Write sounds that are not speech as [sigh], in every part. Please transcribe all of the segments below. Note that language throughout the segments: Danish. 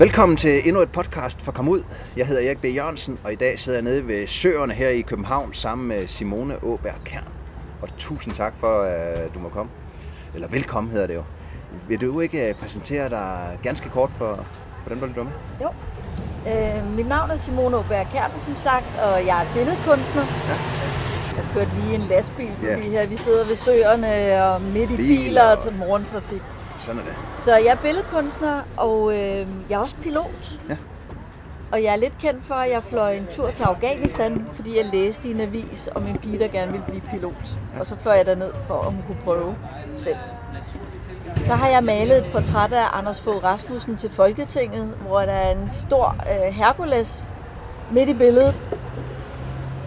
Velkommen til endnu et podcast for Kom Ud. Jeg hedder Erik B. Jørgensen, og i dag sidder jeg nede ved Søerne her i København sammen med Simone Åberg Kern. Og tusind tak for, at du må komme. Eller velkommen hedder det jo. Vil du ikke øh, præsentere dig ganske kort for, for den, der lytter med? Jo. Øh, mit navn er Simone Åberg Kern, som sagt, og jeg er billedkunstner. Ja. Jeg kørte lige en lastbil forbi Ja. her. Vi sidder ved søerne og midt i Biler biler og til morgentrafik. Sådan er det. Så jeg er billedkunstner, og øh, jeg er også pilot. Ja. Og jeg er lidt kendt for, at jeg fløj en tur til Afghanistan, fordi jeg læste i en avis om en pige, der gerne ville blive pilot. Og så fløj jeg derned for, om hun kunne prøve selv. Så har jeg malet et portræt af Anders Fogh Rasmussen til Folketinget, hvor der er en stor øh, Hercules midt i billedet.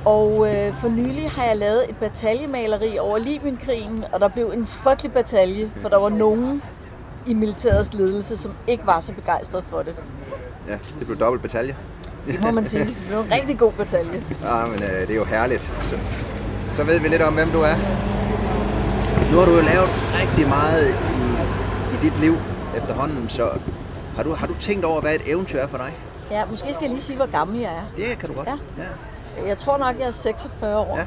Og øh, for nylig har jeg lavet et bataljemaleri over Libyenkrigen, og der blev en frygtelig batalje, for der var nogen i militærets ledelse, som ikke var så begejstret for det. Ja, det blev dobbelt batalje. Det må man sige. Det blev en rigtig god batalje. Ja, men øh, det er jo herligt. Så, så ved vi lidt om, hvem du er. Nu har du jo lavet rigtig meget i, i dit liv efterhånden, så har du, har du tænkt over, hvad et eventyr er for dig? Ja, måske skal jeg lige sige, hvor gammel jeg er. Det kan du godt. Ja. ja. Jeg tror nok, jeg er 46 år. Ja.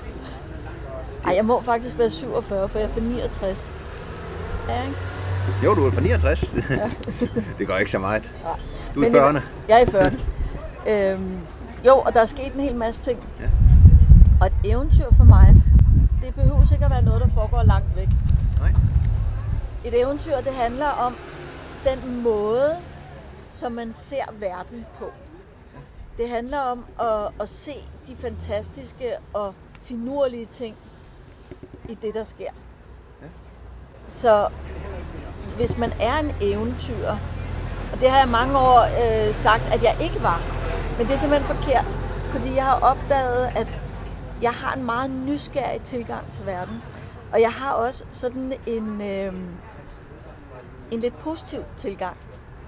Ej, jeg må faktisk være 47, for jeg er fra 69. Ja, ikke? Jo, du er fra 69. [laughs] det gør ikke så meget. Nej. Du er i Men 40'erne. Jeg er i 40'erne. øhm, jo, og der er sket en hel masse ting. Ja. Og et eventyr for mig, det behøver ikke at være noget, der foregår langt væk. Nej. Et eventyr, det handler om den måde, som man ser verden på. Det handler om at, at se de fantastiske og finurlige ting i det, der sker. Ja. Så hvis man er en eventyr, og det har jeg mange år øh, sagt, at jeg ikke var, men det er simpelthen forkert, fordi jeg har opdaget, at jeg har en meget nysgerrig tilgang til verden. Og jeg har også sådan en, øh, en lidt positiv tilgang.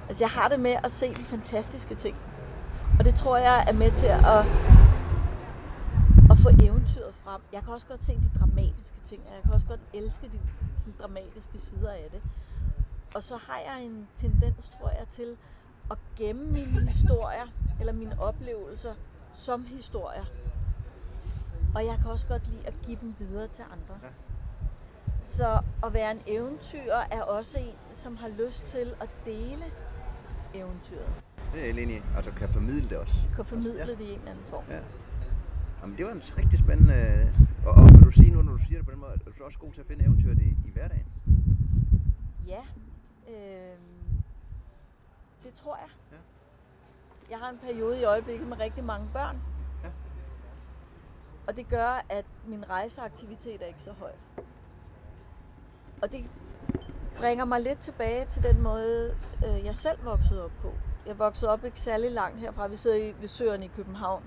Altså jeg har det med at se de fantastiske ting. Og det tror jeg er med til at, at få eventyret frem. Jeg kan også godt se de dramatiske ting, og jeg kan også godt elske de sådan, dramatiske sider af det. Og så har jeg en tendens, tror jeg, til at gemme mine historier, eller mine oplevelser, som historier. Og jeg kan også godt lide at give dem videre til andre. Ja. Så at være en eventyr er også en, som har lyst til at dele eventyret. Det er jeg enig. Altså kan formidle det også. Kan formidle Ja. det i en eller anden form. Ja. Jamen, det var en rigtig spændende... Og, og vil du sige nu, når du siger det på den måde, er du også god til at finde eventyret i, i hverdagen? Ja, tror jeg. Ja. Jeg har en periode i øjeblikket med rigtig mange børn. Ja. Og det gør, at min rejseaktivitet er ikke så høj. Og det bringer mig lidt tilbage til den måde, øh, jeg selv voksede op på. Jeg voksede op ikke særlig langt herfra. Vi sidder i, ved Søerne i København.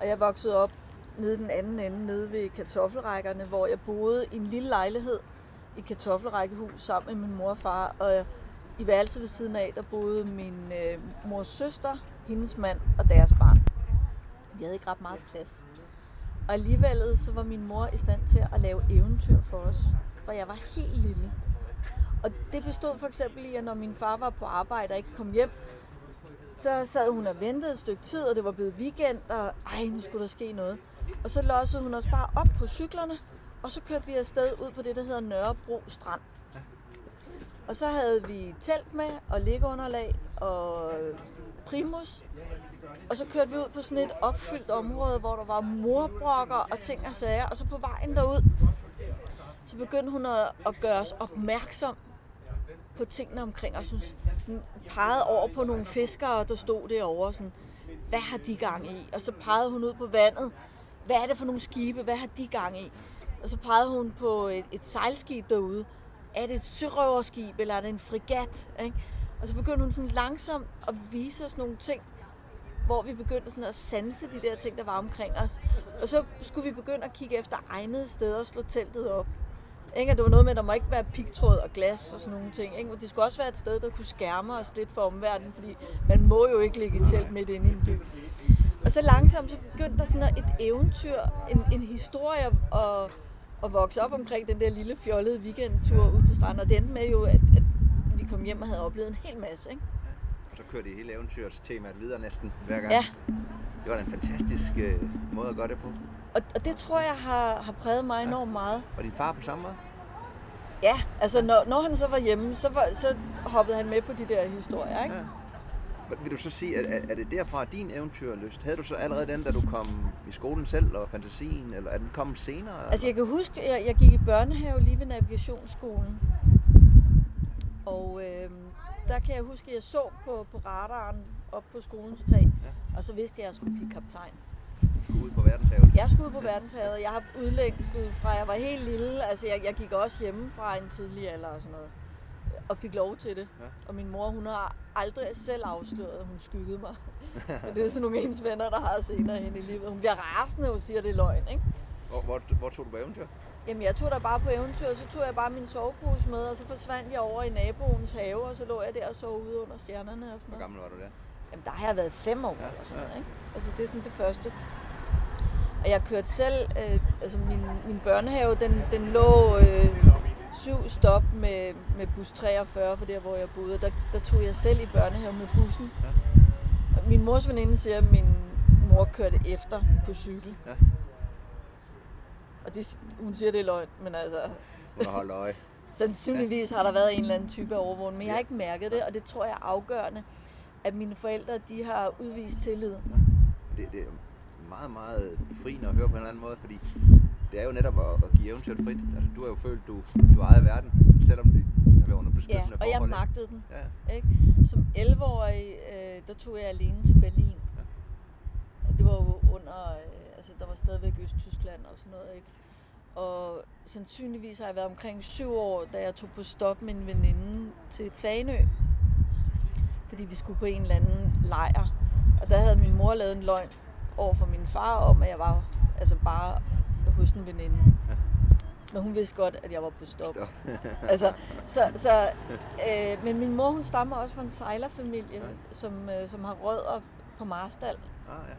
Og jeg voksede op nede den anden ende, nede ved kartoffelrækkerne, hvor jeg boede i en lille lejlighed i kartoffelrækkehus sammen med min mor og far. Og i værelset ved siden af, der boede min øh, mors søster, hendes mand og deres barn. Vi havde ikke ret meget plads. Og alligevel øh, så var min mor i stand til at lave eventyr for os, for jeg var helt lille. Og det bestod for eksempel i, at når min far var på arbejde og ikke kom hjem, så sad hun og ventede et stykke tid, og det var blevet weekend, og ej, nu skulle der ske noget. Og så lossede hun os bare op på cyklerne, og så kørte vi afsted ud på det, der hedder Nørrebro Strand. Og så havde vi telt med, og liggeunderlag, og primus. Og så kørte vi ud på sådan et opfyldt område, hvor der var morbrokker og ting og sager. Og så på vejen derud, så begyndte hun at, at gøre os opmærksom på tingene omkring os. Hun sådan pegede over på nogle fiskere, der stod derovre. Sådan, hvad har de gang i? Og så pegede hun ud på vandet. Hvad er det for nogle skibe? Hvad har de gang i? Og så pegede hun på et, et sejlskib derude. Er det et sørøverskib, eller er det en frigat? Ikke? Og så begyndte hun sådan langsomt at vise os nogle ting, hvor vi begyndte sådan at sanse de der ting, der var omkring os. Og så skulle vi begynde at kigge efter egnede steder og slå teltet op. Ikke? Og det var noget med, at der må ikke være pigtråd og glas og sådan nogle ting. Ikke? Det skulle også være et sted, der kunne skærme os lidt for omverdenen, fordi man må jo ikke ligge i telt midt inde i en by. Og så langsomt så begyndte der sådan et eventyr, en, en historie at, at vokse op omkring den der lille fjollede weekendtur ude på stranden. Og det endte med jo, at, at vi kom hjem og havde oplevet en hel masse. Ikke? så kørte I hele eventyrstemaet videre næsten hver gang. Ja. Det var en fantastisk øh, måde at gøre det på. Og, og det tror jeg har, har præget mig Ja. enormt meget. Og din far på samme måde? Ja, altså når, når han så var hjemme, så, var, så hoppede han med på de der historier, ikke? Ja. Vil du så sige, at er, er det derfra din eventyrlyst? Havde du så allerede den, da du kom i skolen selv, og fantasien, eller er den kommet senere? Altså jeg kan huske, jeg, jeg gik i børnehave lige ved navigationsskolen. Og øh, der kan jeg huske, at jeg så på, på radaren op på skolens tag, Ja. og så vidste jeg, at jeg skulle blive kaptajn. skulle ud på verdenshavet? Jeg skulle ud på verdenshavet. Jeg har udlængsel fra jeg var helt lille. Altså jeg, jeg gik også hjemme fra en tidlig alder og sådan noget. Og fik lov til det. Ja. Og min mor, hun har aldrig selv afsløret, at hun skyggede mig. [laughs] Men det er sådan nogle hendes venner, der har senere hen i livet. Hun bliver rasende, og siger, at det er løgn, ikke? Hvor, hvor, hvor tog du på eventyr? Jamen, jeg tog der bare på eventyr, og så tog jeg bare min sovepose med, og så forsvandt jeg over i naboens have, og så lå jeg der og sov ude under stjernerne og sådan Hvor noget. gammel var du der? Jamen, der har jeg været fem år Ja, ja, eller sådan ja. noget, ikke? Altså, det er sådan det første. Og jeg kørte selv, øh, altså min, min børnehave, den, den lå øh, syv stop med, med bus 43, for der hvor jeg boede. Der, der tog jeg selv i børnehave med bussen. Ja. Min mors veninde siger, at min mor kørte efter på cykel. Ja. Og det, hun siger, det er løgn, men altså, Hun har holdt øje. [laughs] Sandsynligvis har der været en eller anden type af overvågning, men jeg har ikke mærket det, og det tror jeg er afgørende, at mine forældre de har udvist tillid. Det, det er meget, meget befriende at høre på en eller anden måde, fordi det er jo netop at, at give eventyret frit. Altså, du har jo følt, du, du ejede verden, selvom det har været under Ja, beskyttende og jeg forhold. magtede den. Ja, Ikke? Som 11-årig, øh, der tog jeg alene til Berlin. Ja. Og det var jo under, øh, altså der var stadigvæk Østtyskland og sådan noget, ikke? Og sandsynligvis har jeg været omkring syv år, da jeg tog på stop med en veninde til Fanø. Fordi vi skulle på en eller anden lejr. Og der havde min mor lavet en løgn over for min far om, at jeg var altså bare hos en veninde. Ja. Men hun vidste godt, at jeg var på stop. Stop. [laughs] altså, så, så, øh, men min mor, hun stammer også fra en sejlerfamilie, Ja. som, øh, som har rødder på Marstal. ah, ja.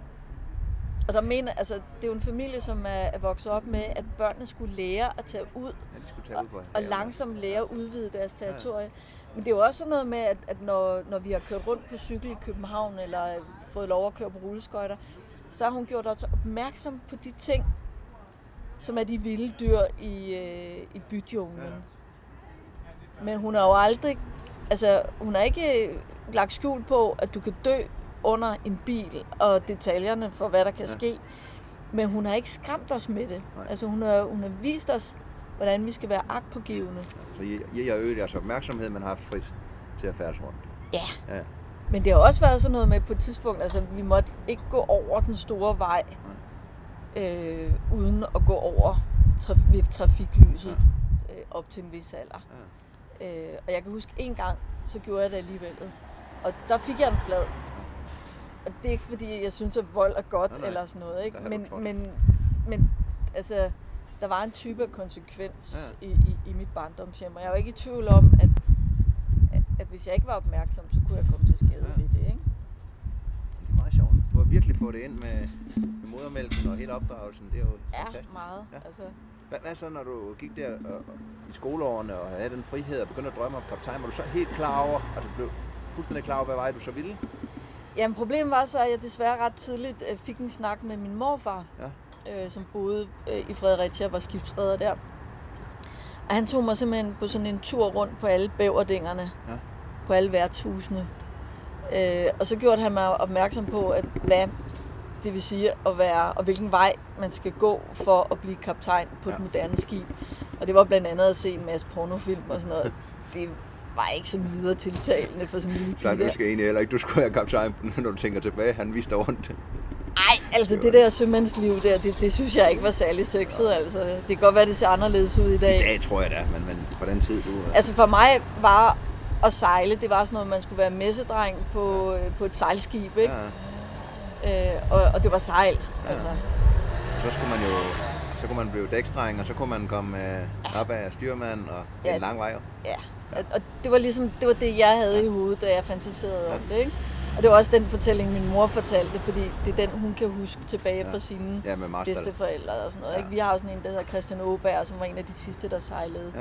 Og der mener, altså, det er jo en familie, som er, er vokset op med, at børnene skulle lære at tage ud, ja, de skulle tage ud på og havet. langsomt lære at udvide deres territorie. Men det er jo også noget med, at, at når, når vi har kørt rundt på cykel i København, eller øh, fået lov at køre på rulleskøjter, så har hun gjort os opmærksom på de ting, som er de vilde dyr i, øh, i byjunglen. Men hun har jo aldrig, altså hun har ikke øh, lagt skjul på, at du kan dø under en bil, og detaljerne for, hvad der kan Ja. ske. Men hun har ikke skræmt os med det. Nej. Altså hun har, hun har vist os, hvordan vi skal være agtpågivende. Så I har øget jeres opmærksomhed, men har frit til at færdes rundt. Ja. Ja. Men det har også været sådan noget med på et tidspunkt, altså vi måtte ikke gå over den store vej, øh, uden at gå over traf- ved trafiklyset øh, op til en vis alder. Ja. Øh, og jeg kan huske en gang, så gjorde jeg det alligevel. Og der fik jeg en flad. Og det er ikke fordi, jeg synes, at vold er godt Nej, nej. eller sådan noget. Ikke? Men, men, men altså, der var en type af konsekvens Ja. i, i, i mit barndomshjem. Og jeg var ikke i tvivl om, at, at, at hvis jeg ikke var opmærksom, så kunne jeg komme til skade Ja. ved det. Ikke? Det meget sjovt. Du har virkelig fået det ind med, med modermælken og hele opdragelsen. Det er jo Ja, fantastisk. meget. Ja. Altså, Hvad, hvad så, når du gik der og, og, i skoleårene og havde den frihed og begyndte at drømme om kaptajn? Var du så helt klar over, altså blev fuldstændig klar over, hvad vej du så ville? Jamen problemet var så, at jeg desværre ret tidligt øh, fik en snak med min morfar, Ja. øh, som boede øh, i Fredericia, var skibsredder der. Og han tog mig simpelthen på sådan en tur rundt på alle bæverdingerne, Ja. på alle værtshusene. Øh, og så gjorde han mig opmærksom på, at hvad det vil sige at være, og hvilken vej man skal gå for at blive kaptajn på et Ja. moderne skib. Og det var blandt andet at se en masse pornofilm og sådan noget. Det var ikke sådan videre tiltalende for sådan en lille pige du der. måske enig heller ikke, du skulle være kaptajn, når du tænker tilbage. Han viste dig rundt. Ej, altså Det det der sømandsliv der, det, det synes jeg ikke var særlig sexet. Altså. Det kan godt være, det ser anderledes ud i dag. I dag tror jeg da, men, men på den tid, du... Altså for mig var at sejle, det var sådan noget, man skulle være messedreng på, øh, på et sejlskib, ikke? Ja, Øh, og, og det var sejl, Ja. altså. så skulle man jo... Så kunne man blive dækstreng, og så kunne man komme øh, op af styrmand, og Ja. en lang vej op. Ja. Og, det var ligesom, det var det, jeg havde i hovedet, da jeg fantaserede Ja. om det, ikke? Og det var også den fortælling, min mor fortalte, fordi det er den, hun kan huske tilbage Ja. fra sine Ja, bedsteforældre og sådan noget. Ja. Ikke? Vi har også sådan en, der hedder Christian Åberg, som var en af de sidste, der sejlede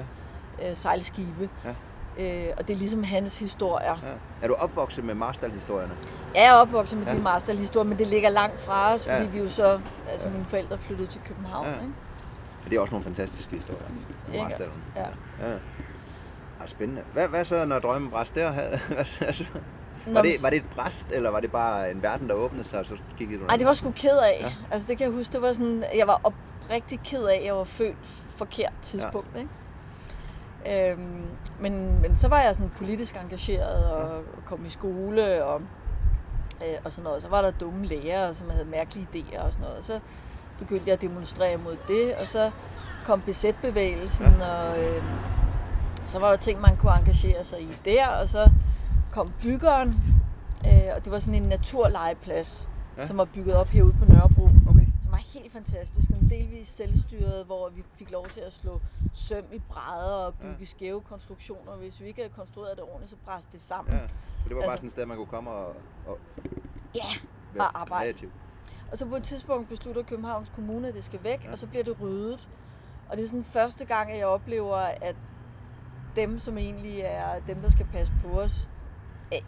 Ja. øh, sejlskibe. Ja. Øh, og det er ligesom hans historier. Ja. Er du opvokset med Marstal-historierne? Jeg er opvokset med Ja. ja. de Marstal-historier, men det ligger langt fra os, Ja. fordi vi jo så, altså Ja. mine forældre flyttede til København. Ja. Ikke? Det er også nogle fantastiske historier. Ikke? Marstallen. Ja. ja. Ah, spændende. Hvad, hvad så, når drømmen bræst der? [laughs] Var, det, var det et bræst, eller var det bare en verden, der åbnede sig, og så kiggede du Ej, det var sgu ked af. Ja. Ja. Altså det kan jeg huske, det var sådan, jeg var oprigtig ked af, at jeg var født forkert tidspunkt. Ja. Ikke? Øhm, men, men så var jeg sådan politisk engageret og, kom i skole og, øh, og sådan noget. Så var der dumme lærere, som havde mærkelige idéer og sådan noget. Og så begyndte jeg at demonstrere mod det, og så kom BZ-bevægelsen, ja. og øh, så var der ting, man kunne engagere sig i der, og så kom byggeren, øh, og det var sådan en naturlegeplads, ja. som var bygget op herude på Nørrebro, Okay. Helt fantastisk. En delvis selvstyret, hvor vi fik lov til at slå søm i brædder og bygge Ja. skæve konstruktioner. Hvis vi ikke havde konstrueret det ordentligt, så bræste det sammen. Ja. Så det var bare Altså- sådan et sted, man kunne komme og, og Ja, være Og arbejde. kreativ. Og så på et tidspunkt beslutter Københavns Kommune, at det skal væk, Ja. og så bliver det ryddet. Og det er sådan første gang, at jeg oplever, at dem, som egentlig er dem, der skal passe på os,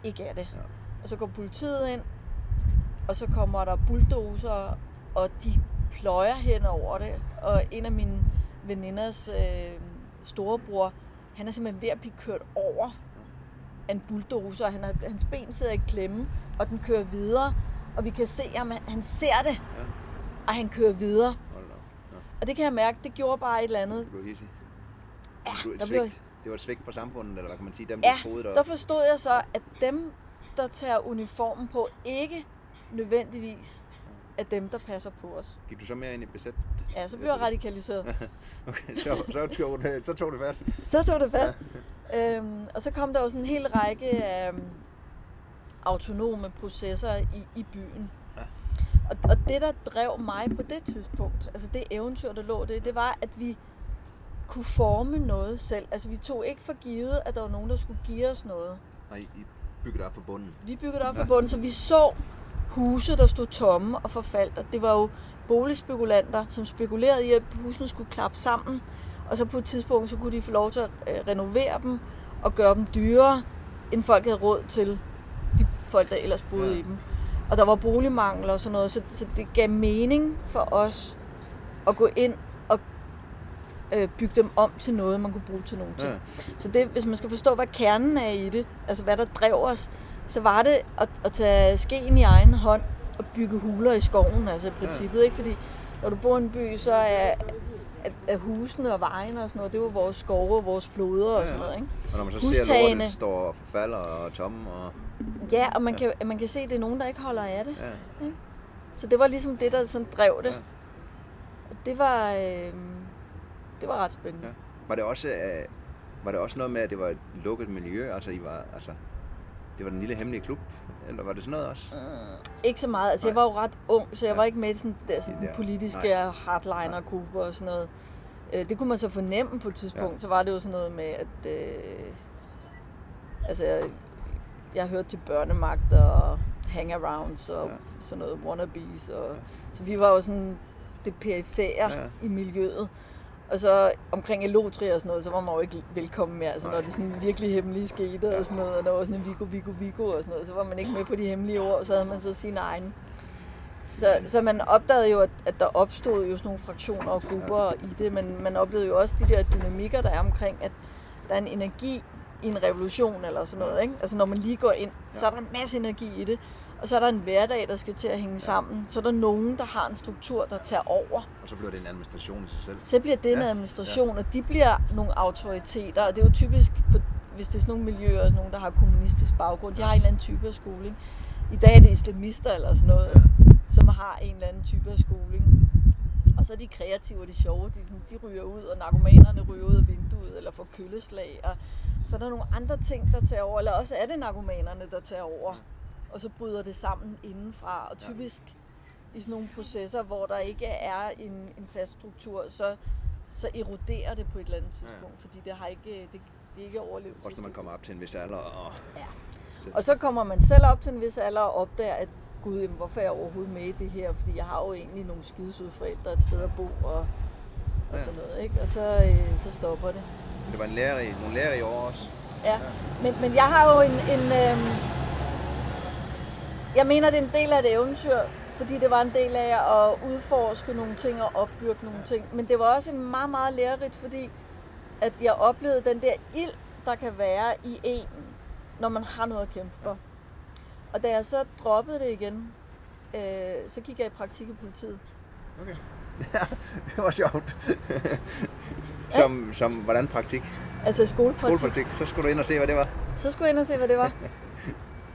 ikke er det. Ja. Og så går politiet ind, og så kommer der bulldozer, og de pløjer hen over det. Og en af mine veninders øh, storebror, han er simpelthen ved at blive kørt over af en bulldozer. Han er, hans ben sidder i klemme, og den kører videre. Og vi kan se ham, han- ser det, Ja. og han kører videre. Ja. Og det kan jeg mærke, det gjorde bare et eller andet. Det blev. Ja, Det blev blev-. Det var et svigt for samfundet, eller hvad kan man sige? Dem, Ja, der der forstod jeg så, at dem, der tager uniformen på, ikke nødvendigvis er dem, der passer på os. Gik du så mere ind i besæt? Ja, så blev jeg radikaliseret. [laughs] Okay, så, så, tog det, så tog det fat. Så tog det fat. Øhm, og så kom der jo sådan en hel række af øhm, autonome processer i, i byen. Ja. Og, og det, der drev mig på det tidspunkt, altså det eventyr, der lå det, det var, at vi kunne forme noget selv. Altså vi tog ikke for givet, at der var nogen, der skulle give os noget. Og I, byggede op for bunden. Vi byggede op Ja. fra bunden, så vi så huse, der stod tomme og forfaldt. Og det var jo boligspekulanter, som spekulerede i, at husene skulle klappe sammen. Og så på et tidspunkt, så kunne de få lov til at øh, renovere dem og gøre dem dyrere, end folk havde råd til de folk, der ellers boede Ja. ja. i dem. Og der var boligmangel og sådan noget, så, så det gav mening for os at gå ind og øh, bygge dem om til noget, man kunne bruge til nogle ting. Ja. Så det, hvis man skal forstå, hvad kernen er i det, altså hvad der drev os, så var det at, at tage skeen i egen hånd og bygge huler i skoven, altså i princippet, ikke? Fordi når du bor i en by, så er, er, er husene og vejene og sådan noget, det jo vores skove og vores floder og Ja. sådan noget, ikke? Og når man så ser Hustagene. lortet står og forfalder og tomme og... Ja, og man kan, man kan se, at det er nogen, der ikke holder af det. Ja. Så det var ligesom det, der sådan drev det. Ja. Og det var, øh, det var ret spændende. Ja. Var det også, øh, var det også noget med, at det var et lukket miljø? Altså, I var, altså, det var den lille hemmelige klub? Eller var det sådan noget også? Ikke så meget. Altså, jeg Nej. var jo ret ung, så jeg Ja. var ikke med i sådan, De den politiske hardliner-gruppe og sådan noget. Øh, Det kunne man så fornemme på et tidspunkt. Ja. Så var det jo sådan noget med, at... Øh, altså, jeg, jeg hørte til børnemagt og hangarounds og Ja. sådan noget wannabes. Og, Ja. Så vi var jo sådan det perifære ja. i miljøet. Og så omkring Elotri og sådan noget, så var man jo ikke velkommen mere. Altså, når det sådan virkelig hemmelige skete og sådan noget, og der var sådan en Vigo, Vigo, Vigo og sådan noget, så var man ikke med på de hemmelige ord, og så havde man så sin egen. Så, så man opdagede jo, at, at der opstod jo sådan nogle fraktioner og grupper i det, men man oplevede jo også de der dynamikker, der er omkring, at der er en energi i en revolution eller sådan noget. Ikke? Altså når man lige går ind, så er der en masse energi i det, og så er der en hverdag, der skal til at hænge ja. sammen. Så er der nogen, der har en struktur, der tager over. Og så blev det en administration i sig selv. Så bliver det en Ja, administration, og de bliver nogle autoriteter, og det er jo typisk, på, hvis det er sådan nogle miljøer, nogen, der har kommunistisk baggrund, de har en eller anden type af skoling. I dag er det islamister eller sådan noget, som har en eller anden type af skoling. Og så er de kreative og de sjove, de, de ryger ud, og narkomanerne ryger ud af vinduet, eller får kølleslag. Og så er der nogle andre ting, der tager over, eller også er det narkomanerne, der tager over. Og så bryder det sammen indenfra. Og Ja. typisk i sådan nogle processer, hvor der ikke er en, en fast struktur, så, så eroderer det på et eller andet tidspunkt, fordi det har ikke, det, det er ikke overlevet. Også når man kommer op til en vis alder. Og... Ja. Så- Og så kommer man selv op til en vis alder og opdager, at gud, jamen, hvorfor er jeg overhovedet med i det her? Fordi jeg har jo egentlig nogle skidesøde forældre, et sted at bo og, og Ja. sådan noget, ikke? Og så, øh, så stopper det. Det var en lærerig, nogle lærerige år også. Ja, men, men jeg har jo en... en øhm, jeg mener, det er en del af et eventyr, fordi det var en del af at udforske nogle ting og opbygge nogle ting. Men det var også en meget, meget lærerigt, fordi at jeg oplevede den der ild, der kan være i en, når man har noget at kæmpe for. Og da jeg så droppede det igen, øh, så gik jeg i praktik i politiet. Okay. [laughs] Ja, det var sjovt. [laughs] som, som, hvordan praktik? Altså skolepraktik. Skolepraktik. Så skulle du ind og se, hvad det var. Så skulle jeg ind og se, hvad det var. [laughs]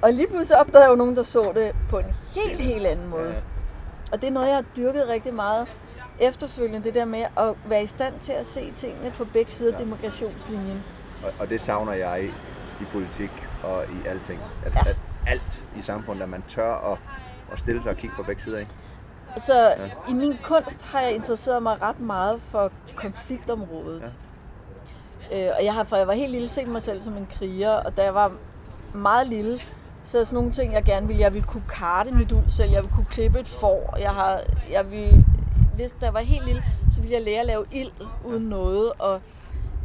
Og lige pludselig opdagede jeg jo nogen, der så det på en helt, helt anden måde. Ja. Og det er noget, jeg har dyrket rigtig meget efterfølgende, det der med at være i stand til at se tingene på begge sider af demarkationslinjen. Og, og det savner jeg i, i politik og i alting. At, Ja. at alt i samfundet, at man tør at, at stille sig og kigge på begge sider. Ikke? Så ja. i min kunst har jeg interesseret mig ret meget for konfliktområdet. Ja. Øh, og jeg har fra jeg var helt lille set mig selv som en kriger, og da jeg var meget lille, så er sådan nogle ting, jeg gerne ville. Jeg ville kunne karte mit uld selv, jeg ville kunne klippe et får, jeg har, jeg ville, hvis der var helt lille, så ville jeg lære at lave ild uden noget, og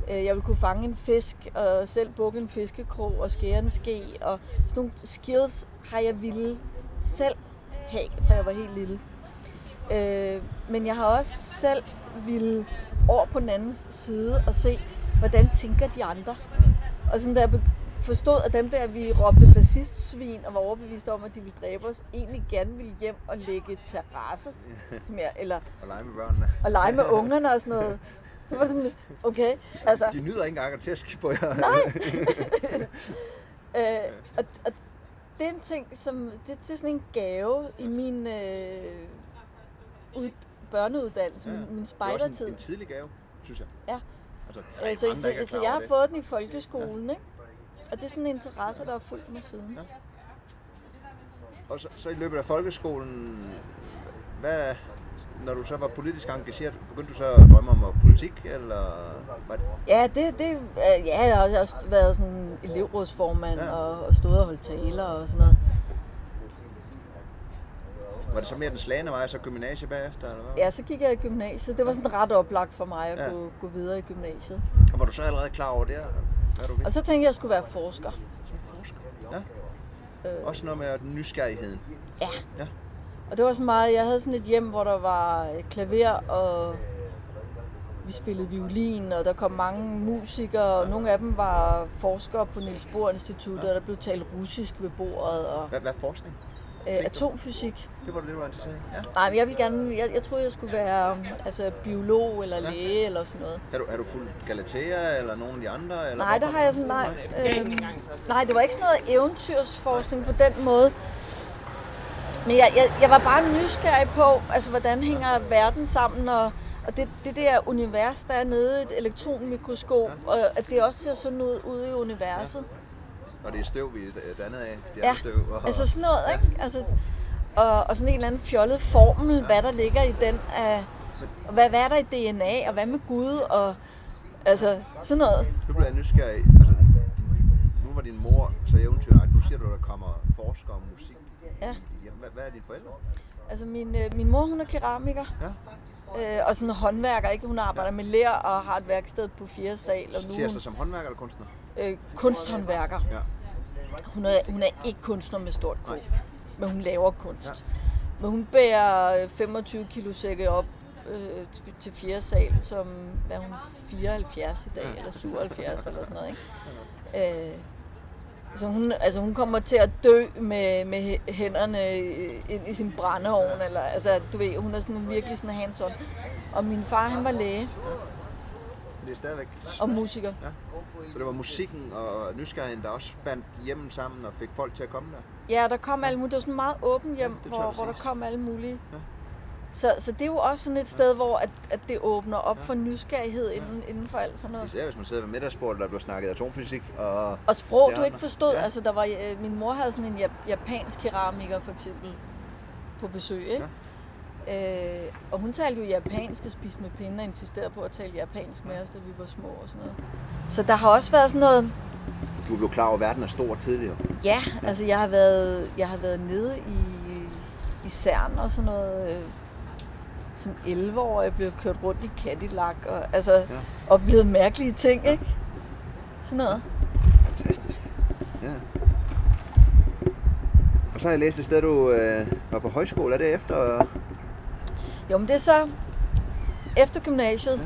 øh, jeg ville kunne fange en fisk, og selv bukke en fiskekrog og skære en ske, og sådan nogle skills har jeg ville selv have, fra jeg var helt lille. Øh, men jeg har også selv ville over på den anden side og se, hvordan tænker de andre. Og sådan da jeg forstod, at dem der, vi råbte fascistsvin og var overbevist om, at de ville dræbe os, egentlig gerne ville hjem og lægge terrasse, [laughs] som jeg, eller Og lege med børnene. og lege med ungerne og sådan noget. [laughs] Så var det sådan, okay, altså, De nyder ikke engang at tæske på jer. Nej. [laughs] øh, og, og det er en ting, som, det, det er sådan en gave i min øh, ud, børneuddannelse, ja. min, min Det er også spejdertid. en, en tidlig gave, synes jeg. Ja. Altså, Øh, så, så, så jeg har fået den i folkeskolen, ikke? Og det er sådan en interesse, der har fulgt mig siden. Ja. Og så, så i løbet af folkeskolen, hvad, når du så var politisk engageret, begyndte du så at drømme om at politik, eller det? Ja, det, det, øh, ja, jeg har også været sådan elevrådsformand Ja. og, og stået og holdt taler og sådan noget. Var det så mere den slagende vej, så gymnasie bagefter, eller hvad? Ja, så gik jeg i gymnasiet. Det var sådan ret oplagt for mig at Ja. ja. gå, gå videre i gymnasiet. Og var du så allerede klar over det? eller Og så tænkte jeg, at jeg skulle være forsker. Ja. Øh, Også noget med nysgerrigheden. Ja. Ja. Og det var så meget, jeg havde sådan et hjem, hvor der var øh, klaver, og vi spillede violin, og der kom mange musikere, og nogle af dem var forskere på Niels Bohr Instituttet, og der blev talt russisk ved bordet, og Hvad, hvad er forskning? Øh, atomfysik. Det var det, du var interesseret? Ja. Nej, men jeg ville gerne, jeg, jeg troede, jeg skulle være um, altså, biolog eller Ja. læge eller sådan noget. Er du, er du fuld Galatea, eller nogen af de andre? Eller Nej, der har jeg sådan, nej. Øhm, nej, det var ikke sådan noget eventyrsforskning på den måde. Men jeg, jeg, jeg var bare nysgerrig på, altså, hvordan hænger verden sammen, og, og det, det der univers, der er nede i et elektronmikroskop, og at det også ser sådan ud ude i universet. Og det er støv, vi er dannet af. De Ja, støv. Og... altså sådan noget, ikke? Altså, og, og sådan en eller anden fjollet formel, hvad der ligger i den af, hvad, hvad er der i DNA, og hvad med Gud, og altså sådan noget. Nu bliver jeg nysgerrig. Altså, nu var din mor så eventyragtig. Nu siger du, at der kommer forskere om musik. Ja. Hvad, hvad er dine forældre? Altså min, øh, min mor, hun er keramiker, Ja. øh, og sådan en håndværker, ikke? Hun arbejder med ler og har et værksted på 4. sal, og nu Ser er sig som håndværker eller kunstner? Øh, kunsthåndværker. Ja. Hun er, hun er ikke kunstner med stort K, men hun laver kunst. Men hun bærer øh, 25 kilo sække op øh, til- 4. sal, som hvad er hun 74 i dag, eller 77 eller sådan noget. Ikke? Øh, så hun, altså hun kommer til at dø med, med hæ- hænderne i- ind i sin brændeovn, eller, altså du ved, hun er sådan virkelig sådan hands on. Og min far, han var læge Men det er stadigvæk... og musiker. Ja. Så det var musikken og nysgerrigheden, der også bandt hjemmen sammen og fik folk til at komme der. Ja, der kom alle mulige. Det var sådan et meget åbent hjem, Ja, hvor, hvor der kom alle mulige. Ja. Så, så det er jo også sådan et sted, hvor at, at det åbner op for nysgerrighed inden, inden for alt sådan noget. Især hvis man sidder ved middagsbordet, der bliver snakket atomfysik og... Og sprog, du ikke forstod. Ja. Altså, der var, øh, min mor havde sådan en jap- japansk keramiker, for eksempel, på besøg, ikke? Øh, og hun talte jo japansk og spiste med pinde og insisterede på at tale japansk med os, da vi var små og sådan noget. Så der har også været sådan noget, Du blev klar over, at verden er stor tidligere. Ja, altså jeg har været, jeg har været nede i, i CERN og sådan noget. Øh, som 11 år, jeg blev kørt rundt i Cadillac og altså Ja. oplevet mærkelige ting, ikke? Sådan noget. Ja. Og så har jeg læst et sted, du øh, var på højskole. Er det efter? Jo, men det er så efter gymnasiet,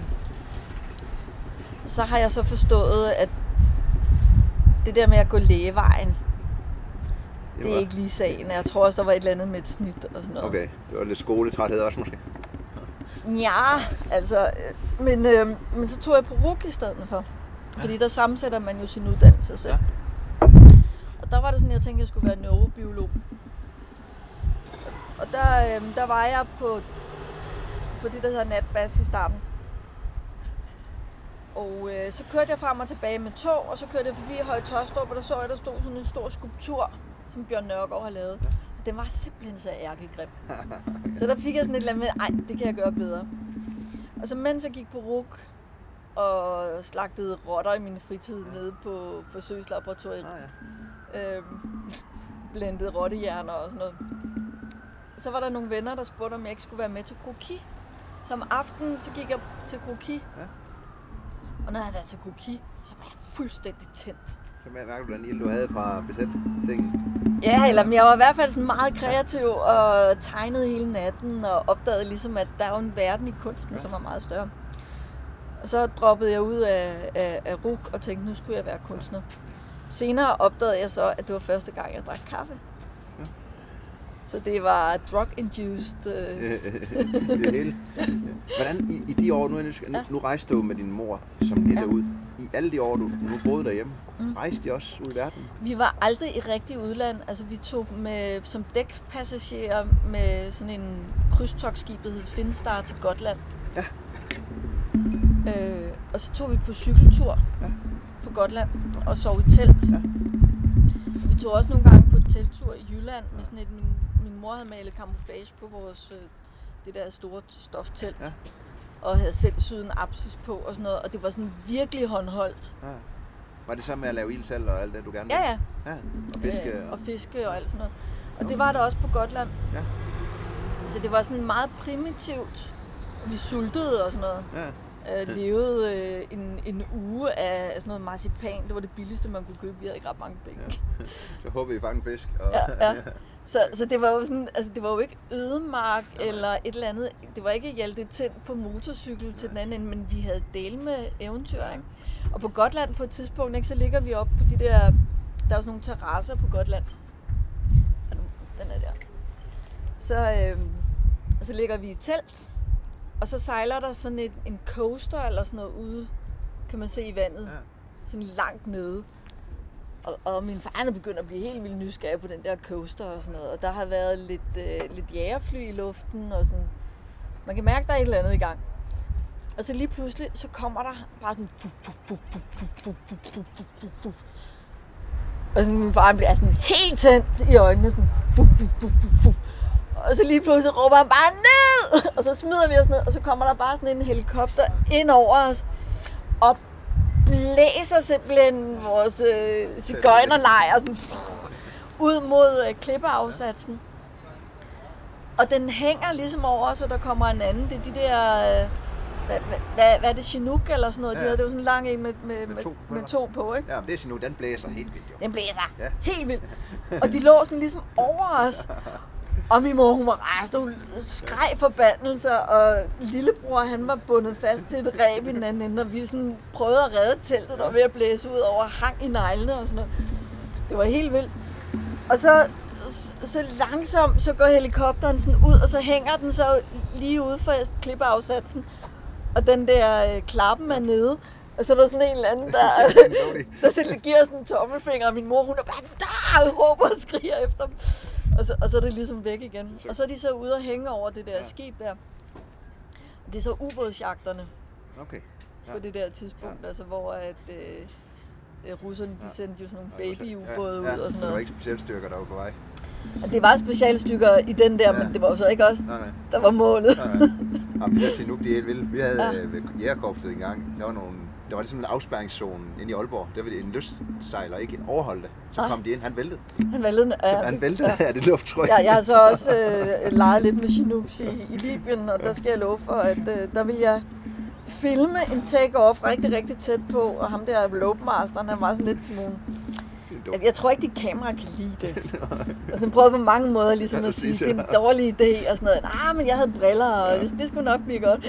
så har jeg så forstået, at det der med at gå lægevejen, det er var- ikke lige sagen. Jeg tror også, der var et eller andet med et snit og sådan noget. Okay, det var lidt skoletræthed også måske. Ja, altså, øh, men, øh, men så tog jeg på RUK i stedet for. Fordi der sammensætter man jo sin uddannelse selv. Ja. Og der var det sådan, jeg tænkte, jeg skulle være neurobiolog. Og der, øh, der var jeg på, på det, der hedder natbas i starten. Og øh, så kørte jeg frem og tilbage med tog, og så kørte jeg forbi Høje Tørstrup, og der så jeg, der stod sådan en stor skulptur, som Bjørn Nørgaard har lavet. Og den var simpelthen så ærkegrim. Så der fik jeg sådan et eller andet med, ej, det kan jeg gøre bedre. Og så mens jeg gik på RUK og slagtede rotter i min fritid nede på forsøgslaboratoriet, Ah, ja. øhm, [laughs] blendede rottehjerner og sådan noget. Så var der nogle venner, der spurgte, om jeg ikke skulle være med til kroki. Så om aftenen, så gik jeg til kroki. Ja. Og når jeg havde været til kroki, så var jeg fuldstændig tændt. Så mærker du den du havde fra besæt ting. Ja, eller jeg var i hvert fald sådan meget kreativ og tegnede hele natten og opdagede ligesom, at der er jo en verden i kunsten, Ja. som er meget større. Og så droppede jeg ud af, af, af RUK og tænkte, nu skulle jeg være kunstner. Senere opdagede jeg så, at det var første gang, jeg drak kaffe. Så det var drug-induced. Øh. [laughs] det hele. Hvordan i, i de år, nu, nu, nu rejste du med din mor som lille Ja. ud. I alle de år, du nu boede derhjemme, Mm. rejste de også ud i verden? Vi var aldrig i rigtig udland. Altså, vi tog med, som dækpassagerer med sådan en krydstogsskib, der hed Finstar til Gotland. Ja. Øh, og så tog vi på cykeltur Ja. på Gotland og sov i telt. Ja. Vi tog også nogle gange på teltur i Jylland med sådan et, min mor havde malet camouflage på vores, øh, det der store stoftelt. Ja. Og havde selv syet en apsis på og sådan noget. Og det var sådan virkelig håndholdt. Ja. Var det så med at lave ild selv og alt det, du gerne Ja, ville? ja. ja. Og fiske? øh, og fiske og alt sådan noget. Og det var der også på Gotland. Ja. Så det var sådan meget primitivt. Vi sultede og sådan noget. ja. Øh, levede øh, en, en uge af sådan noget marcipan. Det var det billigste, man kunne købe. Vi havde ikke ret mange penge. Ja. [laughs] Så håber vi fange fisk. Og, Ja, ja. [laughs] Så, så det var jo sådan, altså det var jo ikke ødemark eller et eller andet. Det var ikke Hjalte Tind på motorcykel til den anden ende, men vi havde del med eventyr, ikke? Og på Gotland på et tidspunkt, ikke, så ligger vi op på de der, der er jo sådan nogle terrasser på Gotland. Den er der. Så, øh, så ligger vi i telt, og så sejler der sådan et, en coaster eller sådan noget ude, kan man se i vandet Ja. sådan langt nede og, og min far er begyndt at blive helt vildt nysgerrig på den der coaster og sådan noget. Og der har været lidt, øh, lidt jægerfly i luften og sådan. Man kan mærke, der er et eller andet i gang. Og så lige pludselig, så kommer der bare sådan... Og sådan, min far bliver sådan helt tændt i øjnene. Sådan, og så lige pludselig råber han bare ned! Og så smider vi os ned, og så kommer der bare sådan en helikopter ind over os, op blæser simpelthen vores øh, cigøjnerlejr sådan, ud mod øh, klippeafsatsen. Og den hænger ligesom over, så der kommer en anden. Det er de der... Øh, hvad, hvad, hvad, er det, Chinook eller sådan noget? Ja. De havde, det var sådan en lang en med, med, Med to med to på, ikke? Ja, men det er nu, den blæser helt vildt jo. Den blæser. Ja. Helt vildt. [laughs] Og de lå sådan ligesom over os. Og min mor, hun var rasende, hun skreg forbandelser, og lillebror, han var bundet fast til et ræb i den anden ende, og vi sådan prøvede at redde teltet, der var ved at blæse ud over, hang i neglene og sådan noget. Det var helt vildt. Og så, så langsomt, så går helikopteren sådan ud, og så hænger den så lige ude for klippeafsatsen, og den der øh, klappen er nede, og så er der sådan en eller anden, der, [laughs] [laughs] der giver sådan en tommelfinger, og min mor, hun er bare der, råber og skriger efter dem. Og så, og så er det ligesom væk igen. Og så er de så ude og hænge over det der Ja. skib der. Det er så ubådsjagterne Okay. ja. på det der tidspunkt, altså hvor at, øh, øh, russerne de Ja. sendte jo sådan nogle Ja, babyubåde ja, ud ja, og sådan Det var noget. ikke specialstyrker, der var på vej. Det var specialstykker i den der, Ja. men det var jo så ikke os, Nej, nej. der var målet. Nej, nej. Jamen, det der Chinook, de er helt vilde. Vi havde Ja. ja. øh, ved jægerkorpset engang, der var nogle der var ligesom en afspærringszone inde i Aalborg. Der ville en lystsejler ikke overholde det. Så Nej. kom de ind, han væltede. Han valgte Så ja, han væltede ja. [laughs] af det lufttryk. Ja, jeg har så også øh, leget lidt med Chinooks i, i Libyen, og der skal jeg love for, at øh, der vil jeg filme en take-off rigtig, rigtig tæt på, og ham der ropemasteren, han var sådan lidt Simon. Jeg tror ikke, dit kamera kan lide det. og den prøvede på mange måder ligesom Ja, at sige, det er en ja. dårlig idé og sådan noget. Ah, men jeg havde briller, og det, det skulle nok blive godt.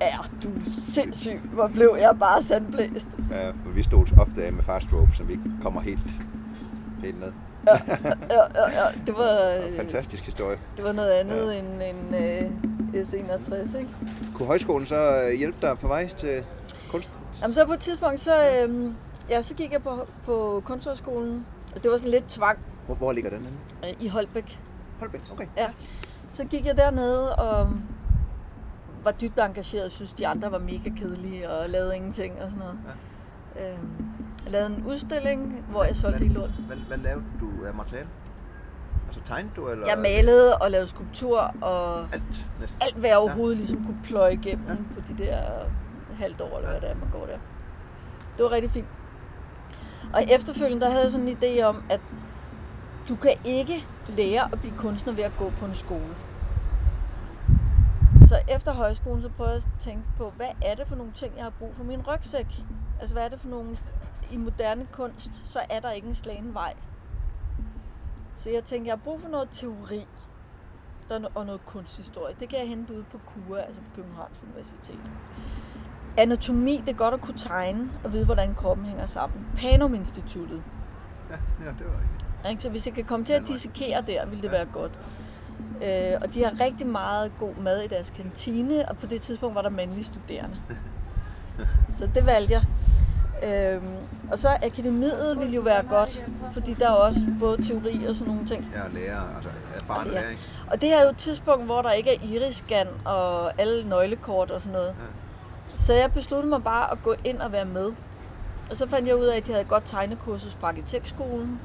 Ja, du er sindssyg. Hvor blev jeg bare sandblæst. Ja, men vi stod ofte af med fast rope, så vi kommer helt, helt ned. Ja, ja, ja. Det var, øh, Fantastisk historie. det var noget andet ja. end, end øh, S61, ikke? Kunne højskolen så øh, hjælpe dig på vej til kunst? Jamen så på et tidspunkt, så, øh, ja, så gik jeg på, på kunsthøjskolen. Og det var sådan lidt tvang Hvor, hvor ligger den henne? øh, i Holbæk. Holbæk, okay. Ja. Så gik jeg dernede og var dybt engageret. Synes, de andre var mega kedelige og lavede ingenting og sådan noget. Ja. Øhm, jeg lavede en udstilling, hvor jeg solgte helt lort. Hvad, hvad lavede du af materiale? Altså tegnede du, eller? Jeg malede og lavede skulptur og Alt, næsten. alt, hvad jeg overhovedet ligesom kunne pløje igennem ja. på de der halvt år, eller hvad det er, man går der. Det var rigtig fint. Og efterfølgende, der havde jeg sådan en idé om, at du kan ikke lære at blive kunstner ved at gå på en skole. Så efter højskolen, så prøvede jeg at tænke på, hvad er det for nogle ting, jeg har brug for min rygsæk? Altså, hvad er det for nogle... I moderne kunst, så er der ikke en slagen vej. Så jeg tænkte, jeg har brug for noget teori og noget kunsthistorie. Det kan jeg hente ude på KUA, altså på Københavns Universitet. Anatomi, det er godt at kunne tegne og vide, hvordan kroppen hænger sammen. Panum-instituttet. Ja, ja, det var rigtigt. Ikke? Så hvis jeg kan komme til at dissekere der, ville det være godt. Øh, og de har rigtig meget god mad i deres kantine, og på det tidspunkt var der mandlige studerende. [laughs] Så det valgte jeg. Øhm, og så akademiet ville jo være godt, fordi der er også både teori og sådan nogle ting. Ja, lærer, altså erfaren Ja. læring. Og det her er jo et tidspunkt, hvor der ikke er iris-scan og alle nøglekort og sådan noget. Så jeg besluttede mig bare at gå ind og være med. Og så fandt jeg ud af, at de havde et godt tegnekursus på arkitektskolen.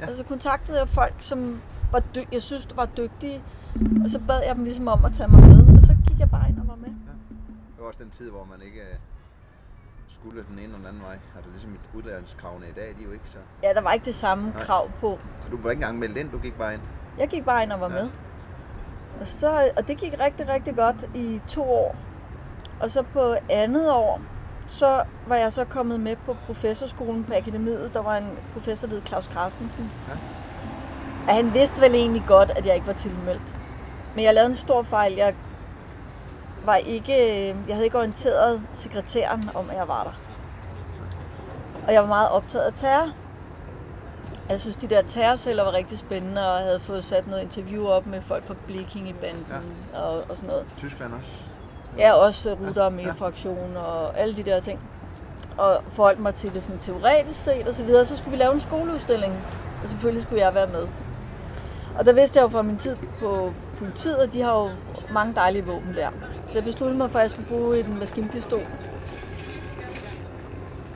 Ja. Ja. Og så kontaktede jeg folk, som var dy- jeg synes var dygtige. Og så bad jeg dem ligesom om at tage mig med. Og så gik jeg bare ind og var med. Det var også den tid, hvor man ikke øh, skulle den ene eller den anden vej. Altså ligesom mit uddannelseskravene i dag, de er jo ikke så... Ja, der var ikke det samme Nej. krav på. Så du var ikke engang meldt ind, du gik bare ind. Jeg gik bare ind og var Ja. med. Og, så, og det gik rigtig, rigtig godt i to år. Og så på andet år, så var jeg så kommet med på professorskolen på akademiet. Der var en professor, der hed Claus Carstensen. Ja. Og han vidste vel egentlig godt, at jeg ikke var tilmeldt. Men jeg lavede en stor fejl. Jeg var ikke, jeg havde ikke orienteret sekretæren om, at jeg var der. Og jeg var meget optaget af terror. Jeg synes, de der terrorceller var rigtig spændende, og jeg havde fået sat noget interview op med folk fra Bleking i banden ja. og, og sådan noget. Tyskland også. Ja, også ruter med ja. fraktion og alle de der ting. Og forholdt mig til det sådan teoretisk set og så videre. Så skulle vi lave en skoleudstilling, og selvfølgelig skulle jeg være med. Og der vidste jeg jo fra min tid på politiet, at de har jo mange dejlige våben der. Så jeg besluttede mig for, at jeg skulle bruge en maskinpistol.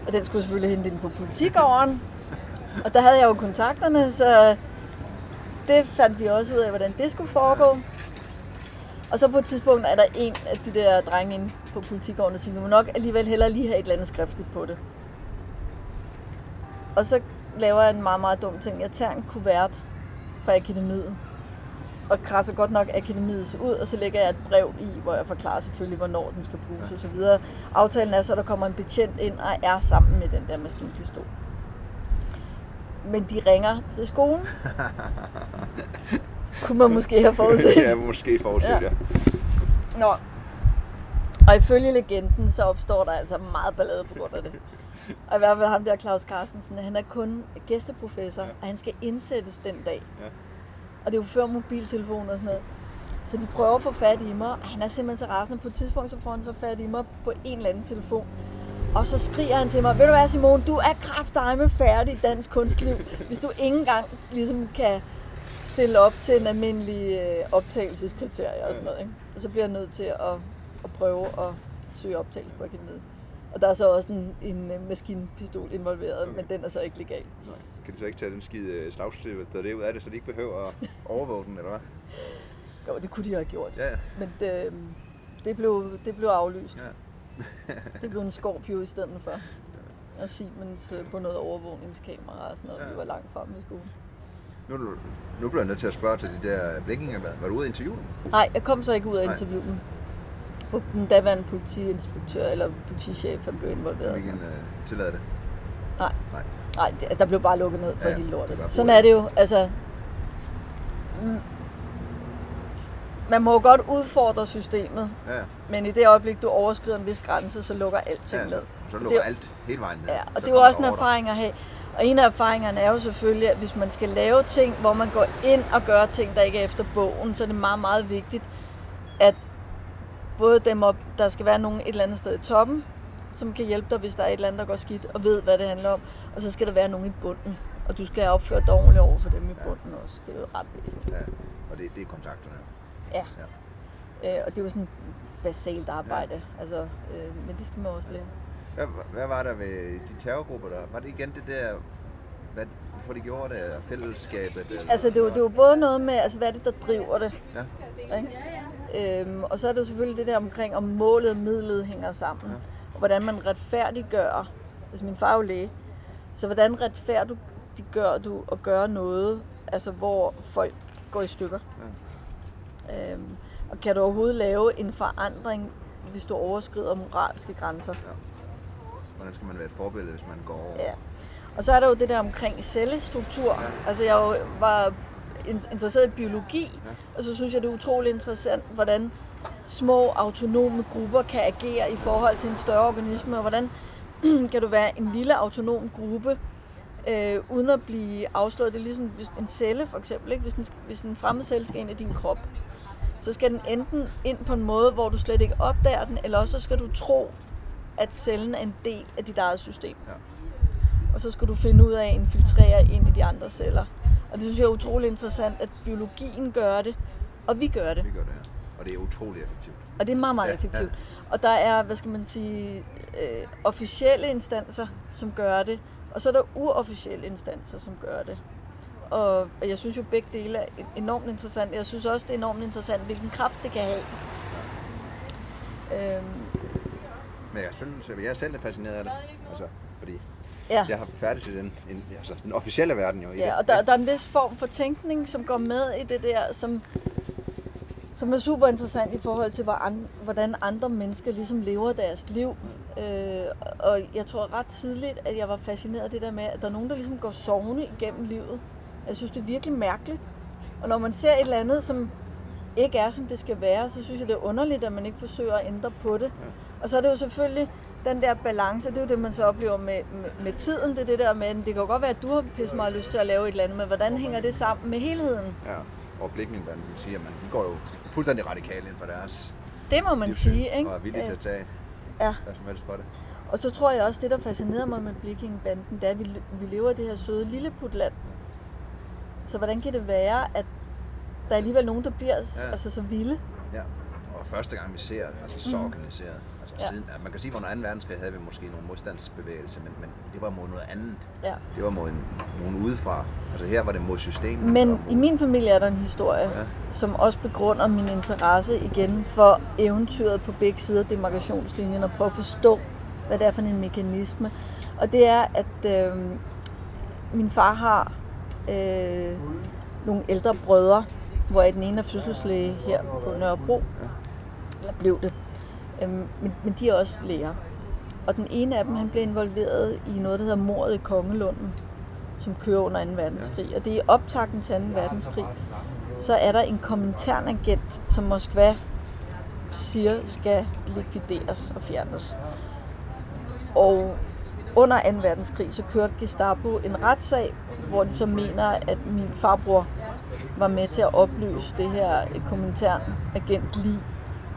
Og den skulle selvfølgelig hente ind på politigården. Og der havde jeg jo kontakterne, så det fandt vi også ud af, hvordan det skulle foregå. Og så på et tidspunkt er der en af de der drenge inde på politigården, der siger, vi må nok alligevel hellere lige have et eller andet skriftligt på det. Og så laver jeg en meget, meget dum ting. Jeg tager en kuvert fra akademiet, og krasser godt nok akademiet ud, og så lægger jeg et brev i, hvor jeg forklarer selvfølgelig, hvornår den skal bruges Ja. videre. Aftalen er så, at der kommer en betjent ind og er sammen med den der maskinpistol. Men de ringer til skolen. [laughs] Kunne man måske have forudset. ja, måske forudset. Ja. ja. Nå. Og ifølge legenden, så opstår der altså meget ballade på grund af det. Og i hvert fald ham der Claus Carstensen, han er kun gæsteprofessor, Ja. og han skal indsættes den dag. Ja. Og det er jo før mobiltelefon og sådan noget. Så de prøver at få fat i mig, og han er simpelthen så rasende. På et tidspunkt så får han så fat i mig på en eller anden telefon. Og så skriger han til mig, ved du hvad Simone, du er kraftedeme færdig i dansk kunstliv, hvis du ikke engang ligesom kan stille op til en almindelig øh, optagelseskriterie og sådan noget. Ikke? Og så bliver jeg nødt til at, at prøve at søge optagelse på akademiet. Og der er så også en, en øh, maskinpistol involveret, Okay. men den er så ikke legal. Nej. Kan de så ikke tage den skide slagstøv, der det ud af det, så de ikke behøver at [laughs] overvåge den, eller hvad? Jo, det kunne de have gjort. Ja, ja. Men det, det, blev, det blev aflyst. ja. [laughs] Det blev en Scorpio i stedet for. Og Siemens øh, på noget overvågningskamera og sådan noget. Ja. Vi var langt fremme i skolen. Nu, nu bliver jeg nødt til at spørge til de der blinkinger. Var du ude at interviewe dem? Nej, jeg kom så ikke ud af Nej. For den daværende politiinspektør, eller politichef, han blev involveret. Hvilken øh, tillader det? Nej. Nej. Nej, det, altså, der blev bare lukket ned for Ja, hele det lortet. Sådan er det jo. Altså, mm, man må jo godt udfordre systemet, Ja, men i det øjeblik, du overskrider en vis grænse, så lukker alting ja. ned. Så Det lukker er jo- alt hele vejen ned. Ja, Så og det er jo også en erfaring at have. Og en af erfaringerne er jo selvfølgelig, at hvis man skal lave ting, hvor man går ind og gør ting, der ikke er efter bogen, så er det meget, meget vigtigt, at både dem op, der skal være nogen et eller andet sted i toppen, som kan hjælpe dig, hvis der er et eller andet, der går skidt, og ved, hvad det handler om. Og så skal der være nogen i bunden. Og du skal opføre dig ordentligt over for dem i bunden også. Det er jo ret væsentligt. Ja, og det, det er kontakterne. Ja. Ja. Øh, og det er jo sådan basalt arbejde. Ja. Altså, øh, men det skal man også lære. Hvad, hvad var der ved de terrorgrupper der? Var det igen det der, hvad, hvorfor de gjorde det, fællesskabet? Eller, Altså, det jo, det jo både noget med, altså, hvad er det, der driver det? Ja, Ikke? Øhm, og så er det selvfølgelig det der omkring, om målet og midlet hænger sammen. Ja. Ja. Og hvordan man retfærdiggør. Altså min far er jo læge. Så hvordan retfærdiggør du at gøre noget, altså hvor folk går i stykker? Ja. Øhm, og kan du overhovedet lave en forandring, hvis du overskrider moralske grænser? hvordan skal man være et forbillede, hvis man går over? Ja. Og så er der jo det der omkring cellestruktur. Ja. Ja. Altså jeg var interesseret i biologi, Ja. og så synes jeg, det er utrolig interessant, hvordan små autonome grupper kan agere i forhold til en større organisme, og hvordan [clears throat] kan du være en lille autonom gruppe, øh, uden at blive afslået. Det er ligesom hvis en celle for eksempel. Ikke? Hvis, en, hvis en fremmed celle skal ind i din krop, så skal den enten ind på en måde, hvor du slet ikke opdager den, eller også så skal du tro, at cellen er en del af dit eget system. Ja. Og så skal du finde ud af at infiltrere ind i de andre celler. Og det synes jeg er utrolig interessant, at biologien gør det, og vi gør det. Vi gør det, ja. Og det er utrolig effektivt. Og det er meget, meget Ja, effektivt. Og der er, hvad skal man sige, øh, officielle instanser, som gør det, og så er der uofficielle instanser, som gør det. Og og jeg synes jo, begge dele er enormt interessant. Jeg synes også, det er enormt interessant, hvilken kraft det kan have. Øhm, Men jeg synes, at jeg er selv lidt fascineret af det. Altså, fordi ja. jeg har færdig til den, en, altså, den officielle verden jo. i det, Ja, og der, der er en vis form for tænkning, som går med i det der, som, som er super interessant i forhold til, hvordan, andre mennesker ligesom lever deres liv. Øh, og jeg tror ret tidligt, at jeg var fascineret af det der med, at der er nogen, der ligesom går sovende igennem livet. Jeg synes, det er virkelig mærkeligt. Og når man ser et eller andet, som ikke er, som det skal være, så synes jeg, det er underligt, at man ikke forsøger at ændre på det. Og så er det jo selvfølgelig den der balance, det er jo det, man så oplever med, med, med tiden. Det er det der med, det kan godt være, at du har pisse meget lyst til at lave et eller andet, men hvordan hænger det sammen med helheden? Ja, og Blikkenbanden siger, at man de går jo fuldstændig radikalt ind for deres Det må man sige, ikke? Og er villige til at tage Ja. hvad som helst for det. Og så tror jeg også, det der fascinerer mig med Blikkingbanden, det er, at vi, vi lever i det her søde lille putland. Så hvordan kan det være, at der er alligevel nogen, der bliver Ja. altså, så vilde? Ja. Og første gang vi ser det, altså så Mhm. organiseret. Ja. siden, man kan sige, at under 2. verdenskrig havde vi måske nogle modstandsbevægelser, men, men det var mod noget andet. Ja. Det var mod en, nogen udefra. Altså her var det mod systemet. Men mod, i min familie er der en historie, ja. som også begrunder min interesse igen for eventyret på begge sider af demarkationslinjen og prøve at forstå, hvad det er for en mekanisme. Og det er, at øh, min far har øh, nogle ældre brødre, hvor den ene er fødselslæge her på Nørrebro, eller blev det. Øhm, men, men de er også læger. Og den ene af dem, han blev involveret i noget, der hedder mordet i Kongelunden, som kører under 2. verdenskrig. Og det er optakten til 2. verdenskrig. Så er der en kommentæragent, som Moskva siger skal likvideres og fjernes. Og under 2. verdenskrig, så kører Gestapo en retssag, hvor de så mener, at min farbror var med til at opløse det her kommentæragent lige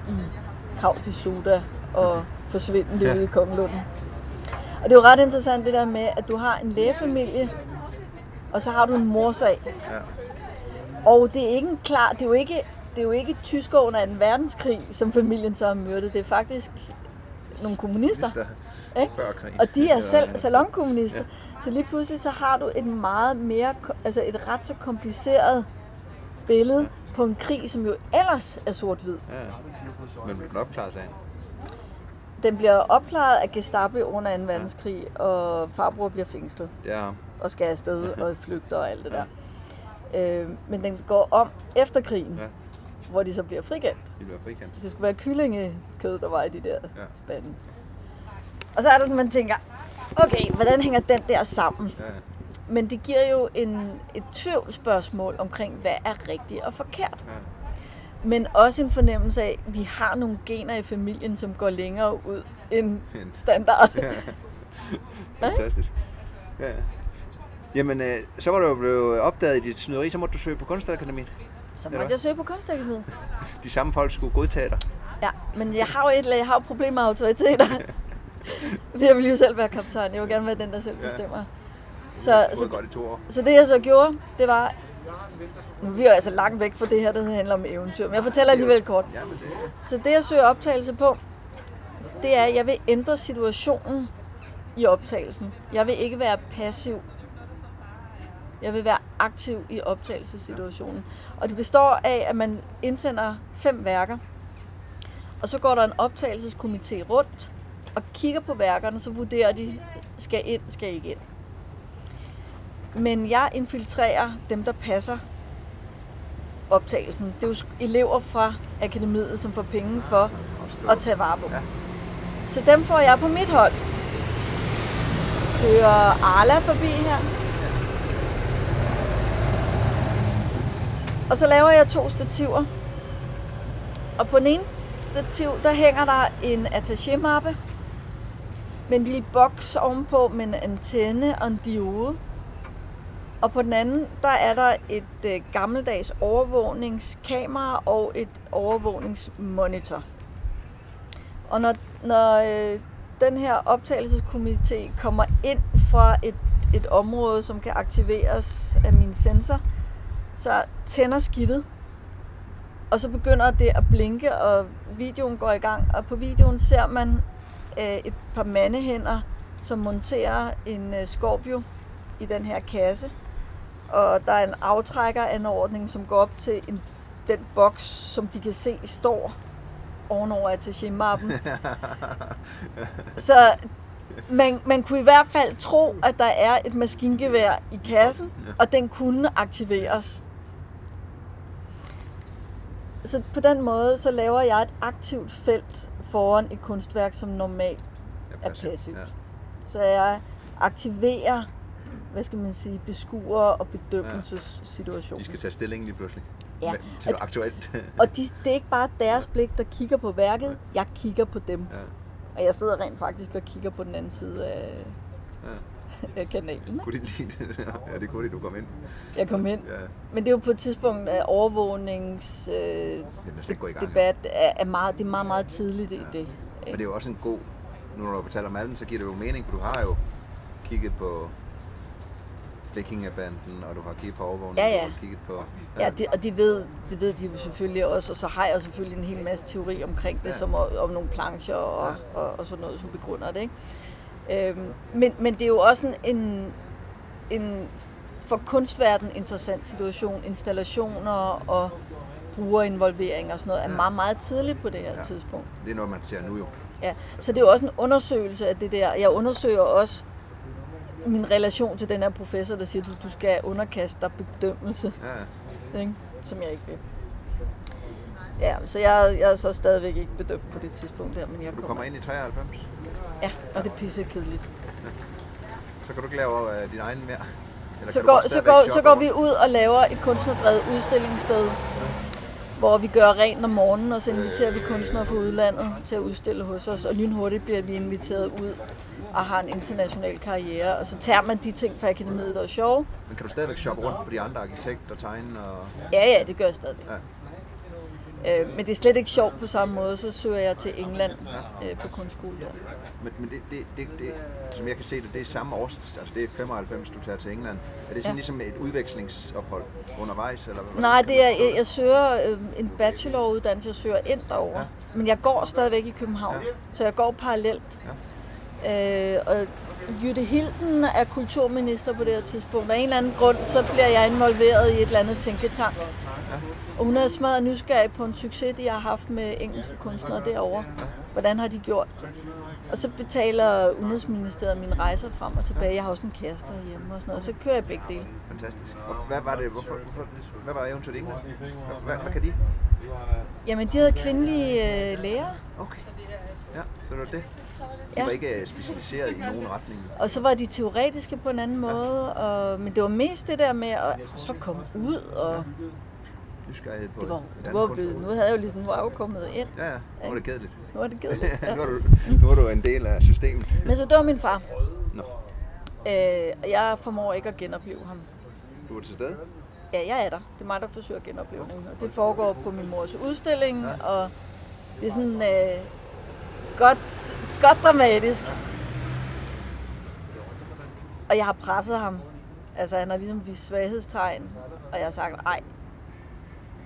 i Krav til Soda og forsvinde det Ja. ude i Kongelunden. Og det er jo ret interessant det der med, at du har en lægefamilie, og så har du en morsag. Ja. Og det er ikke en klar, det er jo ikke, det er jo ikke tysker under 2. verdenskrig, som familien så har myrdet. Det er faktisk nogle kommunister. Kommunister Ikke? Og de er Ja, selv ja. salonkommunister. Ja. Så lige pludselig så har du et meget mere, altså et ret så kompliceret billede på en krig, som jo ellers er sort-hvid. Ja. Men blev den opklaret sagen? Den bliver opklaret af Gestapo under 2. verdenskrig, og farbror bliver fængslet ham. og skal afsted [laughs] og flygter og alt det der. Øh, men den går om efter krigen, Ja. hvor de så bliver frikendt. De bliver frikendt. Det skulle være kyllingekød, der var i de der Ja. spande. Og så er der sådan, man tænker, okay, hvordan hænger den der sammen? Ja. Men det giver jo en, et tvivlsspørgsmål omkring, hvad er rigtigt og forkert. Ja. Men også en fornemmelse af, at vi har nogle gener i familien, som går længere ud end standard. Ja. [laughs] Fantastisk. Ja. Jamen, øh, så var du blevet opdaget i dit snyderi, så måtte du søge på Kunstakademiet. Så Eller måtte jeg søge på kunstakademiet. De samme folk skulle godtage dig. Ja, men jeg har jo et, jeg har jo problemer med autoriteter. [laughs] jeg vil jo selv være kaptajn. Jeg vil gerne være den, der selv Ja. bestemmer. Så, Så, så, så, godt i to år. så det jeg så gjorde, det var... Nu er vi jo altså langt væk fra det her, der handler om eventyr, men jeg fortæller alligevel kort. Så det jeg søger optagelse på, det er, at jeg vil ændre situationen i optagelsen. Jeg vil ikke være passiv. Jeg vil være aktiv i optagelsessituationen. Og det består af, at man indsender fem værker, og så går der en optagelseskomité rundt og kigger på værkerne, så vurderer de, skal ind, skal ikke ind. Men jeg infiltrerer dem, der passer optagelsen. Det er jo elever fra akademiet, som får penge for at tage vare på. Så dem får jeg på mit hold. Kører Arla forbi her. Og så laver jeg to stativer. Og på den ene stativ, der hænger der en attaché-mappe med en lille boks ovenpå med en antenne og en diode. Og på den anden, der er der et øh, gammeldags overvågningskamera og et overvågningsmonitor. Og når, når øh, den her optagelseskomité kommer ind fra et, et område, som kan aktiveres af min sensor, så tænder skidtet. Og så begynder det at blinke, og videoen går i gang. Og på videoen ser man øh, et par mandehænder, som monterer en øh, Scorpio i den her kasse. Og der er en aftrækkeranordning, som går op til en, den boks, som de kan se står ovenover attaché-mappen. [laughs] Så man, man kunne i hvert fald tro, at der er et maskingevær i kassen, og den kunne aktiveres. Så på den måde, så laver jeg et aktivt felt foran et kunstværk, som normalt er passivt. Så jeg aktiverer, hvad skal man sige, beskuer og bedømmelsessituationen. De skal tage stilling lige pludselig. Ja. Med- Til noget aktuelt. Og de, det er ikke bare deres blik, der kigger på værket, jeg kigger på dem. ja. Og jeg sidder rent faktisk og kigger på den anden side af, Ja. af kanalen. Kunne de lide det? [laughs] Ja, det kunne de, du kom ind. Jeg kom ind. Ja. Men det er jo på et tidspunkt, at overvågnings øh, Det er debat er, er meget, det er meget, meget tidligt i det. Men det er jo også en god... Nu når du fortæller om alden, så giver det jo mening, for du har jo kigget på Blikking af banden, og du har kigget på overvågning, Ja, ja. og kigget på... Ja, det, og det ved, det ved de jo selvfølgelig også, og så har jeg selvfølgelig en hel masse teori omkring det, Ja. ja. som om, nogle plancher og, ja. og, og sådan noget, som begrunder det. Ikke? Øhm, men, men det er jo også en, en, for kunstverden interessant situation. Installationer og brugerinvolvering og sådan noget er Ja. meget, meget tidligt på det her Ja. ja. tidspunkt. Det er noget, man ser nu jo. Ja. Så det er jo også en undersøgelse af det der. Jeg undersøger også min relation til den her professor, der siger, at du, du skal underkaste dig bedømmelse Ja, ikke? som jeg ikke vil. Ja, så jeg, jeg er så stadigvæk ikke bedømt på det tidspunkt der, men jeg du kommer. kommer ind i 93, Ja, og det er pisse kedeligt. så kan du ikke lave uh, din egen mere. Eller Så går, så, går, så går vi ud og laver et kunstnerdrevet udstillingssted, hvor vi gør rent om morgenen, og så inviterer vi kunstnere fra udlandet til at udstille hos os, og lynhurtigt bliver vi inviteret ud og har en international karriere, og så tager man de ting fra akademiet, der er sjove. Men kan du stadigvæk shoppe rundt på de andre arkitekter, tegne og... Ja, ja, det gør jeg stadigvæk. Ja. Øh, men det er slet ikke sjovt på samme måde, så søger jeg til England øh, på kunstskole der. Men, men det, det, det, det, som jeg kan se det, det er samme år, altså det er 95, du tager til England. Er det sådan Ja. ligesom et udvekslingsophold undervejs? Eller hvad? Nej, det er, jeg, jeg søger øh, en bacheloruddannelse, jeg søger ind derovre. Ja. Ja. Men jeg går stadigvæk i København, Ja. ja. så jeg går parallelt. Ja. Øh, og Jytte Hilden er kulturminister på det her tidspunkt. Af en eller anden grund, så bliver jeg involveret i et eller andet tænketank. Og hun er smadret nysgerrig på en succes, de har haft med engelske kunstnere derovre. Hvordan har de gjort? Og så betaler Udenrigsministeriet mine rejser frem og tilbage. Jeg har også en kæreste hjemme og sådan noget. Så kører jeg begge dele. Fantastisk. Og hvad var det, hvorfor, hvorfor, hvad var eventuelt England? Hvad, hvad kan de? Jamen, de havde kvindelige øh, læger. Okay. Ja, så det var det. Ja. var ikke øh, specialiseret i nogen retning. Og så var de teoretiske på en anden måde, og, men det var mest det der med at så komme ud, og Nysgerrighed på det var, et det var blevet, nu havde jeg jo ligesom, nu var kommet ind. Ja, ja. Nu er det kedeligt. Nu er det kedeligt. [laughs] nu, er du, nu er du en del af systemet. Men så dør min far, Nå, øh, og jeg formår ikke at genopleve ham. du er til stede? Ja, jeg er der. Det er mig, der forsøger genoplevning. Og det foregår på min mors udstilling, Ja. og det er sådan øh, godt, godt dramatisk. Og jeg har presset ham. Altså, han har ligesom vist svaghedstegn, og jeg har sagt, ej,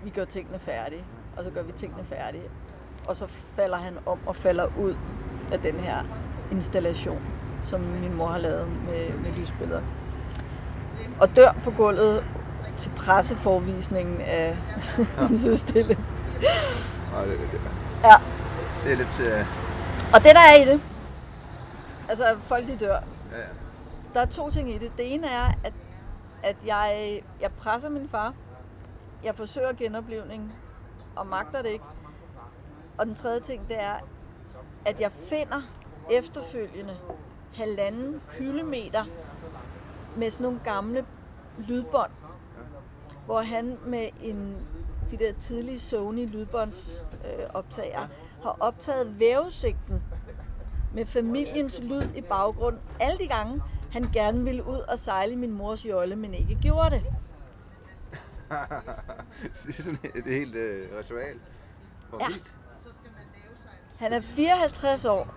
vi gør tingene færdige, og så gør vi tingene færdige. Og så falder han om og falder ud af den her installation, som min mor har lavet med, med lysbilleder. Og dør på gulvet til presseforvisningen af [laughs] hendes udstilling. Nej, det, det, Ja. det er lidt... Øh, Og det der er i det, altså folk de dør, ja, ja. der er to ting i det. Det ene er, at, at jeg, jeg presser min far. Jeg forsøger genoplevning, og magter det ikke. Og den tredje ting, det er, at jeg finder efterfølgende halvanden hyldemeter med sådan nogle gamle lydbånd, hvor han med en, de der tidlige Sony lydbåndsoptager øh, optager, har optaget vævesigten med familiens lyd i baggrund alle de gange, han gerne ville ud og sejle min mors jolle, men ikke gjorde det. [laughs] det er sådan et helt øh, ritual. Hvor Ja. vildt. Han er 54 år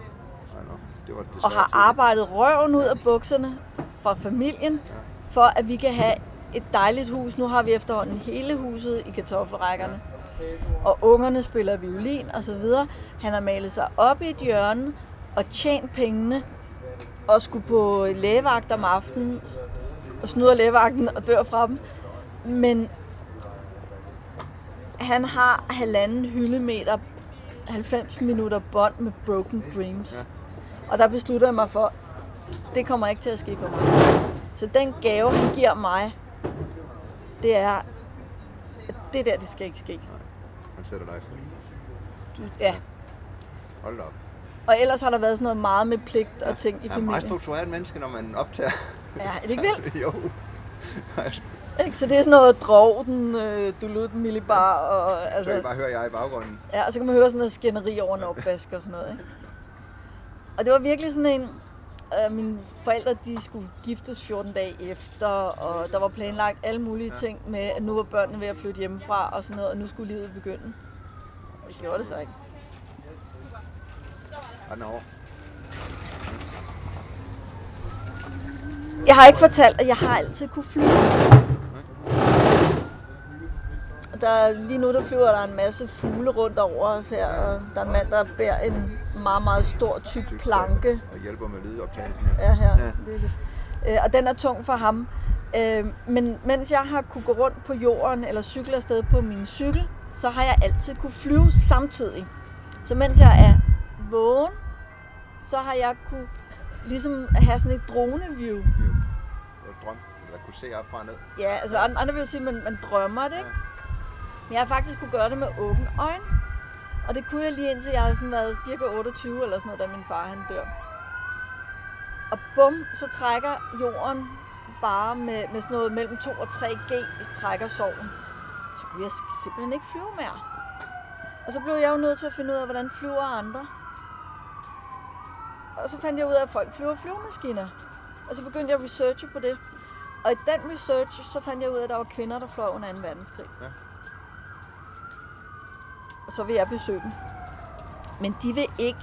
det var desværre og har arbejdet røven ud af bukserne fra familien, for at vi kan have et dejligt hus. Nu har vi efterhånden hele huset i kartoffelrækkerne. Og ungerne spiller violin og så videre. Han har malet sig op i et hjørne og tjent pengene og skulle på lægevagt om aftenen og snyder lægevagten og dør fra dem. Men han har halvanden hyldemeter 90 minutter bånd med Broken Dreams. Og der beslutter jeg mig for, det kommer ikke til at ske for mig. Så den gave, han giver mig, det er, at det der, det skal ikke ske. Dig fri. Du, ja. Hold da op. Og ellers har der været sådan noget meget med pligt og ting i Han er en meget familien. struktureret menneske, når man optager. Ja, er det ikke vildt? [laughs] jo. Ikke? Så det er sådan noget drog, den, øh, du lød den millibar, og, Så kan altså, bare høre jeg i baggrunden. ja, og så kan man høre sådan noget skænderi over en opvask og sådan noget. Ikke? Og det var virkelig sådan en, øh, mine forældre de skulle giftes 14 dage efter, og der var planlagt alle mulige Ja. ting med, at nu var børnene ved at flytte hjemmefra og sådan noget, og nu skulle livet begynde. Det gjorde det så ikke. Og. Jeg har ikke fortalt, at jeg har altid kunne flyve. Der, lige nu der flyver der en masse fugle rundt over os her, og der er en mand, der bærer en meget, meget stor, tyk planke Og hjælper med lydoptagelsen. her. Ja, her. Ja. Ja. Det, er det. Øh, og den er tung for ham. Øh, men mens jeg har kunne gå rundt på jorden eller cykle afsted på min cykel, så har jeg altid kunne flyve samtidig. Så mens jeg er vågen, så har jeg kunne ligesom have sådan et droneview. Var drøm. Eller kunne se op fra ned. Ja, altså andre vil jo sige, at man, man drømmer det, ikke? Men jeg har faktisk kunne gøre det med åbne øjne. Og det kunne jeg lige indtil jeg har sådan været cirka 28 eller sådan noget, da min far han dør. Og bum, så trækker jorden bare med, med sådan noget mellem 2 og 3 G, trækker sorgen. Så kunne jeg simpelthen ikke flyve mere. Og så blev jeg jo nødt til at finde ud af, hvordan flyver andre. Og så fandt jeg ud af, at folk flyver flyvemaskiner. Og så begyndte jeg at researche på det. Og i den research, så fandt jeg ud af, at der var kvinder, der fløj under 2. verdenskrig. Ja. Og så vil jeg besøge dem. Men de vil ikke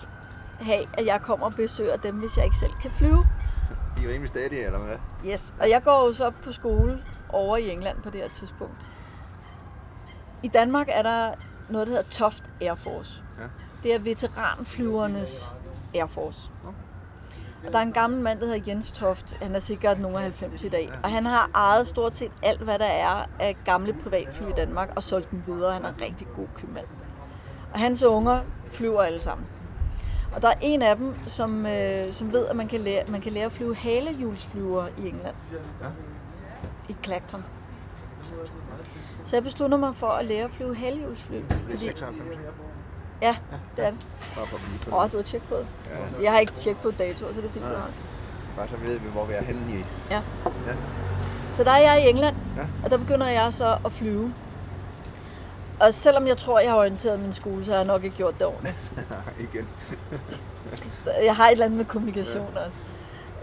have, at jeg kommer og besøger dem, hvis jeg ikke selv kan flyve. De er rimelig stadige, eller hvad? Yes, og jeg går jo så på skole over i England på det her tidspunkt. I Danmark er der noget, der hedder Toft Air Force. Ja. Det er veteranflyvernes Air Force. Okay. Og der er en gammel mand, der hedder Jens Toft. Han er sikkert nogen af 90 i dag. Og han har ejet stort set alt, hvad der er af gamle privatfly i Danmark, og solgt dem videre. Han er en rigtig god købmand. Og hans unger flyver alle sammen. Og der er en af dem, som, øh, som ved, at man kan, lære, man kan lære at flyve halehjulsflyver i England. Ja. I Clacton. Så jeg beslutter mig for at lære at flyve halehjulsfly. Det er Fordi 96. Ja, det er det. Åh, oh, du har tjekket på det. Ja, Jeg har ikke tjekket på datoer, så det er fint. Nej. du har. bare så ved vi, hvor vi er henne i... Ja. Ja. Så der er jeg i England, Ja. og der begynder jeg så at flyve. Og selvom jeg tror, jeg har orienteret min skole, så har jeg nok ikke gjort det ordentligt. [laughs] Igen. Jeg har et eller andet med kommunikation ja. også.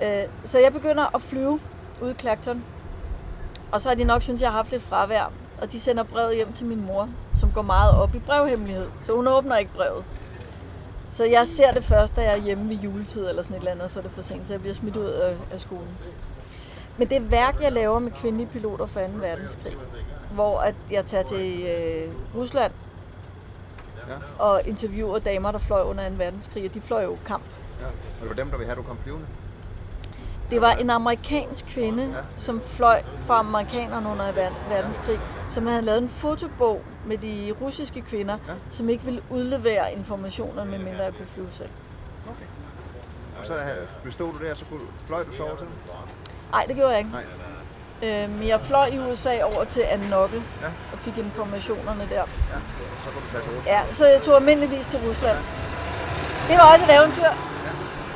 Øh, Så jeg begynder at flyve ude i Clacton. Og så har de nok synes jeg har haft lidt fravær. Og de sender brevet hjem til min mor, som går meget op i brevhemmelighed. Så hun åbner ikke brevet. Så jeg ser det først, da jeg er hjemme ved juletid eller sådan et eller andet, og så er det for sent, så jeg bliver smidt ud af, af skolen. Men det værk, jeg laver med kvindelige piloter for 2. verdenskrig, hvor at jeg tager til øh, Rusland Ja. og interviewer damer, der fløj under 2. verdenskrig, og de fløj jo kamp. ja. Og det var dem, der ville have, du kom flyvende? Det var en amerikansk kvinde, som fløj fra amerikanerne under ver- verdenskrig, som havde lavet en fotobog med de russiske kvinder, Ja. som ikke ville udlevere informationer, medmindre jeg kunne flyve selv. Okay. Og så øh, bestod du der, så kunne, fløj du så over til dem? Nej, det gjorde jeg ikke. Nej. Øhm, jeg fløj i USA over til Anogle Ja. og fik informationerne der. Ja. Så kunne du tage til Rusland. Ja, så jeg tog almindeligvis til Rusland. Det var også et eventyr.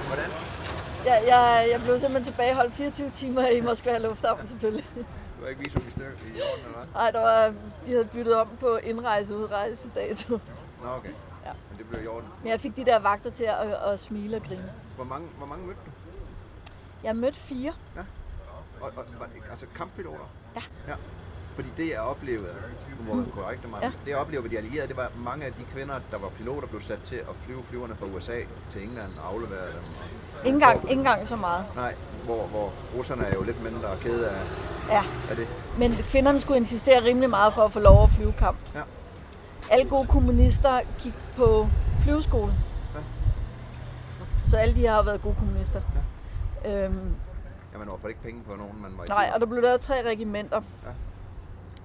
Hvordan? Jeg, jeg, jeg blev simpelthen tilbageholdt 24 timer i Moskva Lufthavn selvfølgelig. Du har ikke visum i stykke i orden, eller hvad? Nej, der var, de havde byttet om på indrejse udrejse dato. Nå, okay. Ja. Men det blev i orden. Men jeg fik de der vagter til at, at smile og grine. Hvor mange, hvor mange mødte du? Jeg mødte fire. Og, og, altså kamppiloter? Ja. ja. Fordi det jeg oplevede, nu må korrekte mig, Ja. det jeg oplevede ved de allierede, det var mange af de kvinder, der var piloter, blev sat til at flyve flyverne fra USA til England og aflevere dem. Ikke engang, ikke engang så meget. Nej, hvor, hvor russerne er jo lidt mindre kede af, Ja. af det. Men kvinderne skulle insistere rimelig meget for at få lov at flyve kamp. Ja. Alle gode kommunister gik på flyveskole. Ja. Så alle de har været gode kommunister. Øhm, Ja, man får ikke penge på nogen, man var i nej, og der blev lavet tre regimenter.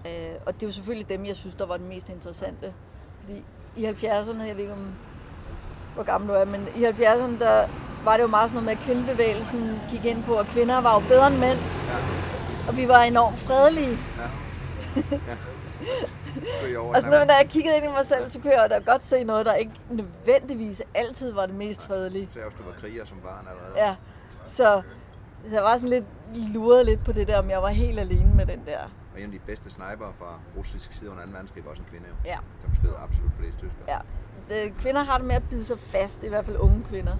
Øh, og det er jo selvfølgelig dem, jeg synes, der var det mest interessante. Fordi i 70'erne, jeg ved ikke om, hvor gammel du er, men i 70'erne, der var det jo meget sådan noget med, at kvindebevægelsen gik ind på, at kvinder var jo bedre end mænd. Ja. Og vi var enormt fredelige. Ja. [laughs] ja. Og sådan noget, da jeg kiggede ind i mig selv, så kunne jeg da godt se noget, der ikke nødvendigvis altid var det mest fredelige. Så jeg også, du var kriger som barn allerede. Ja, så så jeg var sådan lidt luret lidt på det der, om jeg var helt alene med den der. Og en af de bedste sniper fra russisk side under 2. verdenskrig var også en kvinde, jo, Ja, som skød absolut flest tyskere. ja. Det, kvinder har det med at bide sig fast, i hvert fald unge kvinder.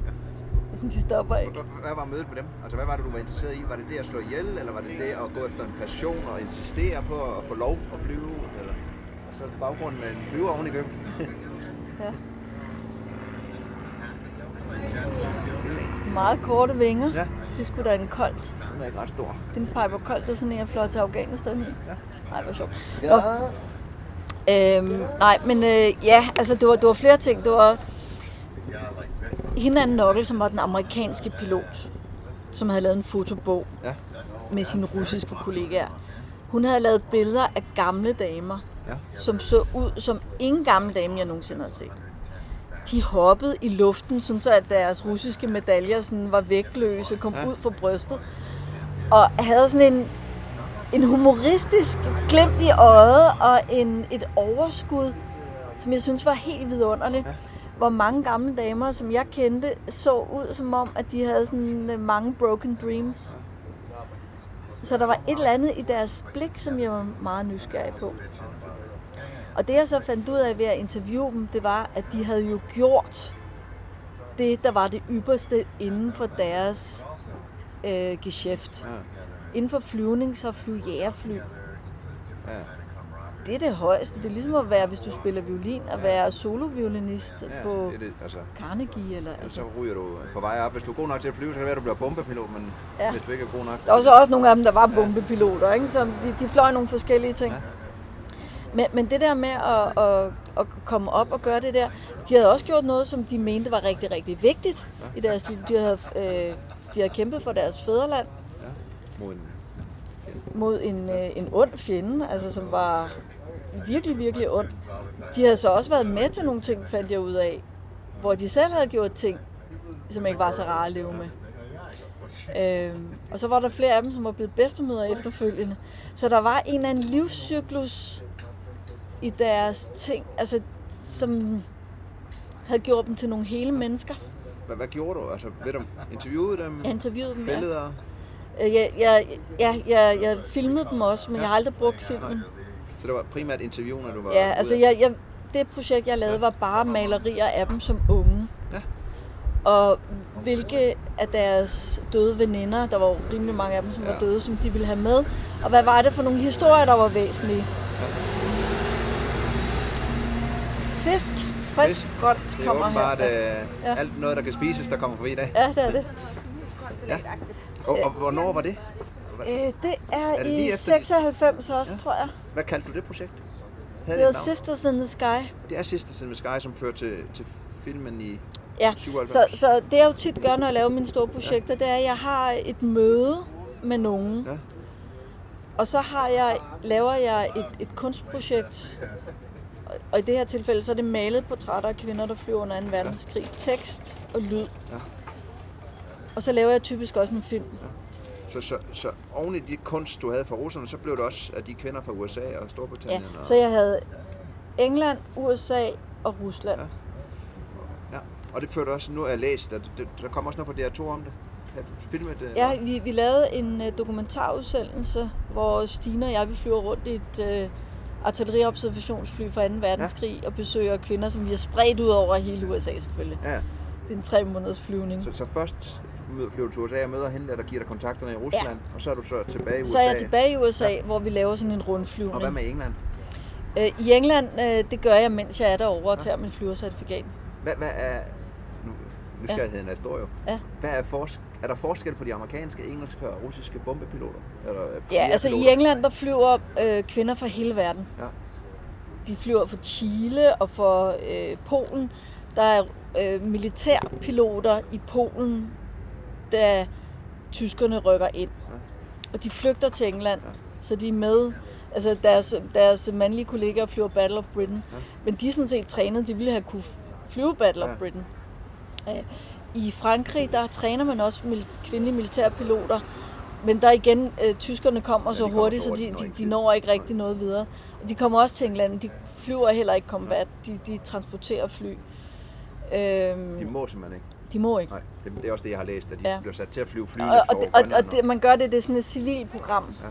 Sådan, de stopper ikke. Hvad- Hvad var mødet med dem? Altså, hvad var det, du var interesseret i? Var det det at slå ihjel, eller var det det at gå efter en passion og insistere på at få lov at flyve? Eller og så baggrunden med en flyver oven i køben? Ja. [laughs] Meget korte vinger. Ja. Det skulle da en koldt. Den er ikke ret stor. Den Piper det er sådan en, jeg fløj til Afghanistan i. Ja. Nej, hvor sjovt. Ja. Øhm, nej, men øh, ja, altså det var, det var flere ting. Det var hende anden Nokkel, som var den amerikanske pilot, som havde lavet en fotobog Ja. med sine russiske kollegaer. Hun havde lavet billeder af gamle damer, Ja. som så ud som ingen gamle dame, jeg nogensinde havde set. De hoppede i luften, sådan så at deres russiske medaljer sådan var vægtløse, kom Ja. ud fra brystet. Og havde sådan en, en humoristisk glimt i øjet og en, et overskud, som jeg synes var helt vidunderligt. Ja. Ja. Hvor mange gamle damer, som jeg kendte, så ud som om, at de havde sådan øh, mange broken dreams. Så der var et eller andet i deres blik, som jeg var meget nysgerrig på. Og det jeg så fandt ud af ved at interviewe dem, det var, at de havde jo gjort det, der var det ypperste inden for deres øh, geschæft. Ja. Inden for flyvning, så flyve jægerfly. ja. Det er det højeste. Det er ligesom at være, hvis du spiller violin, at være soloviolinist ja. på Det det, altså. Carnegie. Eller, Så altså. ryger du på vej op. Hvis du er god nok til at flyve, så kan det være, at du bliver bombepilot, men. Ja. hvis du ikke er god nok... Der var så også nogle af dem, der var bombepiloter, ikke? så de, de fløj nogle forskellige ting. Ja. Men, men det der med at, at, at komme op og gøre det der, de havde også gjort noget, som de mente var rigtig, rigtig vigtigt i deres liv. De havde, øh, de havde kæmpet for deres fædreland Ja. Mod en... mod en, øh, en ond fjende, altså som var virkelig, virkelig ond. De havde så også været med til nogle ting, fandt jeg ud af, hvor de selv havde gjort ting, som ikke var så rare at leve med. Øhm, og så var der flere af dem, som var blevet bedstemøder efterfølgende. Så der var en eller anden livscyklus i deres ting, altså som havde gjort dem til nogle hele mennesker. Hvad, hvad gjorde du? Altså, ved du, interviewede dem? Jeg interviewede dem, ja. Billeder? Øh, Jeg, jeg, jeg, jeg, jeg filmede dem også, men jeg har aldrig brugt filmen. Så det var primært interviewene, du var Ja, altså jeg, jeg, det projekt, jeg lavede, var bare malerier af dem som unge. Ja. Og hvilke af deres døde veninder, der var jo rimelig mange af dem, som Ja. var døde, som de ville have med. Og hvad var det for nogle historier, der var væsentlige? Fisk, frisk, Fisk. godt Det er kommer her. øh, Ja. alt noget, der kan spises, der kommer forbi i dag. Ja, det er det. Ja. Og, og hvornår var det? Øh, det er, Er det i efter- 96 også, Ja. tror jeg. Hvad kaldte du det projekt? Havde Det var? Sisters in the Sky. Det er Sisters in the Sky, som førte til, til filmen i Ja, 97. så, så det jeg jo tit gør, når jeg laver mine store projekter, det er, at jeg har et møde med nogen. Ja. Og så har jeg, laver jeg et, et kunstprojekt. Og- i det her tilfælde, så er det malet portrætter af kvinder, der flyver under 2. verdenskrig. Tekst og lyd. Ja. Og så laver jeg typisk også en film. Så, så, så oven i de kunst, du havde fra russerne, så blev det også af de kvinder fra USA og Ja, Storbritannien. og, så jeg havde England, USA og Rusland. Ja. ja. Og det førte også, nu har jeg læst, at der kommer også noget på DR2 om det. Har du filmet det? Ja, vi, vi lavede en uh, dokumentarudsendelse, hvor Stine og jeg vi flyver rundt i et uh, artilleriobservationsfly fra 2. verdenskrig ja. og besøger kvinder, som vi har spredt ud over hele USA selvfølgelig. ja. Det er en tre måneders flyvning. Så, så først flyver du til USA og møder hende der, giver dig kontakterne i Rusland, ja. og så er du så tilbage i USA. Så er jeg tilbage i USA, ja. hvor vi laver sådan en rundflyvning. Og hvad med England? Øh, I England, øh, det gør jeg, mens jeg er derovre og tager min flyvercertifikat. Hvad, hvad er... Nu, nysgerrigheden er stor jo. Ja. Hvad er, fors, er der forskel på de amerikanske, engelske og russiske bombepiloter? Eller, Ja, altså i? England, der flyver øh, kvinder fra hele verden. Ja. De flyver fra Chile og fra øh, Polen. Der er øh, militærpiloter i Polen, da tyskerne rykker ind. Ja. Og de flygter til England, Ja. så de er med. Altså deres, deres mandlige kollegaer flyver Battle of Britain. Ja. Men de er sådan set trænet, de ville have kunne flyve Battle of Ja. Britain. Øh, I Frankrig, der træner man også mil- kvindelige militærpiloter. Men der igen, øh, tyskerne kommer Ja, så kommer hurtigt, så de, de, ikke de når ikke rigtig noget videre. De kommer også til England, de flyver heller ikke combat, de, de transporterer fly. Øhm, De må simpelthen ikke. de må ikke. Nej, det, det er også det, jeg har læst, at de Ja. bliver sat til at flyve fly. Og, og, det, og, og det, man gør det, det er sådan et civilt program. Ja.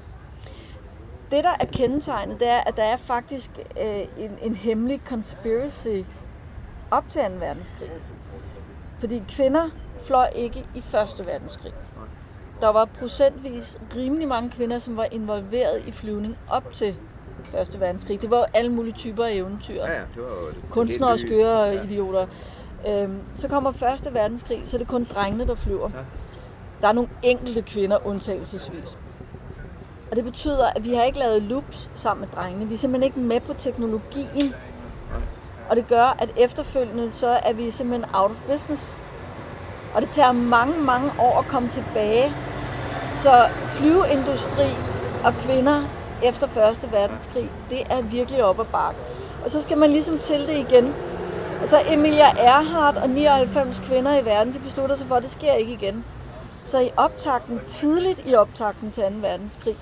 Det, der er kendetegnet, det er, at der er faktisk øh, en, en hemmelig conspiracy op til 2. verdenskrig. Fordi kvinder fløj ikke i Første verdenskrig. Der var procentvis rimelig mange kvinder, som var involveret i flyvning op til Første verdenskrig. Det var jo alle mulige typer af eventyr. Ja, ja, det var jo kunstnere og skøre Ja. idioter. Øhm, så kommer Første verdenskrig, så er det kun drengene, der flyver. Ja. Der er nogle enkelte kvinder undtagelsesvis. Og det betyder, at vi har ikke lavet loops sammen med drengene. Vi er simpelthen ikke med på teknologien. Og det gør, at efterfølgende så er vi simpelthen out of business. Og det tager mange, mange år at komme tilbage. Så flyveindustri og kvinder efter Første verdenskrig, det er virkelig op ad bakke. Og så skal man ligesom til det igen. Og så Emilia Earhart og 99 kvinder i verden, de beslutter sig for, at det sker ikke igen. Så i optakten, tidligt i optakten til 2. verdenskrig,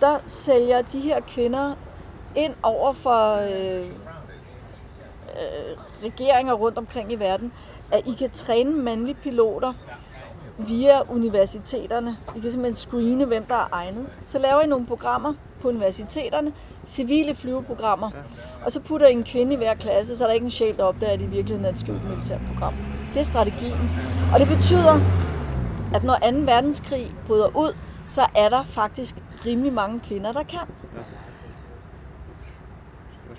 der sælger de her kvinder ind over for øh, øh, regeringer rundt omkring i verden, at I kan træne mandlige piloter via universiteterne. I kan simpelthen screene, hvem der er egnet. Så laver I nogle programmer på universiteterne, civile flyveprogrammer, og så putter I en kvinde i hver klasse, så er der ikke en sjæl, der opdager, at det i virkeligheden er et skjult militært program. Det er strategien. Og det betyder, at når 2. verdenskrig bryder ud, så er der faktisk rimelig mange kvinder, der kan.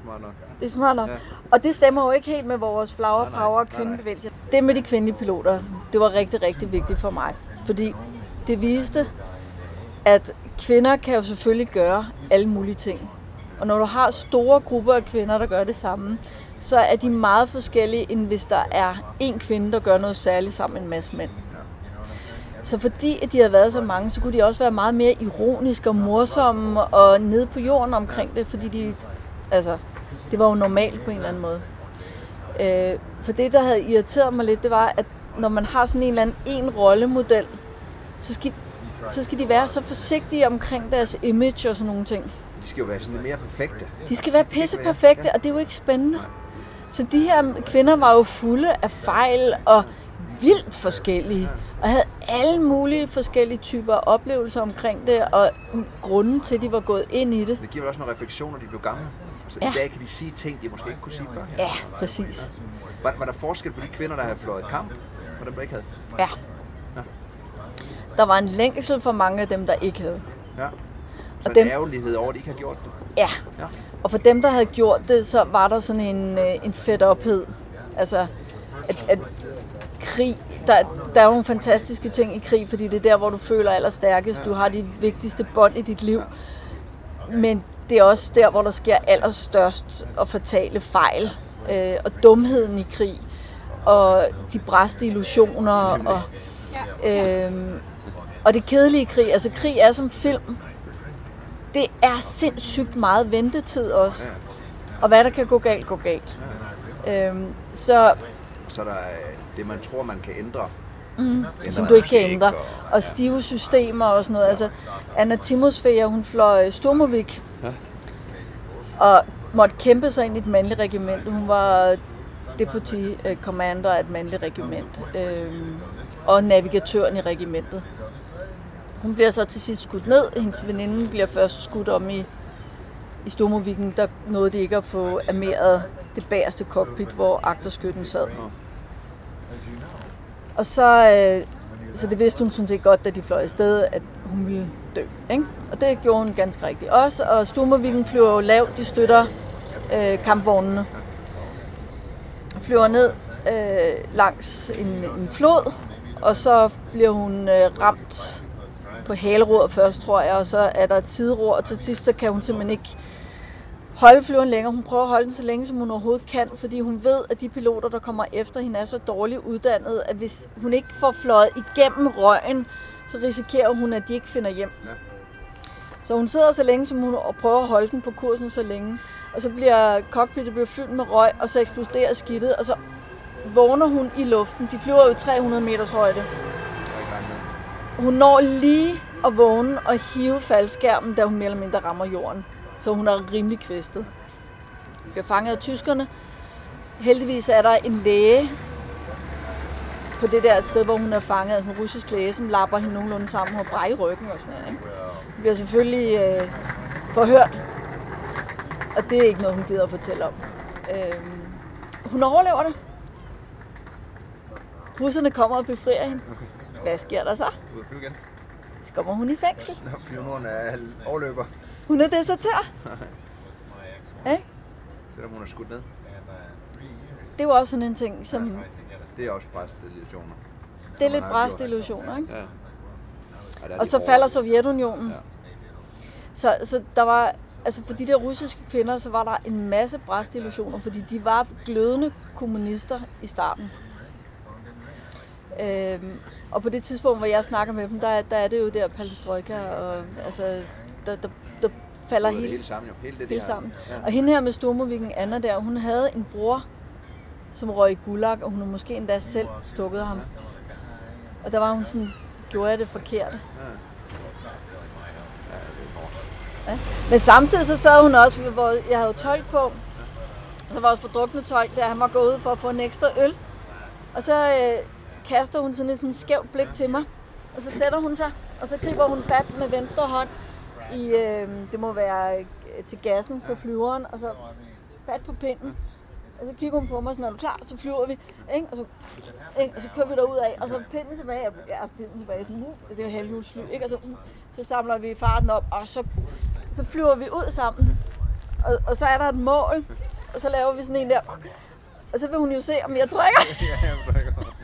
Smart nok. Det er smart nok. Ja. Og det stemmer jo ikke helt med vores flower Nej, nej, power og kvindebevægelse. Det med de kvindelige piloter, det var rigtig, rigtig vigtigt for mig. Fordi det viste, at kvinder kan jo selvfølgelig gøre alle mulige ting. Og når du har store grupper af kvinder, der gør det samme, så er de meget forskellige, end hvis der er en kvinde, der gør noget særligt sammen med en masse mænd. Så fordi at de har været så mange, så kunne de også være meget mere ironiske og morsomme og nede på jorden omkring det, fordi de, altså, det var jo normalt på en eller anden måde. Øh, for det, der havde irriteret mig lidt, det var, at når man har sådan en eller anden en rollemodel, så skal, så skal de være så forsigtige omkring deres image og sådan nogle ting. De skal jo være sådan lidt mere perfekte. De skal være pisse perfekte, og det er jo ikke spændende. Så de her kvinder var jo fulde af fejl og vildt forskellige, og havde alle mulige forskellige typer oplevelser omkring det, og grunden til, at de var gået ind i det. Det giver vel også nogle refleksioner, de blev gamle. Så ja. Ja. i dag kan de sige ting, de måske ikke kunne sige før. Ja, præcis. Var, var der forskel på de kvinder, der havde fløjet kamp, og dem, der ikke havde? Ja. Der var en længsel for mange af dem, der ikke havde. Ja. Så Og en dem- ærgerlighed over, at de ikke har gjort det. Ja. Ja. Og for dem, der havde gjort det, så var der sådan en, øh, en fedt ophed. Altså, at, at krig, der, der er jo nogle fantastiske ting i krig, fordi det er der, hvor du føler allerstærkest. Du har de vigtigste bånd i dit liv. Men det er også der, hvor der sker allerstørst og fatale fejl. Øh, og dumheden i krig. Og de bræste illusioner. Og, øh, og det kedelige krig. Altså, krig er som film. Det er sindssygt meget ventetid også. Og hvad der kan gå galt, går galt. Øhm, så Så der er det, man tror, man kan ændre. mm, som du ikke kan ændre. og- Og stive systemer og sådan noget. Altså, Anna Timosfea, hun fløj Sturmovik. Ja. Og måtte kæmpe sig ind i et mandligt regiment. Hun var deputy øh, commander af et mandligt regiment. Øhm, og navigatøren i regimentet. Hun bliver så til sidst skudt ned. Hendes veninde bliver først skudt om i, i Stormoviken. Der nåede de ikke at få armeret det bagerste cockpit, hvor agterskytten sad. Og så, øh, så det vidste hun sådan set godt, da de fløj afsted, at hun ville dø. Ikke? Og det gjorde hun ganske rigtigt også. Og Sturmoviken flyver jo lavt, de støtter øh, kampvognene. Flyver ned øh, langs en, en flod, og så bliver hun øh, ramt på haleroret først, tror jeg, og så er der et sideror, og til sidst så kan hun simpelthen ikke holde flyveren længere. Hun prøver at holde den så længe, som hun overhovedet kan, fordi hun ved, at de piloter, der kommer efter hende, er så dårligt uddannet, at hvis hun ikke får fløjet igennem røgen, så risikerer hun, at de ikke finder hjem. Ja. Så hun sidder så længe, som hun og prøver at holde den på kursen så længe. Og så bliver cockpittet bliver fyldt med røg, og så eksploderer skidtet, og så vågner hun i luften. De flyver jo 300 meters højde. Hun når lige at vågne og hive faldskærmen, da hun mere eller mindre rammer jorden. Så hun er rimelig kvæstet. Hun bliver fanget af tyskerne. Heldigvis er der en læge på det der sted, hvor hun er fanget, altså en russisk læge, som lapper hende nogenlunde sammen og brækker ryggen og sådan noget. Ikke? Hun bliver selvfølgelig øh, forhørt, og det er ikke noget, hun gider at fortælle om. Øh, hun overlever det. Russerne kommer og befrier hende. Hvad sker der så? Ud at flyve igen. Så kommer hun i fængsel. Nå, pionoren er overløber, Hun er desertør. [laughs] Ikke? selvom hun er skudt ned. Det jo også sådan en ting, som... Det er også præstillusioner. Det er lidt bræst illusioner, ikke? Ja. Der Og de så falder Sovjetunionen. Ja. Så, så der var... Altså for de der russiske kvinder, så var der en masse bræstillusioner, fordi de var glødende kommunister i starten. Øhm, og på det tidspunkt, hvor jeg snakker med dem, der, er- der er det jo der perestrojka, og altså, der, der, der falder det hele, sammen jo. Hele det, de hele har- sammen. Ja. Og hende her med Stormoviken Anna der, hun havde en bror, som røg i gulag, og hun har måske endda selv stukket ham. Og der var hun sådan, gjorde jeg det forkert? Ja. Men samtidig så sad hun også, hvor jeg havde tolk på, og så var jeg fordruknet tolk, der han var gået ud for at få en ekstra øl. Og så øh, kaster hun sådan et sådan skævt blik til mig, og så sætter hun sig, og så griber hun fat med venstre hånd i, øh, det må være øh, til gassen på flyveren, og så fat på pinden. Og så kigger hun på mig sådan, er du klar? Så flyver vi, ikke? Og så, ikke? Og så kører vi derud af, og så pinden tilbage, og ja, pinden tilbage, sådan, uh, det er halvhjulsfly, ikke? Og så, uh, så samler vi farten op, og så, så flyver vi ud sammen. Og, og så er der et mål, og så laver vi sådan en der, og så vil hun jo se, om jeg trykker. [laughs] Ja, jeg forstår godt.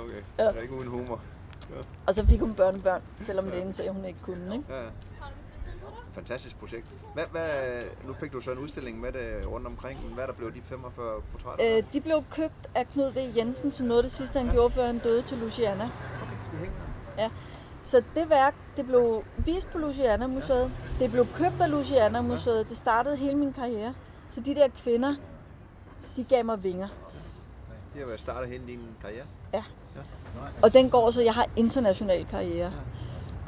Okay, det er ikke uden humor. Og så fik hun børnebørn, selvom det sagde, hun ikke kunne, ikke? Ja. Fantastisk projekt. Hvad, hvad, nu fik du så en udstilling med det rundt omkring, men hvad er der blev de 45 portrætter? Øh, de blev købt af Knud V. Jensen, som noget af det sidste, han gjorde, før han døde til Luciana. Okay, skal hænge? Ja. Så det værk, det blev vist på Luciana Museet. Det blev købt af Luciana Museet. Det startede hele min karriere. Så de der kvinder, de gav mig vinger. De har været startet hele din karriere. Ja. Og den går så, jeg har international karriere.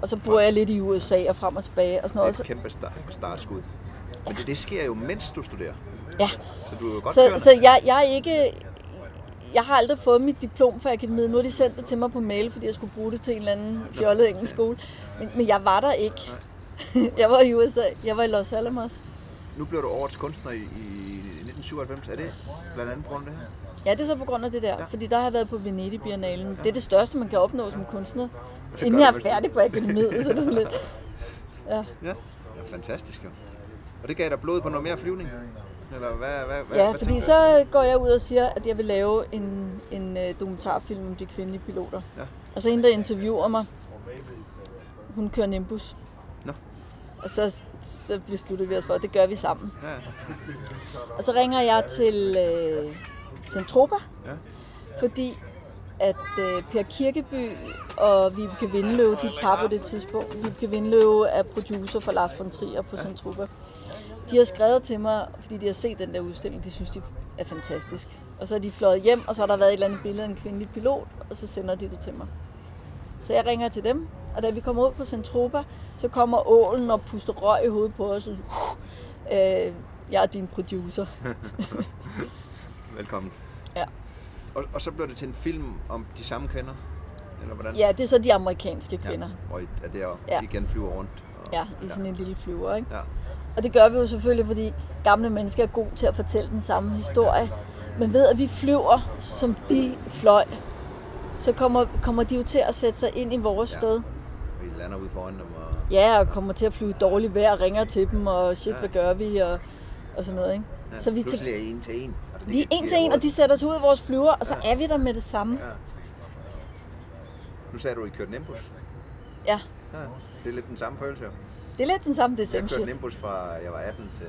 Og så bor jeg lidt i USA og frem og tilbage og sådan Det er noget. et kæmpe start, startskud. Men det, det sker jo, mens du studerer. Ja, Så du er jo godt så, kørende. så jeg, jeg er ikke... Jeg har aldrig fået mit diplom fra akademiet. Nu har de sendt det til mig på mail, fordi jeg skulle bruge det til en eller anden fjollet engelsk skole. Men, men jeg var der ikke. [laughs] Jeg var i USA. Jeg var i Los Alamos. Nu blev du årets kunstner i, i 1997. Er det blandt andet på grund af det her? Ja, det er så på grund af det der. Fordi der har jeg været på Venedig Biennalen. Det er det største, man kan opnå som kunstner. Så Inden jeg er færdig på akademiet, så er det sådan lidt... Ja. Ja. ja fantastisk jo. Og det gav dig blod på noget mere flyvning? Eller hvad, hvad, hvad, Ja, hvad fordi så går jeg ud og siger, at jeg vil lave en, en øh, dokumentarfilm om de kvindelige piloter. Ja. Og så en, der interviewer mig, hun kører Nimbus. Nå. Og så, så besluttede vi os for, at det gør vi sammen. Ja, Og så ringer jeg til øh, Centropa, ja. fordi at øh, Per Kirkeby og Vibeke Vindløv, de par på det tidspunkt. Vibeke Vindløv er producer for Lars von Trier på Centropa. De har skrevet til mig, fordi de har set den der udstilling, de synes, de er fantastisk. Og så er de fløjet hjem, og så har der været et eller andet billede af en kvindelig pilot, og så sender de det til mig. Så jeg ringer til dem, og da vi kommer ud på Centropa, så kommer ålen og puster røg i hovedet på os. Og, øh, jeg er din producer. [laughs] Velkommen. Ja. Og, og så blev det til en film om de samme kvinder? Eller hvordan? Ja, det er så de amerikanske kvinder. Ja. Og er det jo Ja. igen flyver rundt? Og, Ja, i sådan en lille flyver, ikke? Ja. Og det gør vi jo selvfølgelig, fordi gamle mennesker er gode til at fortælle den samme historie. Men ved at vi flyver, som de fløj, så kommer, kommer de jo til at sætte sig ind i vores Ja. ja. sted. Vi lander ude foran dem. Og... Ja, og kommer til at flyve dårligt vejr og ringer til dem, og shit, Ja. hvad gør vi, og, og sådan noget, ikke? Ja. Så vi, Pludselig er I en til en. Det- vi er en det til en, og de sætter os ud af vores flyver, og så Ja. er vi der med det samme. Ja. Nu sagde du, at I kørte Nimbus. Ja, Ja. Det er lidt den samme følelse, jo. det er lidt den samme, det er Jeg same kørte. Nimbus fra jeg var 18 til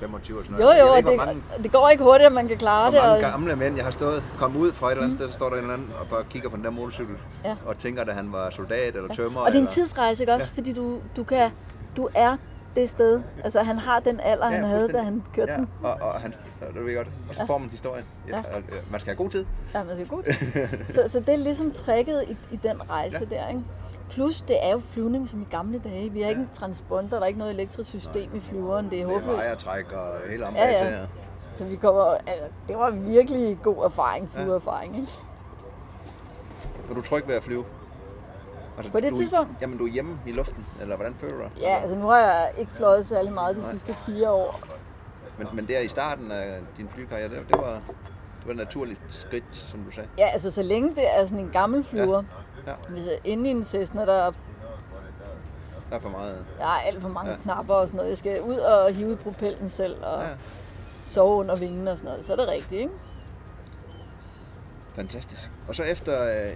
25 og sådan Jo, noget. jo, jeg og ikke, det, hvor mange, det går ikke hurtigt, at man kan klare hvor det. mange Og, gamle mænd, jeg har stået, kommet ud fra et eller andet sted, så står der en eller anden og bare kigger på den der motorcykel, Ja. og tænker, at han var soldat eller tømmer. og det er en eller... tidsrejse, ikke også? Ja. Fordi du, du, kan, du er det sted. Altså, han har den alder, han havde, da han kørte ja, den. Og, og han, og det ved godt. Og så Ja. får man historien. Ja. Ja. og, øh, Man skal have god tid. Ja, man skal god til. [laughs] så, så det er ligesom trækket i, i den rejse Ja. ja. der, ikke? Plus, det er jo flyvning som i gamle dage. Vi har ikke en transponder, der er ikke noget elektrisk system i flyveren. Det er Det er håbløst. vejertræk og hele om Ja, ja. Så vi kommer, altså, det var virkelig god erfaring, flyveerfaring, ikke? Var du tryg ved at flyve? Altså, På det du, tidspunkt? Jamen, du er hjemme i luften, eller hvordan føler du dig? Ja, altså nu har jeg ikke fløjet særlig meget de Nej. sidste fire år. Men, men der i starten af din flykarriere, det, det, var, det var et naturligt skridt, som du sagde. Ja, altså så længe det er sådan en gammel flyver. Ja. Hvis jeg inde i en Cessna, der Der er for meget. jeg har alt for mange Ja. ja. knapper og sådan noget. Jeg skal ud og hive i propellen selv og Ja, ja. sove under vingen og sådan noget. Så er det rigtigt, ikke? fantastisk. Og så efter øh,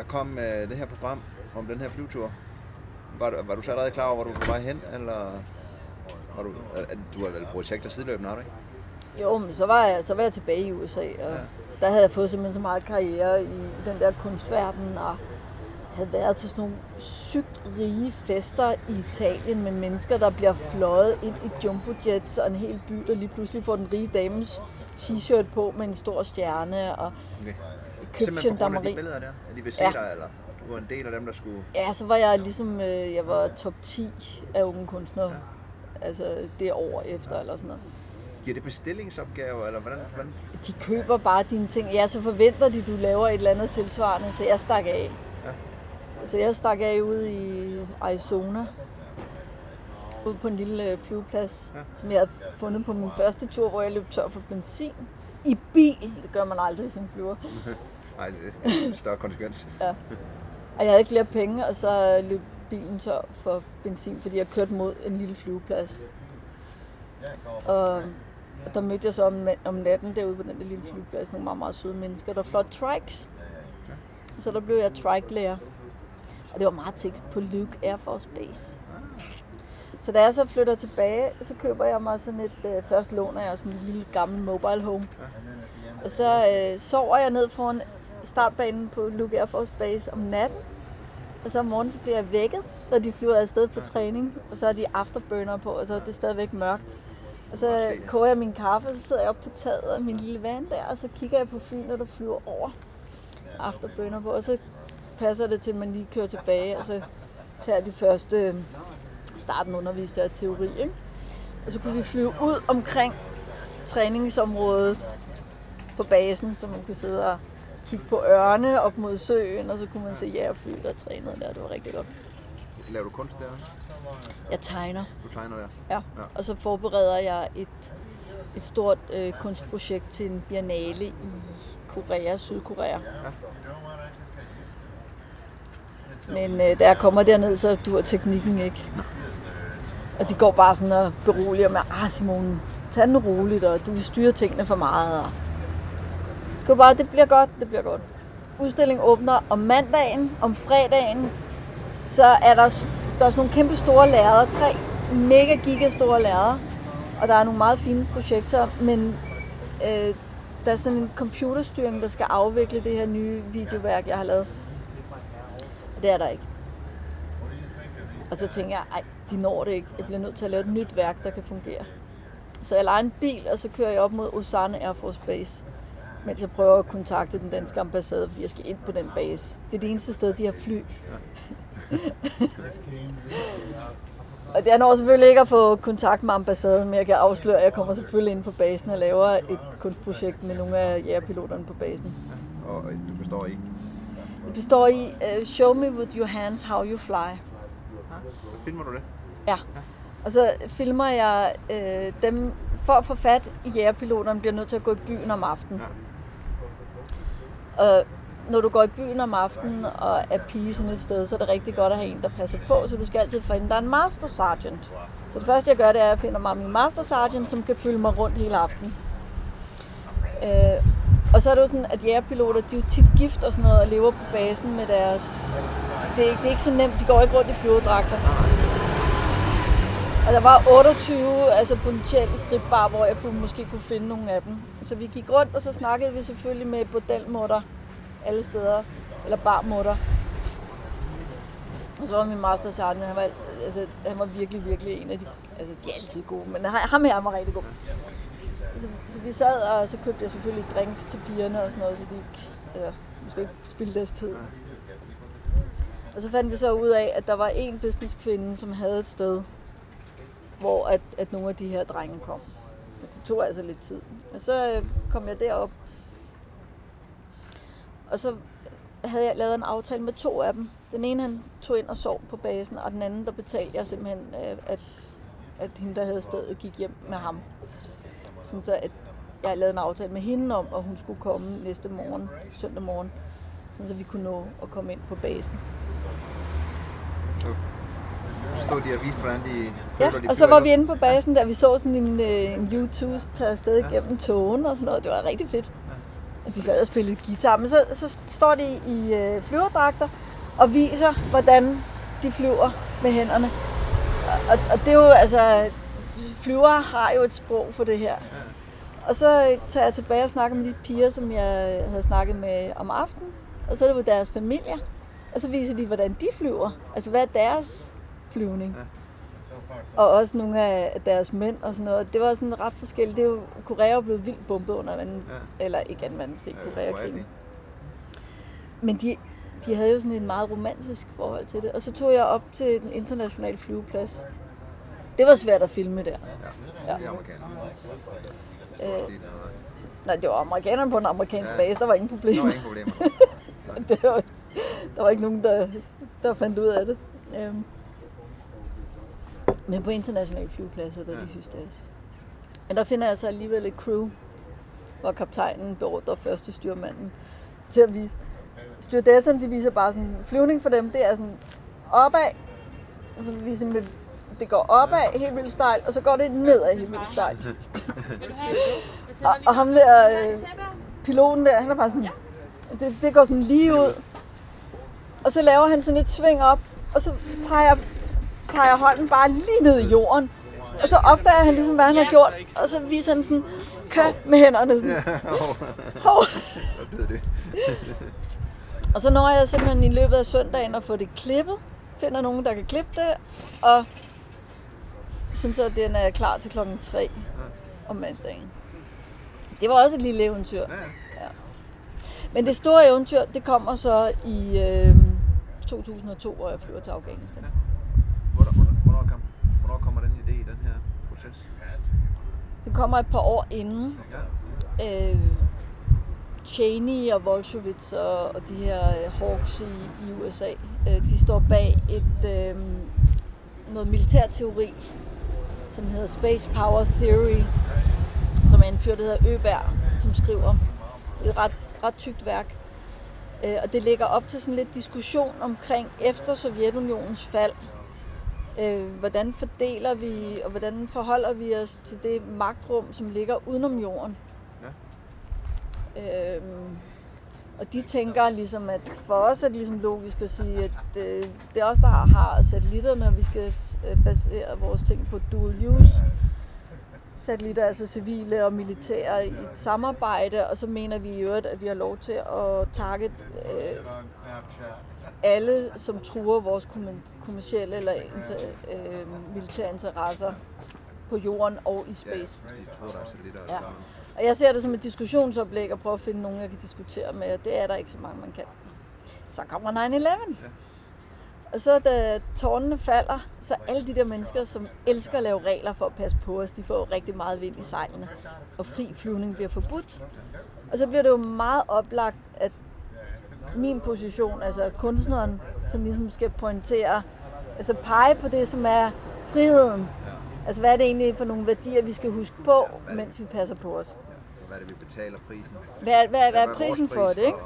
der kom øh, det her program om den her flyvetur, var, du- var du så allerede klar over, hvor du var på vej hen, eller var du, øh, du har vel projekter sideløbende, har du ikke? Jo, men så var jeg, så var jeg tilbage i USA, og ja. der havde jeg fået simpelthen så meget karriere i den der kunstverden, og havde været til sådan nogle sygt rige fester i Italien med mennesker, der bliver fløjet ind i jumbojets, og en hel by, der lige pludselig får den rige dames t-shirt på med en stor stjerne, og Okay. Grund af de gendarmeri. billeder der? Er de vil se Ja. dig, eller du var en del af dem, der skulle... Ja, så var jeg ligesom, øh, jeg var top 10 af unge kunstnere. Ja. Altså det år efter eller sådan noget. Giver det bestillingsopgaver, eller hvordan? hvordan? De køber bare dine ting. Ja, så forventer de, du laver et eller andet tilsvarende, så jeg stak af. Ja. Så jeg stak af ude i Arizona. Ude på en lille øh, flyveplads, Ja. ja. som jeg havde fundet på min første tur, hvor jeg løb tør for benzin. I bil. Det gør man aldrig i sin flyver. [laughs] Nej, det er større konsekvens. Ja. Og jeg havde ikke flere penge, og så løb bilen tør for benzin, fordi jeg kørte mod en lille flyveplads. Og der mødte jeg så om, om natten derude på den der lille flyveplads nogle meget, meget søde mennesker, der flot trikes. Så der blev jeg trike-lærer. Og det var meget tæt på Luke Air Force Base. Så da jeg så flytter tilbage, så køber jeg mig sådan et, øh, først låner jeg sådan en lille gammel mobile home. Og så øh, sover jeg ned foran startbanen på Luke Air Force Base om natten. Og så om morgenen så bliver jeg vækket, når de flyver afsted på træning. Og så er de afterburner på, og så er det stadigvæk mørkt. Og så koger jeg min kaffe, og så sidder jeg oppe på taget af min lille van der, og så kigger jeg på flyene, der flyver over afterburner på. Og så passer det til, at man lige kører tilbage, og så tager de første øh, starten undervist af teori. Ikke? Og så kunne vi flyve ud omkring træningsområdet på basen, så man kunne sidde og kigge på ørne op mod søen, og så kunne man se jægerfly, der trænede der. Det var rigtig godt. Laver du kunst der? Jeg tegner. Du tegner der? Ja. ja. Og så forbereder jeg et, et stort øh, kunstprojekt til en biennale i Korea, Sydkorea. Ja. Men øh, da jeg kommer derned, så dur teknikken ikke. Og de går bare sådan og beroliger mig. Ah, Simone, tag den roligt, og du vil styre tingene for meget. Og... Skal du bare, det bliver godt, det bliver godt. Udstillingen åbner om mandagen, om fredagen, så er der, der er sådan nogle kæmpe store lærreder, tre mega giga store lærreder, og der er nogle meget fine projekter, men øh, der er sådan en computerstyring, der skal afvikle det her nye videoværk, jeg har lavet. Det er der ikke. Og så tænker jeg, ej, de når det ikke. Jeg bliver nødt til at lave et nyt værk, der kan fungere. Så jeg leger en bil, og så kører jeg op mod Osana Air Force Base, mens jeg prøver at kontakte den danske ambassade, fordi jeg skal ind på den base. Det er det eneste sted, de har fly. [laughs] og det er når selvfølgelig ikke at få kontakt med ambassaden, men jeg kan afsløre, at jeg kommer selvfølgelig ind på basen og laver et kunstprojekt med nogle af jægerpiloterne på basen. Og du består i? Det består i uh, Show me with your hands how you fly. Ja. Filmer du det? Ja. Og så filmer jeg øh, dem, for at få fat i jægerpiloterne, bliver nødt til at gå i byen om aftenen. Ja. Og når du går i byen om aftenen og er pige sådan et sted, så er det rigtig godt at have en, der passer på, så du skal altid finde, der en master sergeant. Så det første, jeg gør, det er, at jeg finder mig min master sergeant, som kan følge mig rundt hele aftenen. Øh, og så er det jo sådan, at jægerpiloter, de er jo tit gift og sådan noget, og lever på basen med deres... Det er, det er ikke så nemt, de går ikke rundt i flyvedragter. Og der var 28 altså potentielle stripbar, hvor jeg kunne, måske kunne finde nogle af dem. Så vi gik rundt, og så snakkede vi selvfølgelig med bordelmutter alle steder, eller barmutter. Og så var min master sergeant, han var, altså, han var virkelig, virkelig en af de, altså de er altid gode, men ham her var rigtig god. Så, så vi sad, og så købte jeg selvfølgelig drinks til pigerne og sådan noget, så de ikke, altså, måske ikke spilde deres tid. Og så fandt vi så ud af, at der var en businesskvinde, som havde et sted, hvor at, at nogle af de her drenge kom. Men det tog altså lidt tid. Og så øh, kom jeg derop. Og så havde jeg lavet en aftale med to af dem. Den ene han tog ind og sov på basen, og den anden der betalte jeg simpelthen, øh, at, at hende der havde stedet gik hjem med ham. Sådan så at jeg lavede en aftale med hende om, at hun skulle komme næste morgen, søndag morgen, sådan så vi kunne nå at komme ind på basen. Stod de og viste, hvordan de føler, ja, de og så var vi inde på basen, der vi så sådan en, øh, en YouTube tage afsted ja. gennem togen og sådan noget. Det var rigtig fedt. Og de sad og spillede guitar. Men så, så står de i øh, flyverdragter og viser, hvordan de flyver med hænderne. Og, og det er jo, altså, flyvere har jo et sprog for det her. Og så tager jeg tilbage og snakker med de piger, som jeg havde snakket med om aftenen. Og så er det jo deres familier. Og så viser de, hvordan de flyver. Altså, hvad er deres flyvning. Ja. Og også nogle af deres mænd og sådan noget. Det var sådan ret forskelligt. Det er jo, Korea er blevet vildt bombet under ja. eller ikke anden verdenskrig, Koreakrigen. Men de, de havde jo sådan en meget romantisk forhold til det. Og så tog jeg op til den internationale flyveplads. Det var svært at filme der. Ja, ja. Øh, nej, det var amerikanerne på en amerikansk ja. base. Der var ingen problemer. Der var ingen problemer. [laughs] det var, der var ikke nogen, der, der fandt ud af det. Øhm. Men på internationale flyvepladser, der ja. de synes det er. Men der finder jeg så alligevel et crew, hvor kaptajnen beordrer første styrmanden til at vise. Styrdessen, de viser bare sådan, flyvning for dem, det er sådan opad, og så viser de, det går opad helt vildt stejlt, og så går det nedad helt vildt stejlt. [laughs] og, og ham der, øh, piloten der, han er bare sådan, det, det går sådan lige ud. Og så laver han sådan et sving op, og så peger peger hånden bare lige ned i jorden. Og så opdager han ligesom, hvad han har gjort. Og så viser han sådan, kø med hænderne sådan. Hov. [laughs] [laughs] og så når jeg simpelthen i løbet af søndagen at få det klippet. Finder nogen, der kan klippe det. Og sådan så den er klar til klokken 3 om mandagen. Det var også et lille eventyr. Ja. Men det store eventyr, det kommer så i øh, 2002, hvor jeg flyver til Afghanistan. Hvornår, hvornår, kom, hvornår kommer den idé i den her proces? Det kommer et par år inden. Øh, Cheney og Wolfowitz og, og de her øh, hawks i, i USA, øh, de står bag et øh, noget militærteori, som hedder Space Power Theory, som er en fyr, der hedder Øberg, som skriver et ret, ret tykt værk. Øh, og det ligger op til sådan lidt diskussion omkring efter Sovjetunionens fald. Øh, hvordan fordeler vi, og hvordan forholder vi os til det magtrum, som ligger udenom jorden? Ja. Øh, og de tænker ligesom, at for os er det ligesom logisk at sige, at øh, det er os, der har satellitterne, og vi skal øh, basere vores ting på dual use satellitter, altså civile og militære i et samarbejde, og så mener vi i øvrigt, at vi har lov til at target øh, alle, som truer vores kommersielle eller inter, øh, militære interesser på jorden og i space. Ja. Og jeg ser det som et diskussionsoplæg at prøve at finde nogen, jeg kan diskutere med, og det er der ikke så mange, man kan. Så kommer 9-11. Og så da tårnene falder, så alle de der mennesker, som elsker at lave regler for at passe på os, de får rigtig meget vind i sejlene. Og fri flyvning bliver forbudt. Og så bliver det jo meget oplagt, at min position, altså kunstneren, som ligesom skal pointere, altså pege på det, som er friheden. Altså hvad er det egentlig for nogle værdier, vi skal huske på, mens vi passer på os. Hvad er det, vi betaler prisen? Hvad, hvad, hvad er prisen for det, ikke?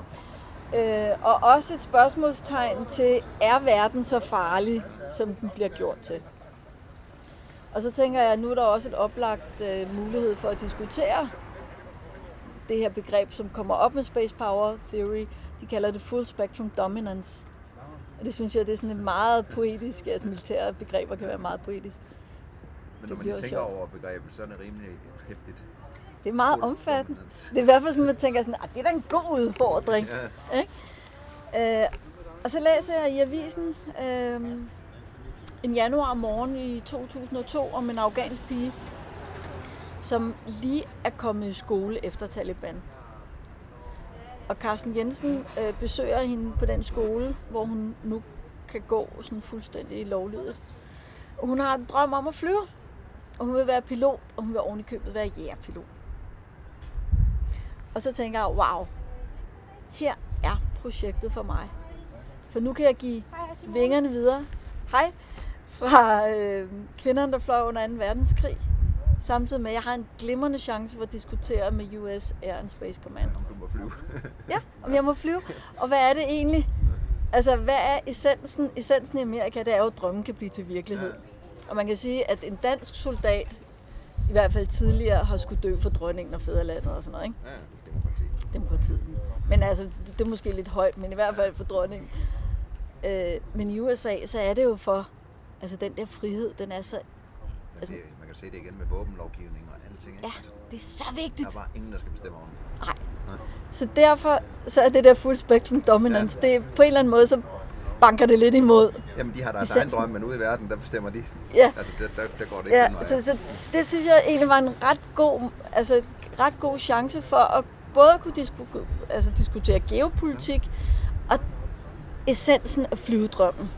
Øh, og også et spørgsmålstegn til, er verden så farlig, som den bliver gjort til? Og så tænker jeg, at nu er der også et oplagt øh, mulighed for at diskutere det her begreb, som kommer op med Space Power Theory. De kalder det Full Spectrum Dominance. Og det synes jeg, det er sådan et meget poetisk, altså militære begreber kan være meget poetisk. Men når man tænker sjovt. over begrebet, så er det rimelig hæftigt. Det er meget omfattende. Det er i hvert fald sådan, at man tænker sådan, at det er da en god udfordring. Ja. Ikke? Øh, og så læser jeg i avisen øh, en januar morgen i 2002 om en afghansk pige, som lige er kommet i skole efter Taliban. Og Carsten Jensen øh, besøger hende på den skole, hvor hun nu kan gå sådan fuldstændig lovlydigt. Hun har en drøm om at flyve, og hun vil være pilot, og hun vil oven i købet være jægerpilot. Og så tænker jeg, wow, her er projektet for mig. For nu kan jeg give Hej, vingerne videre. Hej. Fra øh, kvinderne, der fløj under 2. verdenskrig. Samtidig med, at jeg har en glimrende chance for at diskutere med US Air and Space Command. Om du må flyve. [laughs] ja, om jeg må flyve. Og hvad er det egentlig? Altså, hvad er essensen? Essensen i Amerika, det er jo, at drømmen kan blive til virkelighed. Og man kan sige, at en dansk soldat, i hvert fald tidligere, har skulle dø for dronningen og fædrelandet og sådan noget, ikke? Ja demokratiet. Men altså, det er måske lidt højt, men i hvert fald for dronningen. Øh, men i USA, så er det jo for, altså den der frihed, den er så... Altså, det, kan se det igen med våbenlovgivning og alting. Ikke? Ja, det er så vigtigt. Der er bare ingen, der skal bestemme om det. Nej. Nej. Så derfor så er det der full spectrum dominance, ja. det er på en eller anden måde, så banker det lidt imod. Jamen, de har deres egen drøm, men ude i verden, der bestemmer de. Ja. Altså, der, der, der går det ikke ja, så, så, det synes jeg egentlig var en ret god, altså, ret god chance for at både kunne disku, altså diskutere geopolitik og essensen af flyvedrømmen.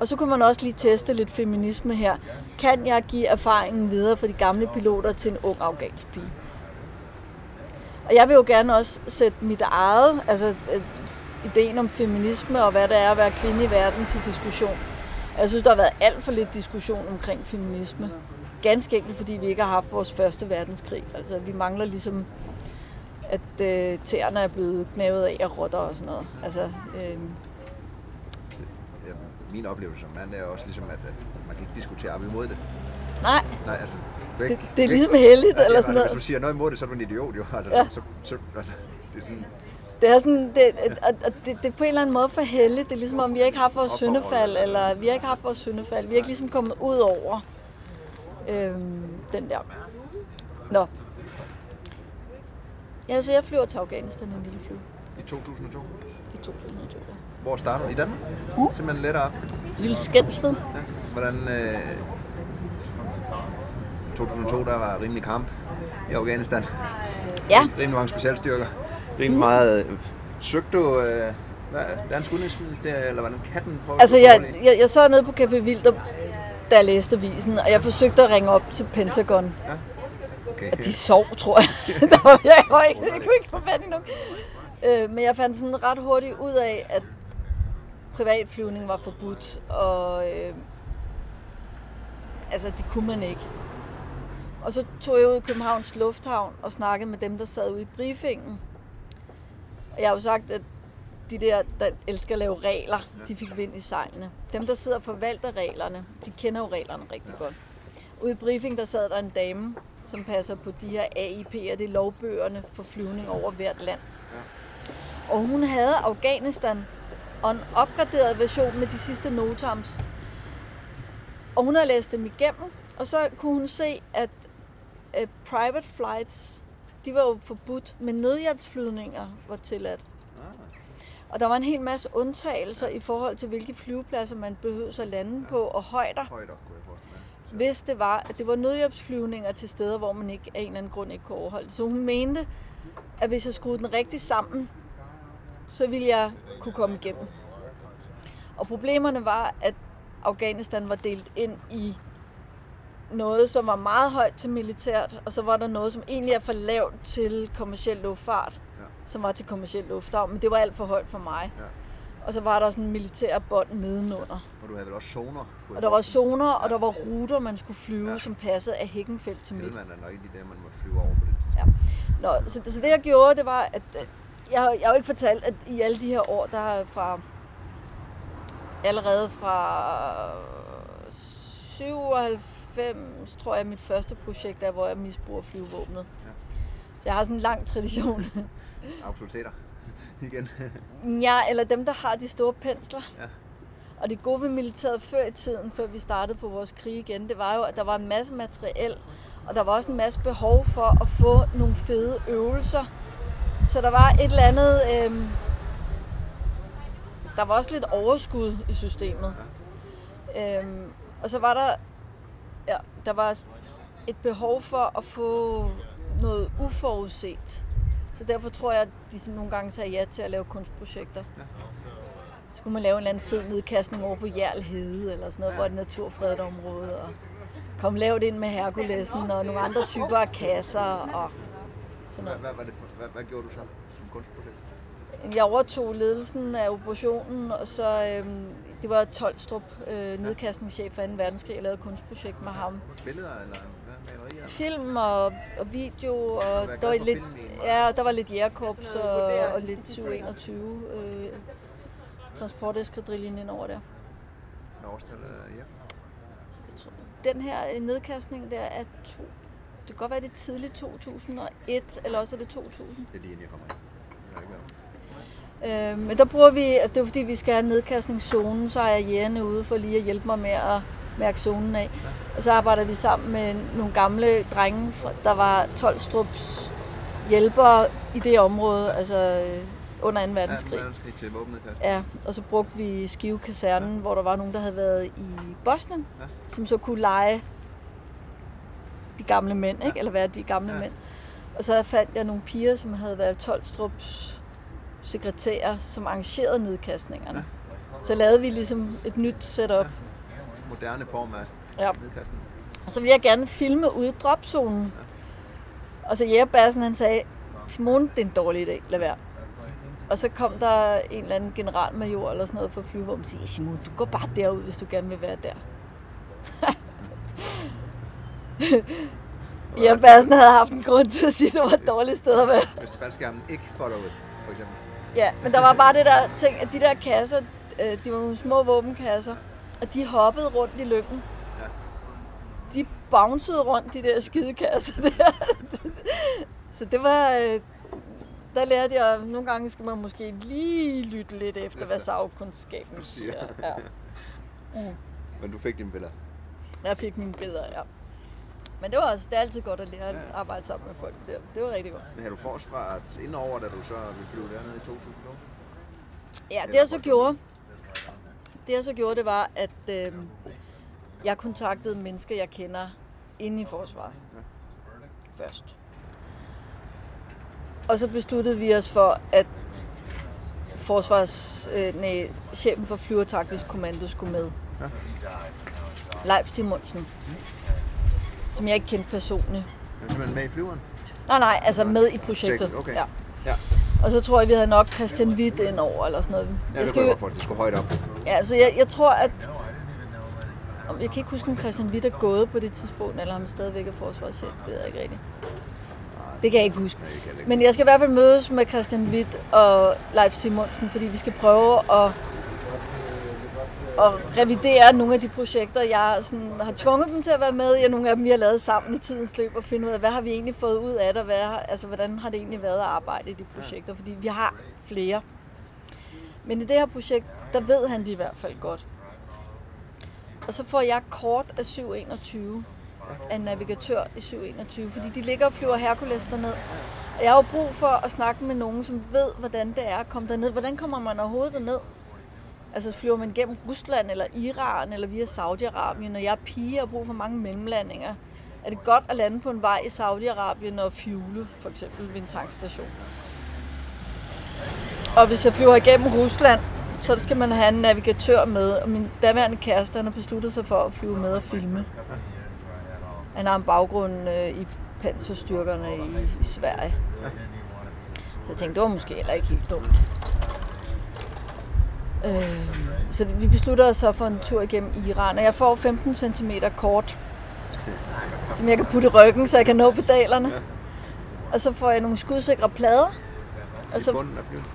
Og så kunne man også lige teste lidt feminisme her. Kan jeg give erfaringen videre fra de gamle piloter til en ung afghansk pige? Og jeg vil jo gerne også sætte mit eget, altså øh, ideen om feminisme og hvad det er at være kvinde i verden til diskussion. Jeg synes, der har været alt for lidt diskussion omkring feminisme. Ganske enkelt, fordi vi ikke har haft vores første verdenskrig. Altså, vi mangler ligesom at øh, tæerne er blevet knævet af af rotter og sådan noget. Altså, øh min oplevelse som mand er også ligesom, at, at man kan ikke diskutere op imod det. Nej. Nej, altså, det, det, det er ligesom heldigt, ja, eller sådan noget. Hvis du siger noget imod det, så er du en idiot, jo. Altså, ja. så, så, altså, det er sådan, det er sådan, det, og, og det, det er på en eller anden måde for heldigt. Det er ligesom om, vi ikke har haft vores syndefald, eller vi har ikke haft vores syndefald. Vi er ikke ligesom kommet ud over øhm, den der. Nå, Ja, så jeg flyver til Afghanistan en lille fly. I 2002? I 2002, ja. Hvor starter du? I Danmark? Uh. Simpelthen lettere op? Lille Skensved. Ja. Hvordan... Øh... 2002, der var rimelig kamp i Afghanistan. Ja. Rimelig mange specialstyrker. Rimelig mm. meget... Øh, søgte du... Øh... Hvad, dansk udenrigsministerium, eller hvordan kan den Altså, jeg, jeg, jeg sad nede på Café Vildt og da jeg læste avisen, og jeg forsøgte at ringe op til Pentagon. Ja. Okay. Og de sov, tror jeg. [laughs] der var, jeg, var ikke, jeg kunne ikke få fat i nogen. Øh, men jeg fandt sådan ret hurtigt ud af, at privatflyvning var forbudt, og øh, altså, det kunne man ikke. Og så tog jeg ud i Københavns Lufthavn og snakkede med dem, der sad ude i briefingen. Og jeg har jo sagt, at de der, der elsker at lave regler, de fik vind i sejlene. Dem, der sidder og forvalter reglerne, de kender jo reglerne rigtig godt. Ude i briefing, der sad der en dame, som passer på de her AIP'er, det er lovbøgerne for flyvning over hvert land. Og hun havde Afghanistan og en opgraderet version med de sidste notams. Og hun havde læst dem igennem, og så kunne hun se, at uh, private flights, de var jo forbudt, men nødhjælpsflyvninger var tilladt. Og der var en hel masse undtagelser i forhold til, hvilke flyvepladser man behøvede at lande på, og højder, Højder, kunne jeg hvis det var, at det var nødhjælpsflyvninger til steder, hvor man ikke af en eller anden grund ikke kunne overholde det. Så hun mente, at hvis jeg skruede den rigtig sammen, så ville jeg kunne komme igennem. Og problemerne var, at Afghanistan var delt ind i noget, som var meget højt til militært, og så var der noget, som egentlig er for lavt til kommersiel luftfart, Ja. som var til kommersiel lufthavn, men det var alt for højt for mig. Ja. Og så var der sådan en militær bånd nedenunder. Og du havde vel også zoner? Og der var zoner, og der var ruter, man skulle flyve, Ja. som passede af Hækkenfeldt til mit. Helmand er nok ikke de der, man måtte flyve over på det tidspunkt. Ja. Nå, så, så det jeg gjorde, det var, at jeg, har- jeg har jo ikke fortalt, at i alle de her år, der har fra allerede fra 97, tror jeg, mit første projekt er, hvor jeg misbruger flyvevåbnet. Ja. Så jeg har sådan en lang tradition. [laughs] Autoriteter. [laughs] Igen. ja, eller dem, der har de store pensler. Ja. Og det gode ved militæret før i tiden, før vi startede på vores krig igen, det var jo, at der var en masse materiel, og der var også en masse behov for at få nogle fede øvelser. Så der var et eller andet... Øhm, der var også lidt overskud i systemet. Øhm, og så var der... Ja, der var et behov for at få noget uforudset. Så derfor tror jeg, at de sådan nogle gange sagde ja til at lave kunstprojekter. Så kunne man lave en eller anden fed nedkastning over på Jerl Hede, eller sådan noget, hvor et naturfredet område. Og kom lavt ind med Herkulesen og nogle andre typer af kasser. Og sådan Hvad, noget. hvad, var det for, hvad, hvad gjorde du så som kunstprojekt? Jeg overtog ledelsen af operationen, og så øhm, det var Tolstrup, øh, nedkastningschef for 2. verdenskrig. Jeg lavede et kunstprojekt med ham. Billeder eller hvad, malerier? Film og, og video, og der var lidt, ja, der var lidt jægerkorps og, og lidt 721 øh, transporteskadrillen ind over der. Årstal, øh, ja. Den her øh, nedkastning der er to. Det kan godt være, det er tidligt 2001, eller også er det 2000. Det er lige inden jeg kommer ind. Jeg har ikke været. Øh, men der bruger vi, det er fordi vi skal have nedkastningszonen, så har jeg jægerne ude for lige at hjælpe mig med at mærke zonen af. Og så arbejder vi sammen med nogle gamle drenge, der var Tolstrups hjælpere i det område, altså øh, under 2. verdenskrig. Ja, verdenskrig til våbnedkast. Ja, og så brugte vi Skive Kasernen, hvor der var nogen, der havde været i Bosnien, Ja. som så kunne lege de gamle mænd, ikke? eller være de gamle Ja. mænd. Og så fandt jeg nogle piger, som havde været Tolstrups sekretærer, som arrangerede nedkastningerne. Så lavede vi ligesom et nyt setup. Moderne form af Ja. nedkastning. Og så ville jeg gerne filme ude i dropzonen. Og så jægerbassen han sagde, Simone, det er en dårlig idé, lad være. Og så kom der en eller anden generalmajor eller sådan noget for flyvåben og siger, Simone, du går bare derud, hvis du gerne vil være der. [laughs] [laughs] [laughs] Jægerbassen havde haft en grund til at sige, at det var et dårligt sted at være. Hvis faldskærmen ikke folder ud, for eksempel. Ja, men der var bare det der ting, at de der kasser, øh, de var nogle små våbenkasser, og de hoppede rundt i lyngen. Ja. De bouncede rundt, de der skidekasser [laughs] der. Så det var... Øh, der lærte jeg, at nogle gange skal man måske lige lytte lidt efter, hvad sagkundskaben siger. Ja. [laughs] Mm. Men du fik dine billeder. Jeg fik mine billeder, ja. Men det var altså, det er altid godt at lære at Ja. arbejde sammen med folk. Det, det var rigtig godt. Men havde du forsvaret indover, da du så ville flyve dernede i 2002? Ja, det jeg så gjorde, det jeg så gjorde, det var, at øh, jeg kontaktede mennesker, jeg kender inde i forsvaret først. Og så besluttede vi os for, at forsvars, øh, nej, chefen for flyvertaktisk kommando skulle med. Ja. Leif Simonsen, som jeg ikke kendte personligt. Er du simpelthen med i flyveren? Nej, nej, altså med i projektet. Okay. Ja. Ja, Og så tror jeg, vi havde nok Christian Witt ind over, eller sådan noget. ja det skal jeg for, det skulle højt op. Ja, så jeg, jeg tror, at... Jeg kan ikke huske, om Christian Witt er gået på det tidspunkt, eller om han stadigvæk er forsvarschef. Det ved jeg ikke rigtigt. Det kan jeg ikke huske. Det det. Men jeg skal i hvert fald mødes med Christian Witt og Leif Simonsen, fordi vi skal prøve at, at revidere nogle af de projekter, jeg sådan har tvunget dem til at være med i, og nogle af dem, vi har lavet sammen i tidens løb, og finde ud af, hvad har vi egentlig fået ud af det, og hvad, altså, hvordan har det egentlig været at arbejde i de projekter, fordi vi har flere. Men i det her projekt, der ved han det i hvert fald godt. Og så får jeg kort af 721 af en navigatør i 721, fordi de ligger og flyver Hercules derned. Og jeg har jo brug for at snakke med nogen, som ved, hvordan det er at komme derned. Hvordan kommer man overhovedet derned? Altså flyver man gennem Rusland eller Iran eller via Saudi-Arabien, og jeg er pige og har brug for mange mellemlandinger. Er det godt at lande på en vej i Saudi-Arabien og fjule, for eksempel ved en tankstation? Og hvis jeg flyver igennem Rusland, så skal man have en navigatør med, og min daværende kæreste han har besluttet sig for at flyve med og filme. Han har en baggrund øh, i panserstyrkerne i, i Sverige. Så jeg tænkte, det var måske heller ikke helt dumt. Øh, så vi beslutter os så for en tur igennem Iran, og jeg får 15 cm kort, som jeg kan putte i ryggen, så jeg kan nå pedalerne. Og så får jeg nogle skudsikre plader, og så,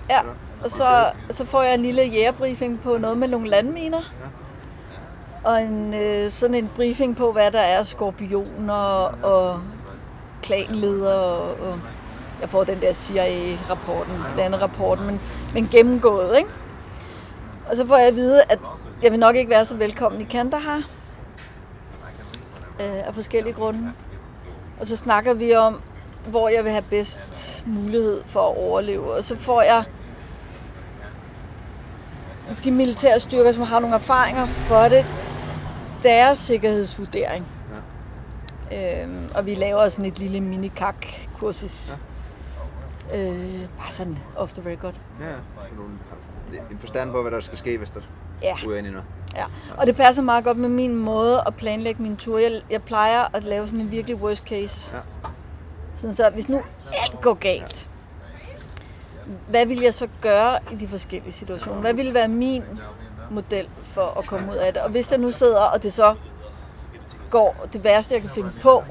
ja, og så, så får jeg en lille jægerbriefing på noget med nogle landminer. Og en, øh, sådan en briefing på, hvad der er skorpioner og klanledere. Og, og jeg får den der CIA-rapporten, landerapporten, men, men gennemgået, ikke? Og så får jeg at vide, at jeg vil nok ikke være så velkommen i Kandahar. Øh, af forskellige grunde. Og så snakker vi om, hvor jeg vil have bedst mulighed for at overleve. Og så får jeg de militære styrker, som har nogle erfaringer for det, deres sikkerhedsvurdering. Ja. Øhm, og vi laver sådan et lille mini-kak-kursus. Ja. Øh, bare sådan off the record. Ja, ja. Nogle, en forstand på, hvad der skal ske, hvis der Ja. ud af noget. Ja, og det passer meget godt med min måde at planlægge min tur. Jeg, jeg plejer at lave sådan en virkelig worst case. Ja. Sådan så, hvis nu alt går galt, hvad vil jeg så gøre i de forskellige situationer? Hvad ville være min model for at komme ud af det? Og hvis jeg nu sidder, og det så går det værste, jeg kan finde på,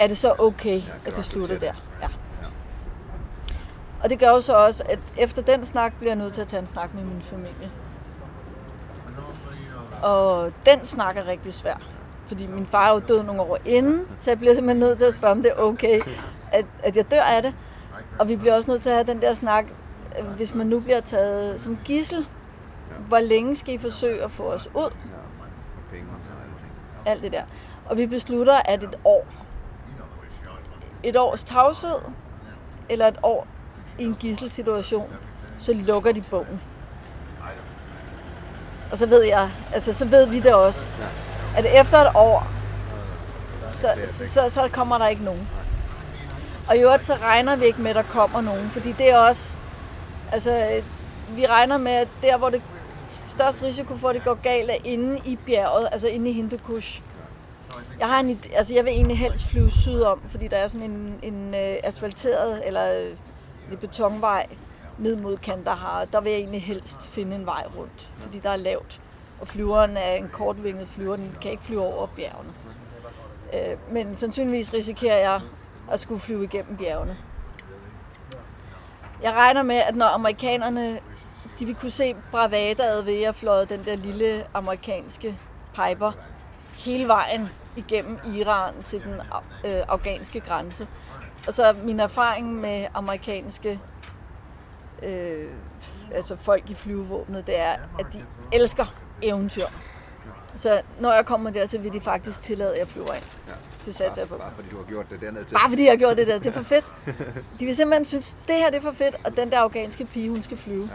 er det så okay, at det slutter der? Og det gør jo så også, at efter den snak bliver jeg nødt til at tage en snak med min familie. Og den snak er rigtig svær. Fordi min far er jo død nogle år inden, så jeg bliver simpelthen nødt til at spørge, om det er okay, at, at jeg dør af det. Og vi bliver også nødt til at have den der snak, øh, hvis man nu bliver taget som gissel, hvor længe skal I forsøge at få os ud? Og. Alt det der. Og vi beslutter, at et år. Et års tavshed, eller et år i en gisselsituation, så lukker de bogen. Og så ved jeg, altså så ved vi det også, at efter et år, så, så, så, så kommer der ikke nogen. Og i øvrigt så regner vi ikke med, at der kommer nogen, fordi det er også, altså vi regner med, at der hvor det største risiko for, at det går galt, er inde i bjerget, altså inde i Hindukush. Jeg har en, altså jeg vil egentlig helst flyve sydom, fordi der er sådan en, en øh, asfalteret eller øh, lidt betonvej ned mod Kandahar. Der vil jeg egentlig helst finde en vej rundt, fordi der er lavt. Og flyveren er en kortvinget flyver, den kan ikke flyve over bjergene. Øh, men sandsynligvis risikerer jeg at skulle flyve igennem bjergene. Jeg regner med, at når amerikanerne de vil kunne se bravadaet ved at fløje den der lille amerikanske Piper hele vejen igennem Iran til den øh, afghanske grænse. Og så min erfaring med amerikanske øh, altså folk i flyvevåbnet, det er, at de elsker eventyr. Så når jeg kommer der, så vil de faktisk tillade, at jeg flyver ind. Ja. Det satser jeg på. Bare fordi du har gjort det dernede til. Bare fordi jeg har gjort det der. Det er for fedt. De vil simpelthen synes, det her det er for fedt, og den der afghanske pige, hun skal flyve.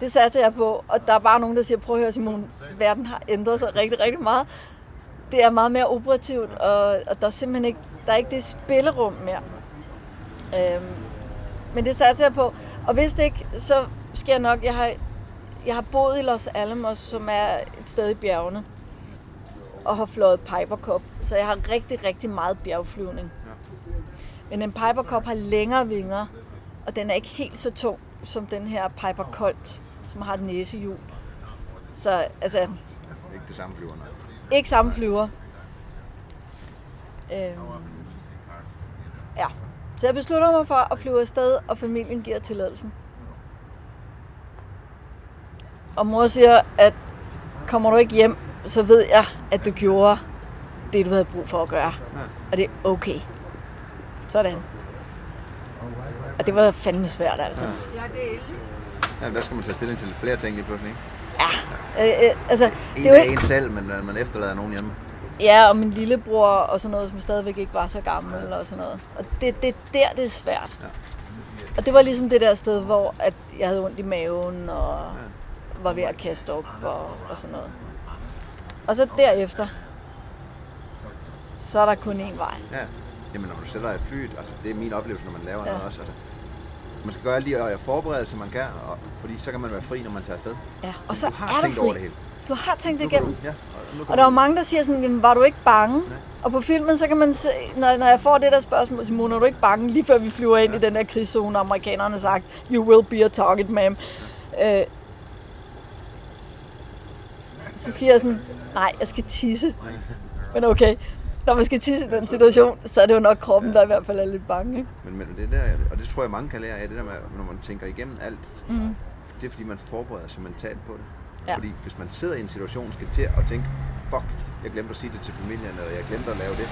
Det satte jeg på, og der er bare nogen, der siger, prøv at høre Simon, verden har ændret sig rigtig, rigtig meget. Det er meget mere operativt, og, og der er simpelthen ikke, der er ikke det spillerum mere. Øhm, men det satte jeg på, og hvis det ikke, så skal jeg nok, jeg har, jeg har boet i Los Alamos, som er et sted i bjergene. og har fløjet Piper Cup, så jeg har rigtig, rigtig meget bjergflyvning. Men en Piper Cup har længere vinger, og den er ikke helt så tung som den her Piper Colt, som har et næsehjul. Så altså, Ikke det samme flyver, nej. Ikke samme flyver. Øhm, ja. Så jeg beslutter mig for at flyve afsted, og familien giver tilladelsen. Og mor siger, at kommer du ikke hjem, så ved jeg, at du gjorde det, du havde brug for at gøre. Og det er okay. Sådan. Og det var fandme svært, altså. Ja. Ja, der skal man tage stilling til flere ting lige pludselig. ikke? Øh, øh, altså, En det er jo ikke... en selv, men øh, man efterlader nogen hjemme. Ja, og min lillebror og sådan noget, som stadigvæk ikke var så gammel og sådan noget. Og det, det der, det er svært. Ja. Og det var ligesom det der sted, hvor at jeg havde ondt i maven og var ved at kaste op og, og sådan noget. Og så derefter, så er der kun én vej. Ja. Jamen, når du sætter dig i flyet, altså, det er min oplevelse, når man laver Ja. noget også. Altså, man skal gøre alle de øh, forberedelser, man kan, og, fordi så kan man være fri, når man tager afsted. Ja, og så du har er du tænkt over det fri. hele. Du har tænkt det igennem. Ja, og Og der er jo mange, der siger sådan, Jamen, var du ikke bange? Nej. Og på filmen, så kan man se, når, når jeg får det der spørgsmål, Simone, er du ikke bange, lige før vi flyver ind i den der krigszone, amerikanerne har sagt, you will be a target, ma'am. Øh, så siger jeg sådan, nej, jeg skal tisse. Men okay, når man skal tisse i den situation, så er det jo nok kroppen, der i hvert fald er lidt bange. Ikke? Men, men det der, og det tror jeg mange kan lære af, det der med, når man tænker igennem alt, Mm. det er fordi man forbereder sig mentalt på det. Ja. Fordi hvis man sidder i en situation skal til at tænke, fuck, jeg glemte at sige det til familien, eller jeg glemte at lave det,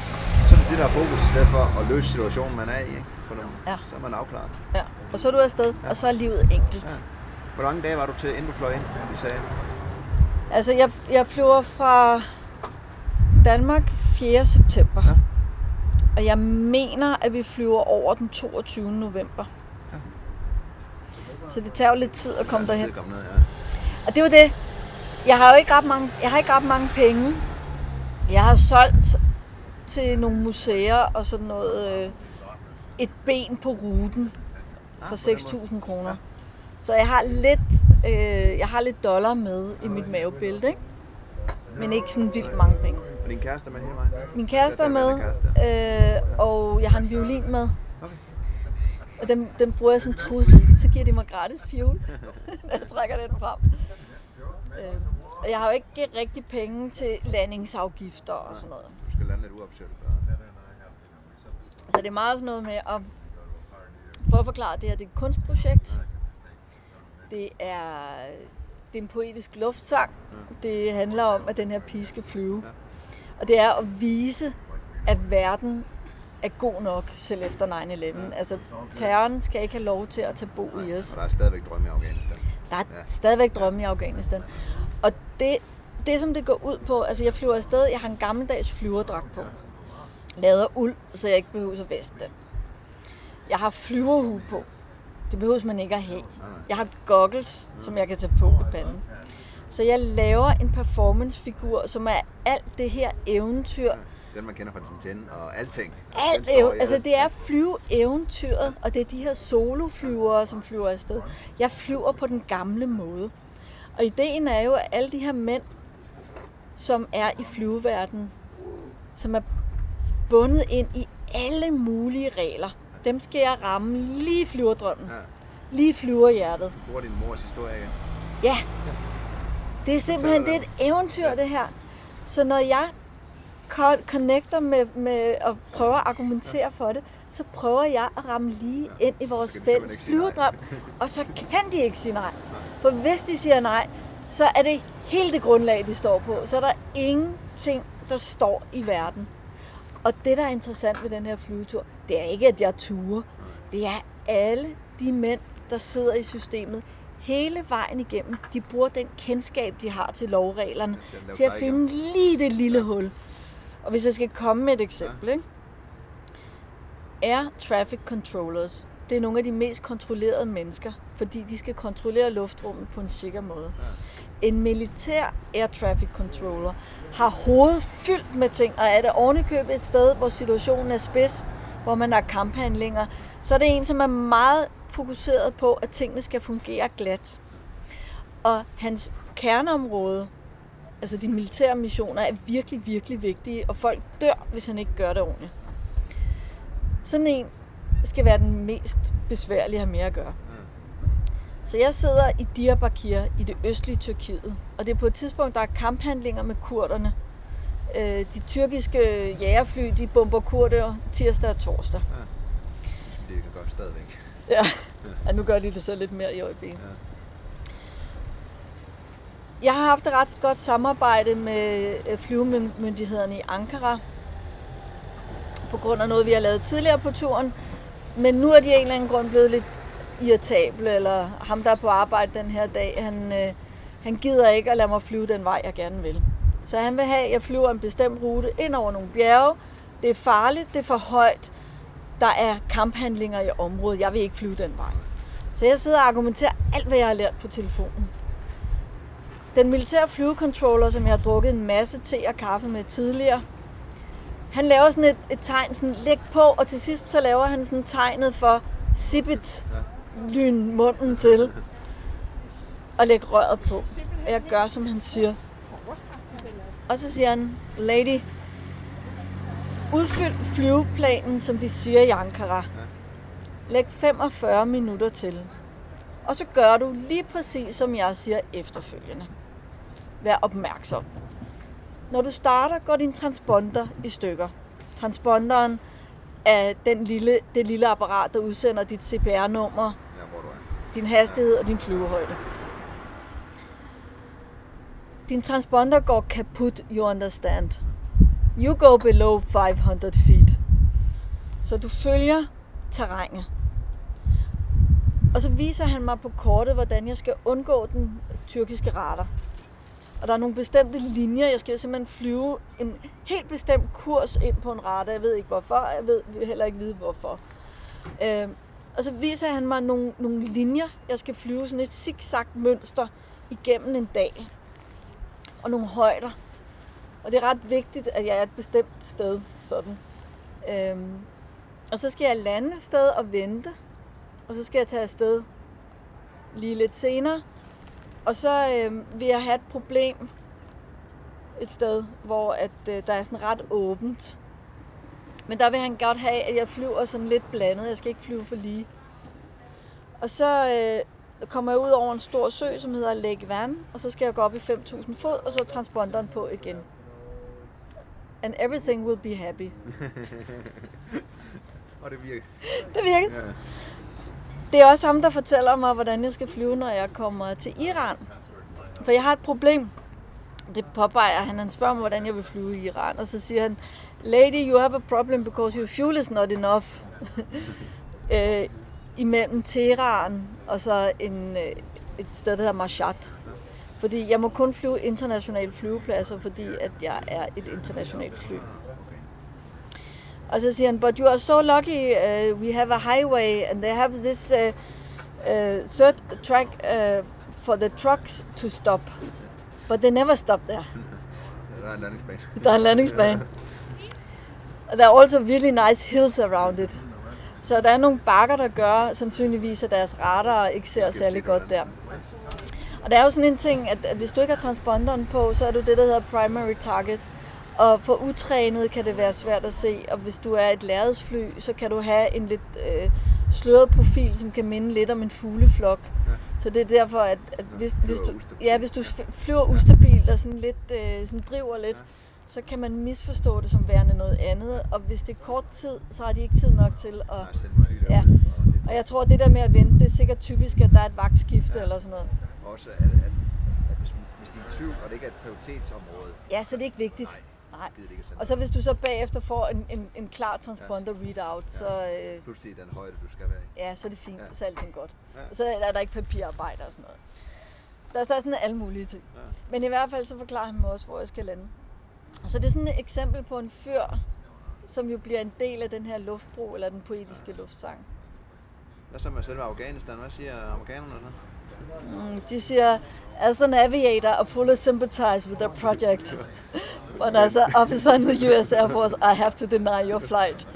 så er det det, der er fokus i stedet for at løse situationen, man er i. Ikke? For nu, Ja. så er man afklaret. Ja. Og så er du afsted, og så er livet enkelt. Ja. Hvor mange dage var du til, inden du fløj ind, vi sagde? Altså, jeg, jeg flyver fra Danmark 4. september. Ja. Og jeg mener, at vi flyver over den 22. november. Ja. Så det tager jo lidt tid at komme Ja, derhen. det kom ned, ja. Og det var det. Jeg har jo ikke ret mange, jeg har ikke ret mange penge. Jeg har solgt til nogle museer og sådan noget øh, et ben på ruten for på den 6.000 kroner. Så jeg har lidt, øh, jeg har lidt dollar med i mit mavebælte, ikke? Men ikke sådan vildt mange penge. Og din kæreste er med hele vejen? Min kæreste er med, kæreste. øh, og jeg har en violin med. Okay. Og den, den bruger jeg som trussel. Så giver de mig gratis fiol, [laughs] når jeg trækker den frem. Øh, og jeg har jo ikke rigtig penge til landingsafgifter og sådan noget. Du skal lande lidt uopsøgt. Så det er meget sådan noget med at prøve at forklare, at det her det er et kunstprojekt. Det er, det er en poetisk luftsang. Det handler om, at den her pige skal flyve. Ja. Og det er at vise, at verden er god nok, selv efter 9-11. Altså, terroren skal ikke have lov til at tage bo i os. Og der er stadigvæk drømme i Afghanistan. Der er Ja. stadigvæk drømme i Afghanistan. Og det, det, som det går ud på, altså jeg flyver afsted, jeg har en gammeldags flyverdragt på. Lavet af uld, så jeg ikke behøver at veste den. Jeg har flyverhue på. Det behøver man ikke at have. Jeg har goggles, som jeg kan tage på i panden. Så jeg laver en performancefigur, som er alt det her eventyr. Den man kender fra Tintin og alting. Alt står ev- altså alt. det er flyve-eventyret, og det er de her soloflyvere, som flyver afsted. Jeg flyver på den gamle måde. Og ideen er jo, at alle de her mænd, som er i flyveverdenen, som er bundet ind i alle mulige regler, dem skal jeg ramme lige i flyverdrømmen. Ja. Lige i flyverhjertet. Du bruger din mors historie igen. Ja. Det er simpelthen det er et eventyr, det her. Så når jeg co- connecter med, med og prøver at argumentere for det, så prøver jeg at ramme lige ind i vores fælles flyverdrøm. Og så kan de ikke sige nej. For hvis de siger nej, så er det hele det grundlag, de står på. Så er der ingenting, der står i verden. Og det, der er interessant ved den her flyvetur, det er ikke, at jeg turer. Det er alle de mænd, der sidder i systemet hele vejen igennem. De bruger den kendskab, de har til lovreglerne, Til at til at finde lige det lille hul. Og hvis jeg skal komme med et eksempel, ikke? Air traffic controllers, det er nogle af de mest kontrollerede mennesker, fordi de skal kontrollere luftrummet på en sikker måde. En militær air traffic controller har hovedet fyldt med ting, og er det ovenikøbet et sted, hvor situationen er spids, hvor man har kamphandlinger, så er det en, som er meget fokuseret på, at tingene skal fungere glat. Og hans kerneområde altså de militære missioner, er virkelig, virkelig vigtige, og folk dør, hvis han ikke gør det ordentligt. Sådan en skal være den mest besværlige at have med at gøre. Så jeg sidder i Diyarbakir i det østlige Tyrkiet, og det er på et tidspunkt, der er kamphandlinger med kurderne. Øh, de tyrkiske jægerfly, de bomber kurder tirsdag og torsdag. Ja. Det kan godt stadigvæk. Ja. ja, nu gør de det så lidt mere i øjeblikket. Ja. Jeg har haft et ret godt samarbejde med øh, flyvemyndighederne i Ankara, på grund af noget, vi har lavet tidligere på turen. Men nu er de af en eller anden grund blevet lidt irritable, eller ham, der er på arbejde den her dag, han, øh, han gider ikke at lade mig flyve den vej, jeg gerne vil. Så han vil have, at jeg flyver en bestemt rute ind over nogle bjerge. Det er farligt, det er for højt. Der er kamphandlinger i området. Jeg vil ikke flyve den vej. Så jeg sidder og argumenterer alt, hvad jeg har lært på telefonen. Den militære flyvecontroller, som jeg har drukket en masse te og kaffe med tidligere, han laver sådan et, et tegn, sådan læg på, og til sidst så laver han sådan tegnet for sippet, lyn munden til, og lægge røret på. Og jeg gør, som han siger. Og så siger han, lady, udfyld flyveplanen, som de siger i Ankara. Læg 45 minutter til. Og så gør du lige præcis, som jeg siger efterfølgende. Vær opmærksom. Når du starter, går din transponder i stykker. Transponderen er den lille, det lille apparat, der udsender dit CPR-nummer, din hastighed og din flyvehøjde. Din transponder går kaput, you understand. You go below 500 feet. Så du følger terrænet. Og så viser han mig på kortet, hvordan jeg skal undgå den tyrkiske radar. Og der er nogle bestemte linjer. Jeg skal simpelthen flyve en helt bestemt kurs ind på en radar. Jeg ved ikke hvorfor. Jeg ved heller ikke vide hvorfor. Øh, og så viser han mig nogle, nogle linjer. Jeg skal flyve sådan et zigzag mønster igennem en dag. Og nogle højder. Og det er ret vigtigt, at jeg er et bestemt sted. Sådan. Øhm, og så skal jeg lande et sted og vente. Og så skal jeg tage afsted lige lidt senere. Og så øh, vil jeg have et problem et sted, hvor at, øh, der er sådan ret åbent. Men der vil han godt have, at jeg flyver sådan lidt blandet. Jeg skal ikke flyve for lige. Og så øh, kommer jeg ud over en stor sø, som hedder Lake Van, og så skal jeg gå op i 5.000 fod, og så er transponderen på igen. And everything will be happy. [laughs] og det virker. Det virker. Ja. Det er også ham, der fortæller mig, hvordan jeg skal flyve, når jeg kommer til Iran. For jeg har et problem. Det påpeger han. Han spørger mig, hvordan jeg vil flyve i Iran. Og så siger han, Lady, you have a problem because your fuel is not enough. [laughs] øh, imellem Teheran og så en, øh, et sted, der hedder Mashhad. Fordi jeg må kun flyve internationale flyvepladser, fordi at jeg er et internationalt fly. Og så siger han, but you are so lucky, uh, we have a highway, and they have this uh, uh, third track uh, for the trucks to stop. But they never stop there. Der er en landingsbane. Der er en landingsbane. There are also really nice hills around it. Så der er nogle bakker, der gør sandsynligvis, at deres radar ikke ser særlig godt der. Og der er jo sådan en ting, at hvis du ikke har transponderen på, så er du det, der hedder primary target. Og for utrænet kan det være svært at se, og hvis du er et lærredsfly, så kan du have en lidt øh, sløret profil, som kan minde lidt om en fugleflok. Ja. Så det er derfor, at, at hvis, hvis, du, ja, hvis du flyver ustabilt og sådan lidt øh, sådan driver lidt, ja. så kan man misforstå det som værende noget andet. Og hvis det er kort tid, så har de ikke tid nok til at... Ja. Og jeg tror, at det der med at vente, det er sikkert typisk, at der er et vagtskifte ja. eller sådan noget. Også at, at, at hvis, hvis de er i tvivl, og det ikke er et prioritetsområde. Ja, så det er ikke vigtigt. Nej Nej. Og så hvis du så bagefter får en, en, en klar transponder ja. readout, ja. så... Øh, Pludselig den højde, du skal være i. Ja, så er det fint. Ja. Så er alting godt. Ja. Og så er der ikke papirarbejde og sådan noget. Der, der er sådan alle mulige ting. Ja. Men i hvert fald så forklarer han mig også, hvor jeg skal lande. Så det er sådan et eksempel på en fyr, som jo bliver en del af den her luftbro, eller den poetiske ja. luftsang. Hvad så med selve Afghanistan? Hvad siger amerikanerne så? Mm, de siger, as an aviator, I fully sympathize with the project. [laughs] But as an officer in the US Air Force, I have to deny your flight.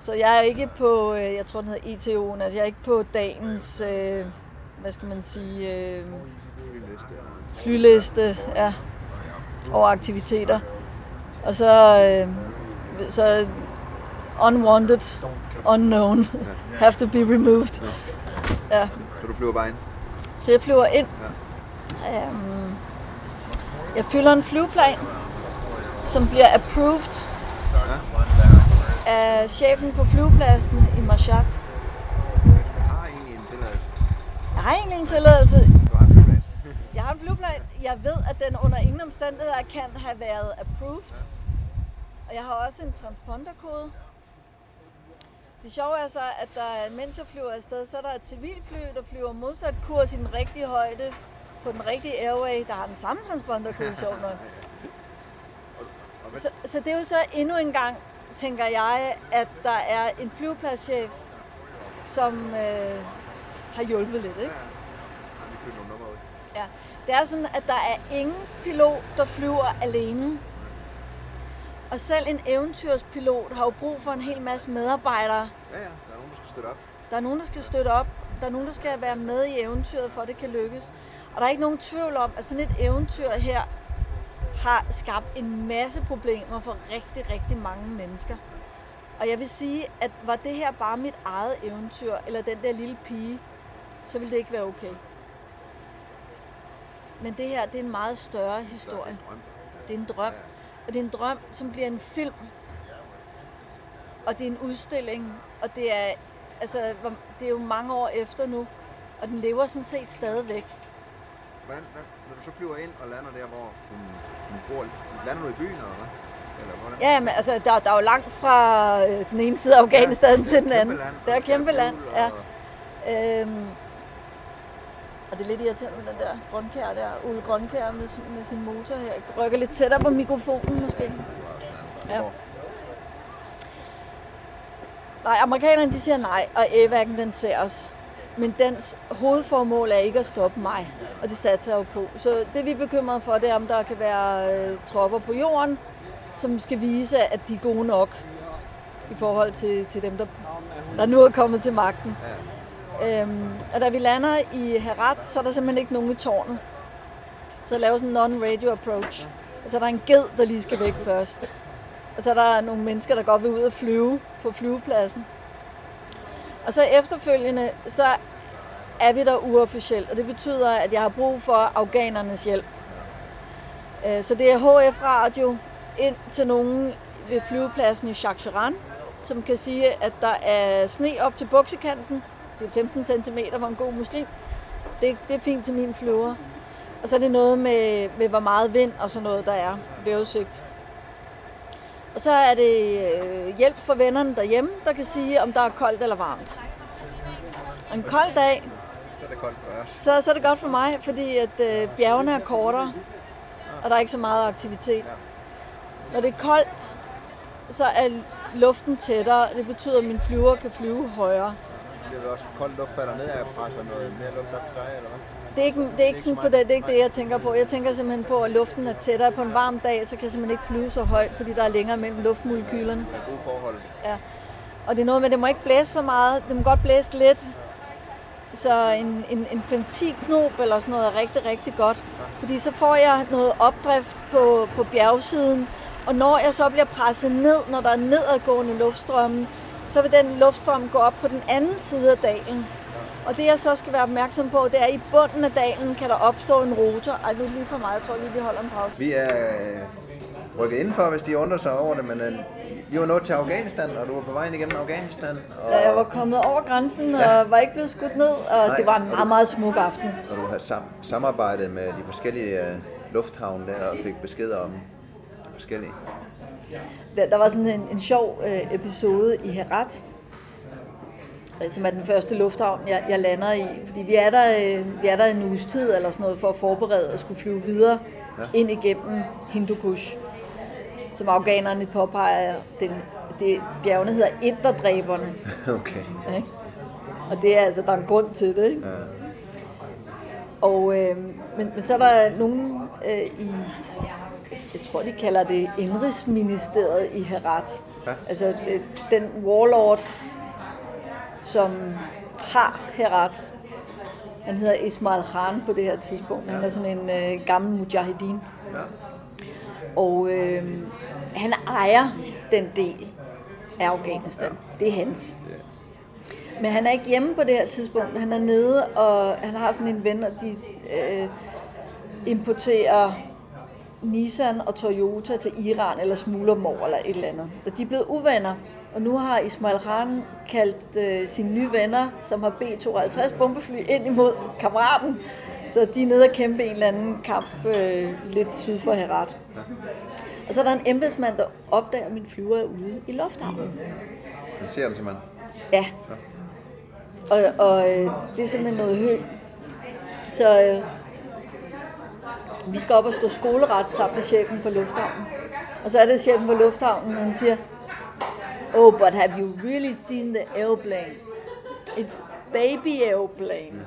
Så jeg er ikke på, øh, jeg tror den hedder ITO'en, altså jeg er ikke på dagens, øh, hvad skal man sige, øh, flyliste. Ja. over aktiviteter. Og så, øh, så unwanted, unknown, [laughs] have to be removed. Ja, Så du flyver bare ind? Så jeg flyver ind. Øhm, jeg fylder en flyveplan, som bliver approved af chefen på flyvepladsen i Mashhad. Jeg har egentlig en tilladelse. Jeg har en flyveplan. Jeg ved, at den under ingen omstændigheder kan have været approved. Og jeg har også en transponderkode. Det sjove er så, at der, mens jeg flyver afsted, så er der et civilfly, der flyver modsat kurs i den rigtige højde på den rigtige airway, der har den samme transponderkode, sjovt nok. [laughs] Så, så det er jo så endnu en gang, tænker jeg, at der er en flyvepladschef, som øh, har hjulpet lidt, ikke? Ja. Det er sådan, at der er ingen pilot, der flyver alene. Og selv en eventyrspilot har jo brug for en hel masse medarbejdere. Ja, ja. Der er nogen, der skal støtte op. Der er nogen, der skal støtte op. Der er nogen, der skal være med i eventyret, for at det kan lykkes. Og der er ikke nogen tvivl om, at sådan et eventyr her har skabt en masse problemer for rigtig, rigtig mange mennesker. Og jeg vil sige, at var det her bare mit eget eventyr, eller den der lille pige, så ville det ikke være okay. Men det her, det er en meget større historie. Det er en drøm. Og det er en drøm, som bliver en film. Og det er en udstilling. Og det er, altså, det er jo mange år efter nu. Og den lever sådan set stadigvæk. Hvordan, hvad, når du så flyver ind og lander der, hvor hun, hun bor, lander du i byen, eller hvad? Eller hvordan? Ja, men altså, der, der er jo langt fra øh, den ene side af Afghanistan Ja, til den anden. land, Det er kæmpe land, ja. og- Øhm, og det er lidt irriterende med den der grønkær der, Ole Grønkær med, sin- med sin motor her. Jeg rykker lidt tættere på mikrofonen måske. Ja. Ja. Nej, amerikanerne de siger nej, og AVAC'en den ser os. Men dens hovedformål er ikke at stoppe mig, og det satser jeg jo på. Så det vi er bekymrede for, det er, om der kan være øh, tropper på jorden, som skal vise, at de er gode nok i forhold til, til dem, der, der nu er kommet til magten. Øhm, og da vi lander i Herat, så er der simpelthen ikke nogen i tårnet. Så jeg laver sådan en non-radio approach. Og så er der en ged, der lige skal væk først. Og så er der nogle mennesker, der godt vil ud og flyve på flyvepladsen. Og så efterfølgende, så er vi der uofficielt, og det betyder, at jeg har brug for afghanernes hjælp. Øh, så det er HF-radio ind til nogen ved flyvepladsen i Shaksharan, som kan sige, at der er sne op til buksekanten. Det er 15 cm for en god muslim. Det, det er fint til min flyver. Og så er det noget med, med hvor meget vind og sådan noget, der er ved udsigt. Og så er det øh, hjælp for vennerne derhjemme, der kan sige, om der er koldt eller varmt. Og en kold dag, Så er det koldt for os. så, så er det godt for mig, fordi at øh, bjergene er kortere, og der er ikke så meget aktivitet. Når det er koldt, så er luften tættere, og det betyder, at min flyver kan flyve højere. Det er også koldt luft falder ned, og jeg presser noget mere luft op til dig, eller hvad? Det er ikke, det er ikke sådan på det, det er ikke det, jeg tænker på. Jeg tænker simpelthen på, at luften er tættere på en varm dag, så kan jeg simpelthen ikke flyve så højt, fordi der er længere mellem luftmolekylerne. Med gode forhold. Ja. Og det er noget med, at det må ikke blæse så meget. Det må godt blæse lidt. Så en, en, en 5-10 knop eller sådan noget er rigtig, rigtig godt. Fordi så får jeg noget opdrift på, på bjergsiden. Og når jeg så bliver presset ned, når der er nedadgående luftstrømme, så vil den luftstrøm gå op på den anden side af dalen. Og det jeg så skal være opmærksom på, det er, at i bunden af dalen kan der opstå en rotor. Ej, nu er det lige for mig. Jeg tror lige, vi holder en pause. Vi er øh, rykket indenfor, hvis de undrer sig over det, men øh, vi var nået til Afghanistan, og du var på vejen igennem Afghanistan. Og, Da jeg var kommet over grænsen og Ja. var ikke blevet skudt ned, og Nej. det var en meget, meget smuk aften. og du har sam- samarbejdet med de forskellige øh, lufthavne der, og fik beskeder om forskellige. Der, var sådan en, en sjov øh, episode i Herat, øh, som er den første lufthavn, jeg, jeg lander i. Fordi vi er, der, øh, vi er der en uges tid eller sådan noget for at forberede og skulle flyve videre Ja. ja. ind igennem Hindukush. Som afghanerne påpeger, den, det, bjergene hedder Interdræberne. [laughs] Okay. Ikke? Og det er altså, der er en grund til det. Ikke? Ja. Og, øh, men, men så er der nogen øh, i, jeg tror de kalder det Indrigsministeriet i Herat. Ja. Altså den warlord, som har Herat. Han hedder Ismail Khan på det her tidspunkt. Han er sådan en øh, gammel mujahedin. Ja. Og øh, han ejer den del af Afghanistan. Det er hans. Men han er ikke hjemme på det her tidspunkt. Han er nede, og han har sådan en ven, og de øh, importerer Nissan og Toyota til Iran, eller smugler dem over, eller et eller andet. Og de er blevet uvenner. Og nu har Ismail Khan kaldt øh, sine nye venner, som har B-52 bombefly, ind imod kammeraten. Så de er nede og kæmpe en eller anden kamp øh, lidt syd for Herat. Og så er der en embedsmand, der opdager, at min flyver er ude i lufthavnen. Man ser dem simpelthen. Ja. Og, og øh, det er simpelthen noget hø. Så øh, vi skal op og stå skoleret sammen med chefen for lufthavnen. Og så er det chefen for lufthavnen, han siger, Oh, but have you really seen the airplane? It's baby airplane.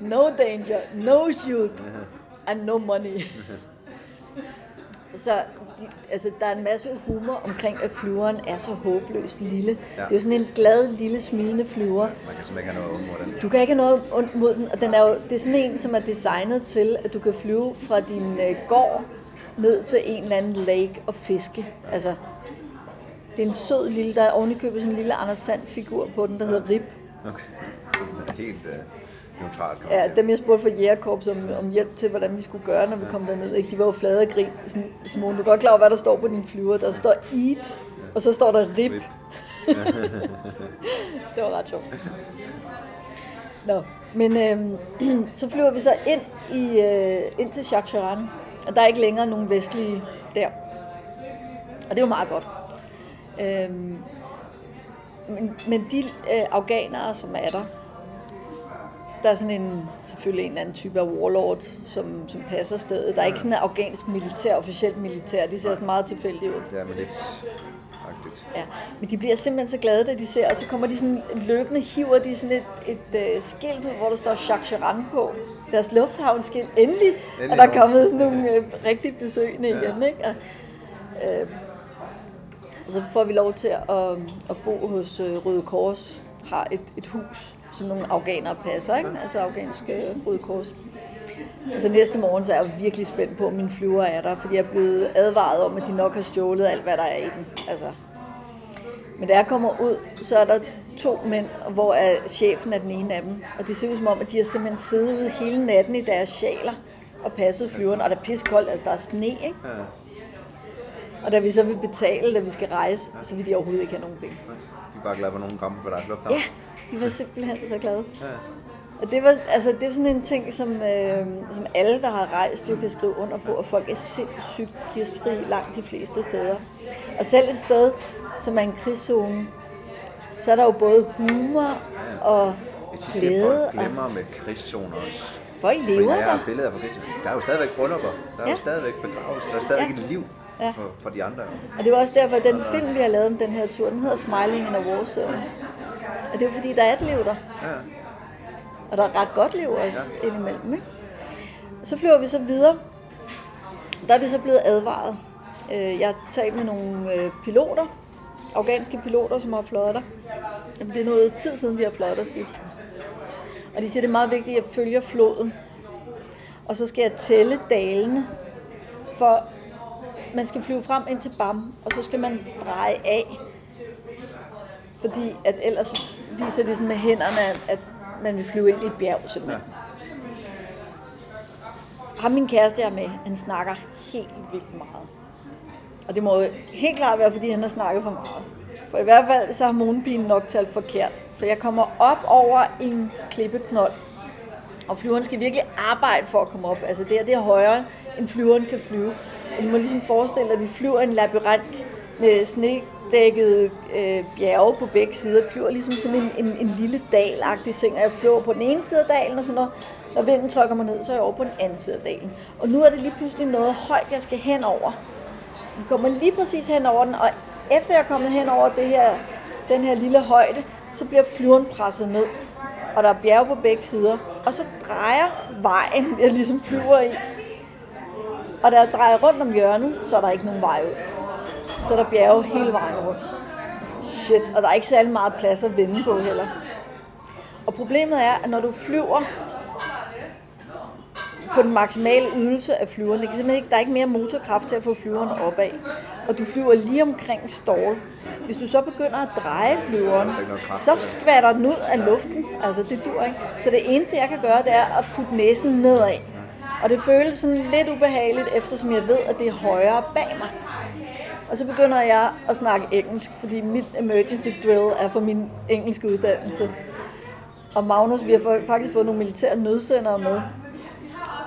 No danger, no shoot, and no money. [laughs] Så de, altså, der er en masse humor omkring, at flyveren er så håbløst lille. Ja. Det er jo sådan en glad, lille, smilende flyver. Man kan simpelthen ikke have noget ondt mod den. Du kan ikke have noget ondt mod den, og den er jo, det er sådan en, som er designet til, at du kan flyve fra din øh, gård ned til en eller anden lake og fiske. Altså, det er en sød lille, der er ovenikøbet sådan en lille Anders Sand figur på den, der hedder Rip. Okay. [laughs] Helt øh, neutralt. Ja, dem jeg spurgte for Jægerkorps om, om hjælp til, hvordan vi skulle gøre, når vi kom derned. Ikke? De var jo flade af grin. Sådan, Simone, du er godt klar over, hvad der står på din flyver. Der står eat, og så står der rip. [laughs] Det var ret sjovt. Nå, men øhm, [clears throat] så flyver vi så ind, i, øh, ind til Shaksharan, og der er ikke længere nogen vestlige der. Og det er jo meget godt. Øhm, men, men de øh, afghanere, som er der, der er sådan en, selvfølgelig en eller anden type af warlord, som, som passer stedet. Der er ikke sådan en afghansk militær, officielt militær. De ser sådan meget tilfældige ud. Det er med lidt agtigt. Ja, men de bliver simpelthen så glade, da de ser, og så kommer de sådan løbende, hiver de sådan et, et uh, skilt ud, hvor der står Shaksharan på. Deres lufthavnskilt. Endelig, Endelig er der nogen. kommet sådan nogle uh, rigtig besøgende Ja. igen, ikke? Og, uh, og så får vi lov til at, at bo hos Røde Kors, har et, et hus, som nogle afghanere passer, ikke? Altså afghanske Røde Kors. Og så næste morgen, så er jeg virkelig spændt på, om min flyver er der, fordi jeg er blevet advaret om, at de nok har stjålet alt, hvad der er i den. Altså. Men da jeg kommer ud, så er der to mænd, hvor er chefen er den ene af dem. Og det ser ud som om, at de har simpelthen siddet ude hele natten i deres sjaler og passet flyveren. Og der er piskoldt, altså der er sne, ikke? Ja. Og da vi så vil betale, da vi skal rejse, så vil de overhovedet ikke have nogen penge. De er bare glade for nogen kommer på deres lufthavn. Ja, de var simpelthen så glade. ja. Og det, var, altså, det er sådan en ting, som, øh, som alle, der har rejst, jo kan skrive under på, at folk er sindssygt gæstfri langt de fleste steder. Og selv et sted, som er en krigszone, så er der jo både humor og Jeg synes, det glæde. folk Og glemmer med krigszoner også. folk Fordi lever har der. billeder fra krigszoner, der er jo stadigvæk bryllupper, der er Ja. jo stadigvæk begravelse, der er stadigvæk Ja. et liv Ja. for, for de andre. Og det var også derfor, at den film, vi har lavet om den her tur, den hedder Smiling in a War Zone. Og det er jo fordi, der er et liv der. Ja. Og der er ret godt liv også ja. indimellem. Ikke? Så flyver vi så videre. Der er vi så blevet advaret. Øh, Jeg har talt med nogle øh, piloter, afghanske piloter, som har fløjet der. Det er noget tid siden, de har fløjet der sidst. Og de siger, det er meget vigtigt, at jeg følger floden. Og så skal jeg tælle dalene, for man skal flyve frem ind til Bam, og så skal man dreje af. Fordi at ellers viser det sådan med hænderne, at, man vil flyve ind i et bjerg simpelthen. Ham min kæreste er med, han snakker helt vildt meget. Og det må helt klart være, fordi han har snakket for meget. For i hvert fald så har månepigen nok talt forkert. For jeg kommer op over en klippeknold, og flyveren skal virkelig arbejde for at komme op. Altså det her, det er højere, end flyveren kan flyve. Og du må ligesom forestille dig, at vi flyver en labyrint med snedækket øh, bjerge på begge sider. Vi flyver ligesom sådan en, en, en lille dalagtig ting, og jeg flyver på den ene side af dalen, og så når, når vinden trykker mig ned, så er jeg over på den anden side af dalen. Og nu er det lige pludselig noget højt, jeg skal hen over. Vi kommer lige præcis hen over den, og efter jeg er kommet hen over det her, den her lille højde, så bliver flyveren presset ned. Og der er bjerge på begge sider. Og så drejer vejen, jeg ligesom flyver i. Og da jeg drejer rundt om hjørnet, så er der ikke nogen vej ud. Så er der bjerge hele vejen rundt. Shit, og der er ikke særlig meget plads at vende på heller. Og problemet er, at når du flyver på den maksimale ydelse af flyveren. Det kan simpelthen ikke, der er ikke mere motorkraft til at få flyveren opad. Og du flyver lige omkring stall. Hvis du så begynder at dreje flyveren, så skvatter den ud af luften. Altså det dur ikke. Så det eneste jeg kan gøre, det er at putte næsen nedad. Og det føles sådan lidt ubehageligt, eftersom jeg ved, at det er højere bag mig. Og så begynder jeg at snakke engelsk, fordi mit emergency drill er for min engelske uddannelse. Og Magnus, vi har faktisk fået nogle militære nødsendere med.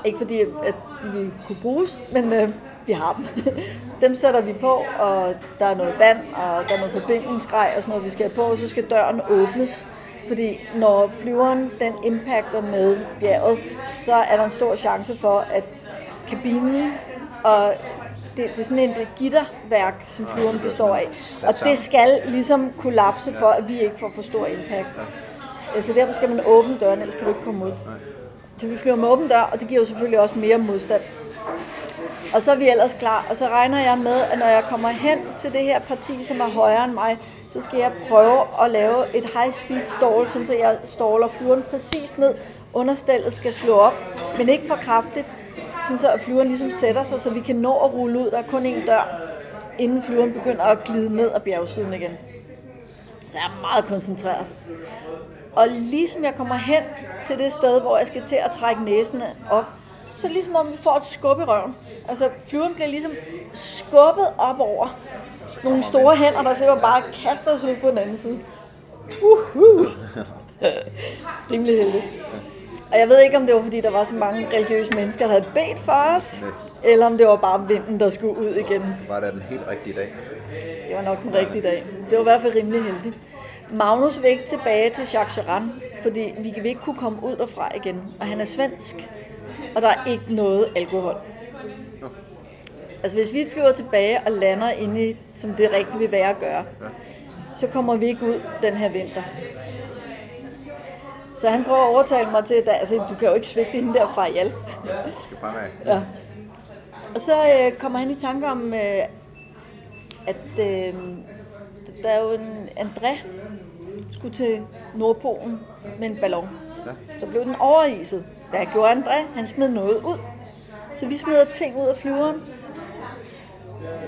Ikke fordi, at de vil kunne bruges, men øh, vi har dem. [laughs] dem sætter vi på, og der er noget vand, og der er noget forbindelsesgrej og sådan noget, vi skal have på, og så skal døren åbnes. Fordi når flyveren den impacter med bjerget, så er der en stor chance for, at kabinen og det, det er sådan et gitterværk, som flyveren består af. Og det skal ligesom kollapse for, at vi ikke får for stor impact. Så derfor skal man åbne døren, ellers kan du ikke komme ud. Så vi flyver med åben dør, og det giver jo selvfølgelig også mere modstand. Og så er vi ellers klar, og så regner jeg med, at når jeg kommer hen til det her parti, som er højere end mig, så skal jeg prøve at lave et high speed stall, så jeg staller flyveren præcis ned. Understallet skal slå op, men ikke for kraftigt, sådan så flyveren ligesom sætter sig, så vi kan nå at rulle ud. Der er kun én dør, inden flyveren begynder at glide ned ad bjergsiden igen. Så jeg er meget koncentreret. Og ligesom jeg kommer hen til det sted, hvor jeg skal til at trække næsen op, så er det ligesom om vi får et skub i røven. Altså flyveren bliver ligesom skubbet op over nogle store hænder, der simpelthen bare kaster os ud på den anden side. Uhuh. [laughs] Rimelig heldigt. Og jeg ved ikke, om det var, fordi der var så mange religiøse mennesker, der havde bedt for os, eller om det var bare vinden, der skulle ud igen. Var det den helt rigtige dag? Det var nok den rigtige dag. Det var i hvert fald rimelig heldigt. Magnus vil ikke tilbage til Jacques Charan, fordi vi vil ikke kunne komme ud derfra igen. Og han er svensk, og der er ikke noget alkohol. Altså hvis vi flyver tilbage og lander inde i, som det rigtigt vil være at gøre, så kommer vi ikke ud den her vinter. Så han prøver at overtale mig til, at altså, du kan jo ikke svigte hende der fra ihjel. ja. Og så øh, kommer han i tanke om, øh, at øh, der er jo en André, skulle til Nordpolen med en ballon. Ja. Så blev den overiset. Hvad gjorde André? Han smed noget ud. Så vi smider ting ud af flyveren.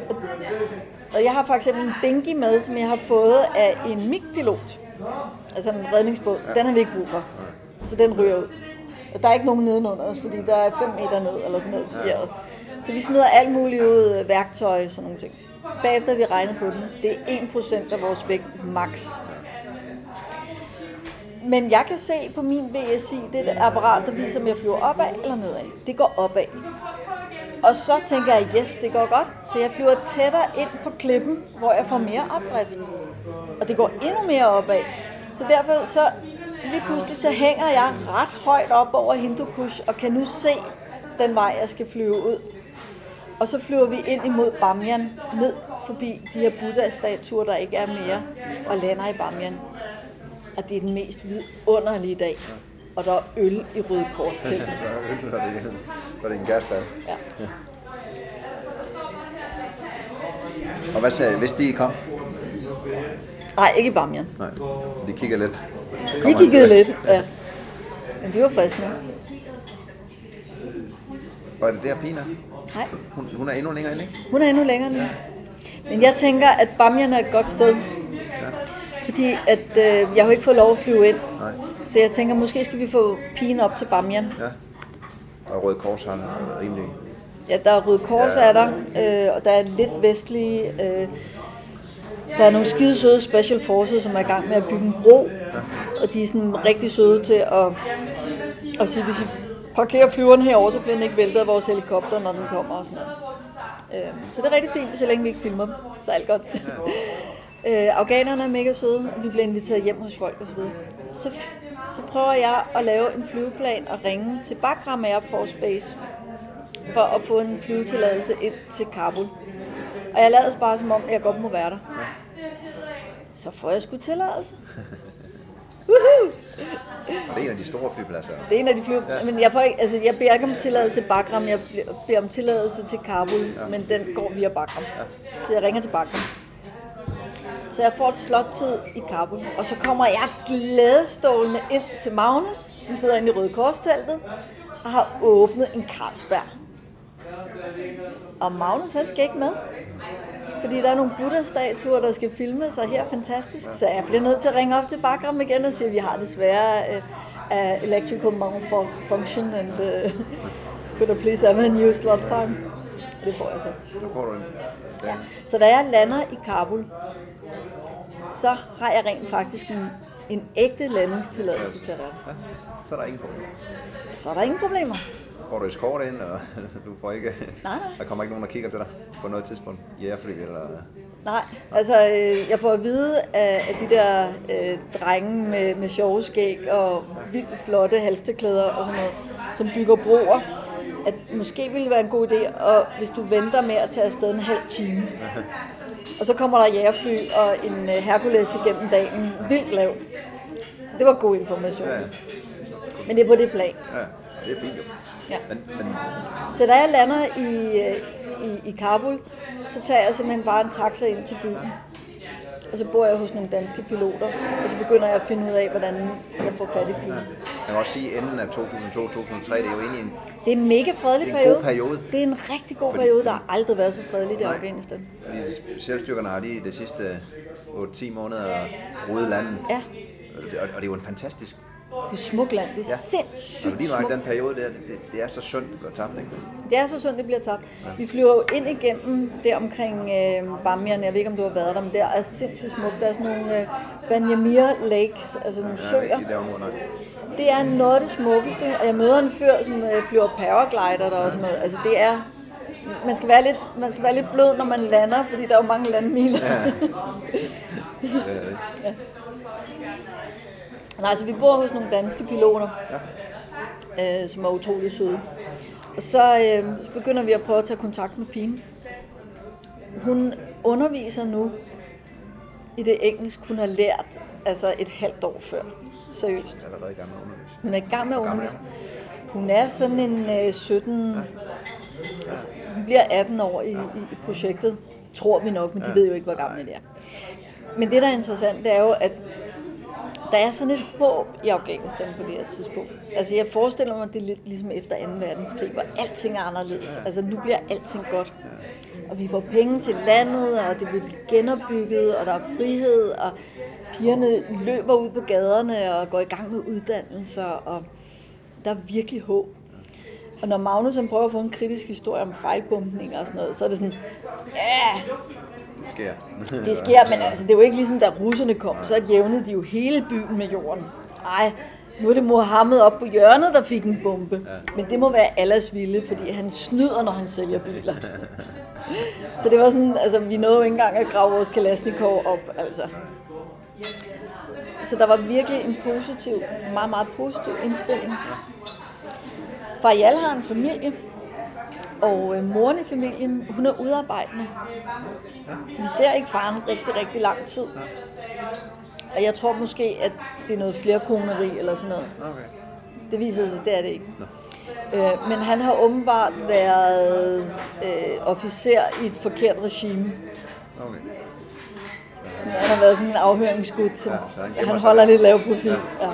Og, og jeg har for eksempel en dingy med, som jeg har fået af en MIG-pilot. Altså en redningsbåd. Ja. Den har vi ikke brug for. Så den ryger ud. Og der er ikke nogen nedenunder os, fordi der er 5 meter ned eller sådan noget til bjerget. Så vi smider alt muligt ud, værktøj og sådan nogle ting. Bagefter vi regnet på den. Det er 1% af vores vægt max. Men jeg kan se på min VSI, det er et apparat, der viser, om jeg flyver opad eller nedad. Det går opad. Og så tænker jeg, yes, det går godt. Så jeg flyver tættere ind på klippen, hvor jeg får mere opdrift. Og det går endnu mere opad. Så derfor så lige pludselig så hænger jeg ret højt op over Hindukush og kan nu se den vej, jeg skal flyve ud. Og så flyver vi ind imod Bamyan, ned forbi de her Buddha-statuer, der ikke er mere, og lander i Bamyan. Og det er den mest vidunderlige dag. Og der er øl i Røde Kors til. [laughs] der er øl, det er, en gasbad. Ja. ja. Og hvad sagde hvis de kom? Nej, ikke i Bamyan. Nej, de kigger lidt. De kiggede lidt, ja. Men de var friske. Var det der Pina? Nej. Hun, hun er endnu længere inde, ikke? Hun er endnu længere nu. Men jeg tænker, at Bamyan er et godt sted. Ja. Fordi at, øh, jeg har ikke fået lov at flyve ind. Nej. Så jeg tænker, måske skal vi få pigen op til Bamyan. Ja. Og Røde Kors har rimelig... Ja, der er Røde Kors, ja. er der. Øh, og der er lidt vestlige... Øh, der er nogle skide søde special forces, som er i gang med at bygge en bro. Og de er sådan rigtig søde til at, at sige, hvis I parkerer flyveren herover, så bliver den ikke væltet af vores helikopter, når den kommer og sådan noget. Øh, så det er rigtig fint, så længe vi ikke filmer dem. Så er alt godt. [laughs] Øh, afghanerne er mega søde, og vi bliver inviteret hjem hos folk osv. Så, så prøver jeg at lave en flyveplan og ringe til Bagram Air Force Base for at få en flyvetilladelse ind til Kabul. Og jeg lader bare som om, jeg godt må være der. Så får jeg sgu tilladelse. [laughs] Woohoo! Og det er en af de store flypladser. Det er en af de fly... Ja. Men jeg, får ikke, altså, jeg beder ikke om tilladelse til Bagram, jeg beder om tilladelse til Kabul, ja. men den går via Bagram. Ja. Så jeg ringer til Bagram. Så jeg får et slottid i Kabul, og så kommer jeg glædestålende ind til Magnus, som sidder inde i Røde Korsteltet, og har åbnet en Carlsberg. Og Magnus, han skal ikke med. Fordi der er nogle Buddha-statuer, der skal filmes, og her er fantastisk. Så jeg bliver nødt til at ringe op til Bagram igen og sige, at vi har desværre uh, electrical malfunction, and uh, could I please have a new slot time? Det får jeg så. Nu får du en. Ja. Så da jeg lander i Kabul, så har jeg rent faktisk en, en ægte landingstilladelse til at så er der ingen problem. Så er der ingen problemer. Får du eskort ind, og [laughs] du får ikke... Nej, nej. Der kommer ikke nogen, der kigger til dig på noget tidspunkt. Ja, fordi eller... Nej, altså øh, jeg får at vide af, af de der øh, drenge med, med sjove skæg og vildt flotte halsteklæder og sådan noget, som bygger broer, at måske ville det være en god idé, og hvis du venter med at tage afsted en halv time. [laughs] Og så kommer der jægerfly og en øh, Hercules igennem dagen, vildt lav. Så det var god information. Ja, ja. Men det er på det plan. ja det er fint jo. Ja. Men, men Så da jeg lander i, øh, i, i Kabul, så tager jeg simpelthen bare en taxa ind til byen. Og så bor jeg hos nogle danske piloter, og så begynder jeg at finde ud af, hvordan jeg får fat i pigen. jeg kan også sige, at enden af 2002-2003, det er jo egentlig en... Det er en mega fredelig Det er en god periode. periode. Det er en rigtig god Fordi- periode. Der har aldrig været så fredeligt i. Afghanistan. Fordi selvstyrkerne har lige de sidste 8-10 måneder rodet landet. Ja, Og det, og det er jo en fantastisk... det er smukt land. Det er Ja. ja. Sindssygt lige nu i smukt. den periode der, det, det, det er så sundt at gå tabt, ikke? Det er så sundt, det bliver tabt. Vi flyver jo ind igennem der omkring øh, Bamiyan. Jeg ved ikke, om du har været der, men der er sindssygt smukt. Der er sådan nogle øh, Banyamir Lakes, altså nogle søer. Ja, i det område. Det er noget af det smukkeste, og jeg møder en fyr, som øh, flyver paraglider der og sådan noget. Altså det er, man skal, være lidt, man skal være lidt blød, når man lander, fordi der er jo mange landmiler. Ja. [laughs] Det er det. Nej, så vi bor hos nogle danske piloter, ja. øh, som er utrolig søde. Og så, øh, så begynder vi at prøve at tage kontakt med pigen. Hun underviser nu i det engelsk, hun har lært altså et halvt år før. Seriøst. Jeg er allerede i gang med at undervise. Hun er i gang med at gammel undervise. Hun er sådan en øh, 17... Altså, hun bliver 18 år i, i, i projektet, tror vi nok, men de ved jo ikke, hvor gamle det er. Men det, der er interessant, det er jo, at der er sådan et håb i Afghanistan på det her tidspunkt. Altså jeg forestiller mig, at det er lidt ligesom efter 2. verdenskrig, hvor alting er anderledes. Altså nu bliver alting godt. Og vi får penge til landet, og det vil blive genopbygget, og der er frihed, og pigerne løber ud på gaderne og går i gang med uddannelser, og der er virkelig håb. Og når Magnus han prøver at få en kritisk historie om fejlbumpning og sådan noget, så er det sådan, ja, Det sker. [laughs] det sker, men altså, det er jo ikke ligesom, da russerne kom, så jævnede de jo hele byen med jorden. Ej, nu er det Mohammed op på hjørnet, der fik en bombe. Ja. Men det må være Allahs vilje, fordi han snyder, når han sælger biler. så det var sådan, altså, vi nåede jo ikke engang at grave vores Kalashnikov op, altså. Så der var virkelig en positiv, meget, meget positiv indstilling. Faryal har en familie, og øh, moren i familien, hun er udarbejdende. Vi ser ikke faren rigtig, rigtig lang tid. Og jeg tror måske, at det er noget flerkoneri eller sådan noget. Okay. Det viser sig, det er det ikke. Øh, men han har åbenbart været øh, officer i et forkert regime. Okay. Han har været sådan en afhøringsskud, som Ja, han han holder lidt. lav profil. Ja.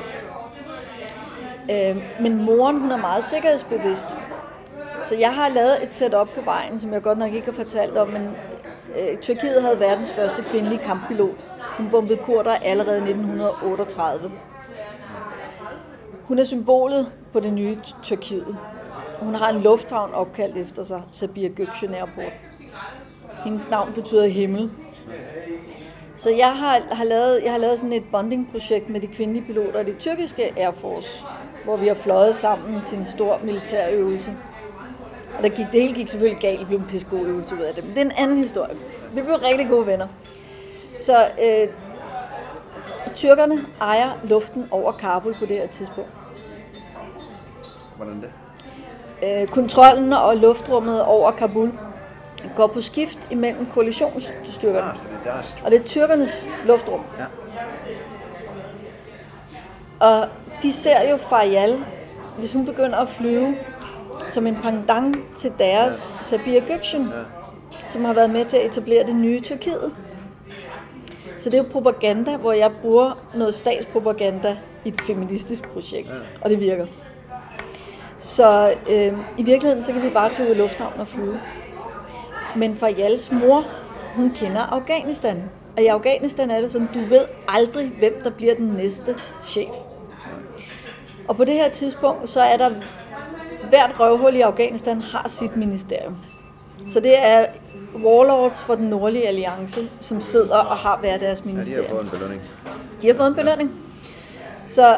Øh, men moren, hun er meget sikkerhedsbevidst. Så jeg har lavet et setup på vejen, som jeg godt nok ikke har fortalt om, men øh, Tyrkiet havde verdens første kvindelige kamppilot. Hun bombede kurder allerede i 1938. Hun er symbolet på det nye Tyrkiet. Hun har en lufthavn opkaldt efter sig, Sabir Gökçen Airport. Hendes navn betyder himmel. Så jeg har, har lavet, jeg har lavet sådan et bonding-projekt med de kvindelige piloter i det tyrkiske Air Force, hvor vi har fløjet sammen til en stor militærøvelse. Og der gik, det hele gik selvfølgelig galt, det blev en pisse god øvelse ud af det. Men det er en anden historie. Vi blev rigtig gode venner. Så øh, tyrkerne ejer luften over Kabul på det her tidspunkt. Hvordan det? Øh, kontrollen og luftrummet over Kabul går på skift imellem koalitionsstyrkerne. Ah, det er. Og det er tyrkernes luftrum. Ja. Og de ser jo Faryal, hvis hun begynder at flyve, som en pendant til deres Sabir Gökçen, Ja. som har været med til at etablere det nye Tyrkiet. Så det er jo propaganda, hvor jeg bruger noget statspropaganda i et feministisk projekt, og det virker. Så øh, i virkeligheden, så kan vi bare tage ud i lufthavnen og flyve. Men for Jals mor, hun kender Afghanistan. Og i Afghanistan er det sådan, du ved aldrig, hvem der bliver den næste chef. Og på det her tidspunkt, så er der hvert røvhul i Afghanistan har sit ministerium. Så det er warlords for den nordlige alliance, som sidder og har hver deres Ja, de ministerium. har fået en belønning. De har fået en belønning. Så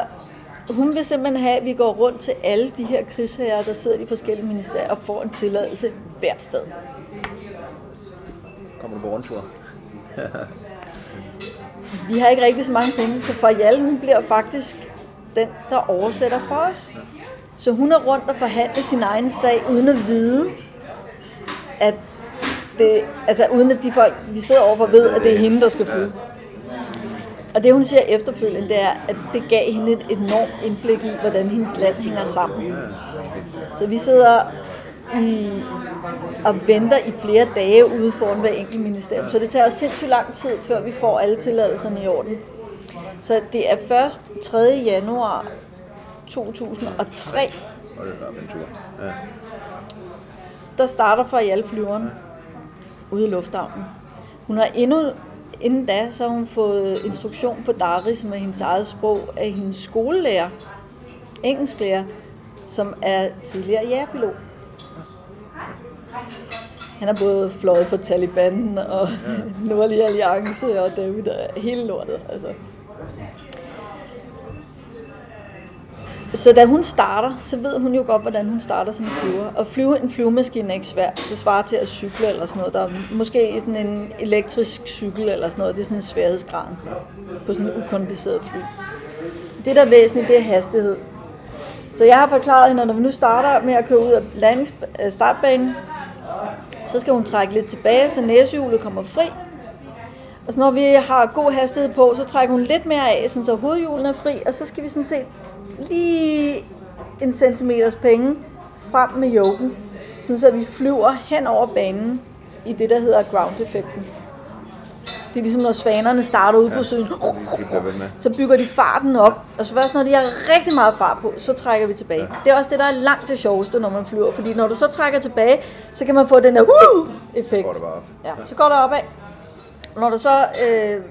hun vil simpelthen have, at vi går rundt til alle de her krigsherrer, der sidder i de forskellige ministerier og får en tilladelse hvert sted. Kommer du på rundtur? Vi har ikke rigtig så mange penge, så Fajal, hun bliver faktisk den, der oversætter for os. Så hun er rundt og forhandler sin egen sag, uden at vide, at det, altså uden at de folk, vi sidder overfor, ved, at det er hende, der skal flyve. Og det hun siger efterfølgende, det er, at det gav hende et enormt indblik i, hvordan hendes land hænger sammen. Så vi sidder i, og venter i flere dage ude foran hver enkelt ministerium. Så det tager os sindssygt lang tid, før vi får alle tilladelserne i orden. Så det er først 3. januar 2003, Og det er en tur. Ja. der starter fra i alle flyveren ude i lufthavnen. Hun har endnu, inden da, så har hun fået instruktion på Dari, som er hendes eget sprog, af hendes skolelærer, engelsklærer, som er tidligere jægerpilot. Han har både fløjet for Taliban og ja. [laughs] Nordlige Alliance og David og hele lortet. Altså. Så da hun starter, så ved hun jo godt, hvordan hun starter sådan flyver. Og flyve en flyvemaskine er ikke svært. Det svarer til at cykle eller sådan noget. Der er måske sådan en elektrisk cykel eller sådan noget. Det er sådan en sværhedsgrad på sådan en ukompliceret fly. Det, der er væsentligt, det er hastighed. Så jeg har forklaret hende, at når vi nu starter med at køre ud af landings- startbanen, så skal hun trække lidt tilbage, så næsehjulet kommer fri. Og så når vi har god hastighed på, så trækker hun lidt mere af, så hovedhjulen er fri, og så skal vi sådan set lige en centimeters penge frem med yoken, sådan så vi flyver hen over banen i det, der hedder ground-effekten. Det er ligesom, når svanerne starter ud på søen, så bygger de farten op. Og så først når de har rigtig meget fart på, så trækker vi tilbage. Det er også det, der er langt det sjoveste, når man flyver. Fordi når du så trækker tilbage, så kan man få den der op. Ja, så går det opad. Når du så øh,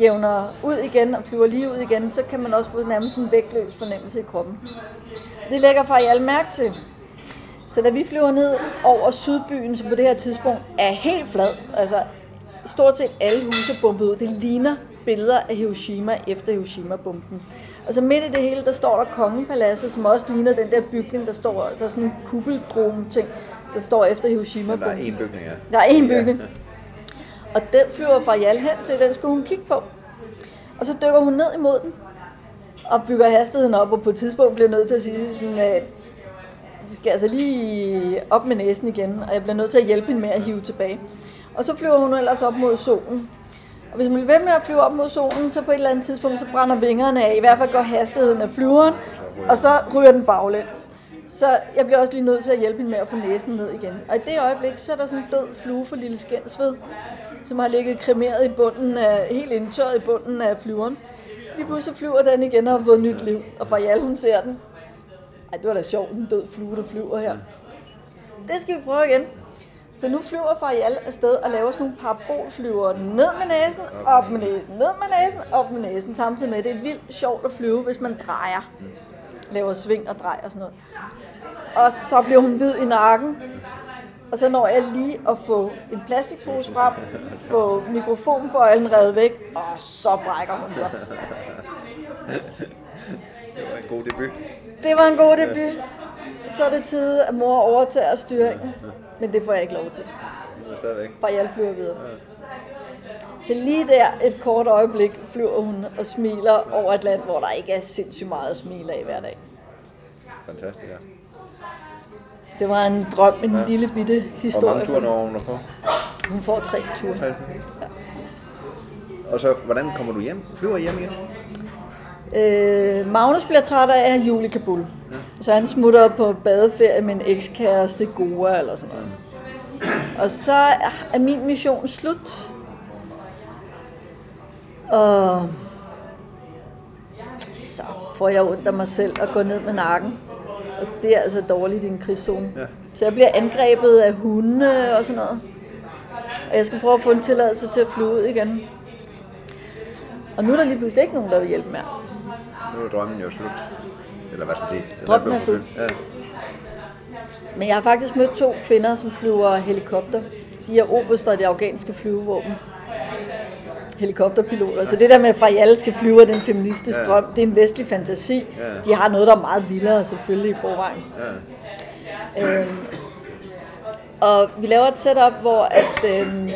jævner ud igen og flyver lige ud igen, så kan man også få nærmest en vægtløs fornemmelse i kroppen. Det lægger alle mærke til. Så da vi flyver ned over Sydbyen, som på det her tidspunkt er helt flad, altså stort set alle huse er bombet ud. Det ligner billeder af Hiroshima efter Hiroshima-bomben. Og så midt i det hele, der står der Kongepaladset, som også ligner den der bygning, der står der er sådan en kubbeldrone-ting, der står efter Der Hiroshima-bomben. er én bygning, ja. Der er en bygning. Og den flyver fra Jal hen til, den skulle hun kigge på. Og så dykker hun ned imod den, og bygger hastigheden op, og på et tidspunkt bliver nødt til at sige sådan, at vi skal altså lige op med næsen igen, og jeg bliver nødt til at hjælpe hende med at hive tilbage. Og så flyver hun ellers op mod solen. Og hvis man bliver ved med at flyve op mod solen, så på et eller andet tidspunkt, så brænder vingerne af. I hvert fald går hastigheden af flyveren, og så ryger den baglæns. Så jeg bliver også lige nødt til at hjælpe hende med at få næsen ned igen. Og i det øjeblik, så er der sådan en død flue for lille skændsved, som har ligget kremeret i bunden af, helt indtørret i bunden af flyveren. Lige pludselig flyver den igen og har fået nyt liv. Og Fajal, hun ser den. Ej, det var da sjovt, en død flue, der flyver her. Det skal vi prøve igen. Så nu flyver Fajal afsted og laver sådan nogle parabolflyver ned med næsen, op med næsen, ned med næsen, op med næsen, samtidig med, at det er vildt sjovt at flyve, hvis man drejer. Laver sving og drej og sådan noget. Og så bliver hun hvid i nakken, og så når jeg lige at få en plastikpose frem, få mikrofonbøjlen revet væk, og så brækker hun sig. Det var en god debut. Det var en god debut. Så er det tid, at mor overtager styringen. Men det får jeg ikke lov til, for jeg flyver videre. Så lige der, et kort øjeblik, flyver hun og smiler over et land, hvor der ikke er sindssygt meget at smile af hver dag. Fantastisk, ja. Det var en drøm, en Ja. lille bitte Hvor historie. mange ture når hun på? Hun får tre ture. Tre. Og så, hvordan kommer du hjem? Flyver hjem igen? Øh, Magnus bliver træt af at have jul i Kabul. Så han smutter på badeferie med en ekskæreste Goa eller sådan noget. Og så er min mission slut. Og så får jeg ondt af mig selv og går ned med nakken. Og det er altså dårligt i en krigszone. Ja. Så jeg bliver angrebet af hunde og sådan noget. Og jeg skal prøve at få en tilladelse til at flyve ud igen. Og nu er der lige pludselig ikke nogen, der vil hjælpe mere. Nu er drømmen jo slut. Eller hvad skal man sige? Drømmen er slut. Ja. Men jeg har faktisk mødt to kvinder, som flyver helikopter. De er oberster i det afghanske flyvevåben. Helikopterpiloter. Så det der med, at Fayal skal flyve af den feministiske Ja. drøm, det er en vestlig fantasi. Ja. De har noget, der er meget vildere selvfølgelig i forvejen. Ja. Øhm, og vi laver et setup, hvor at, øhm,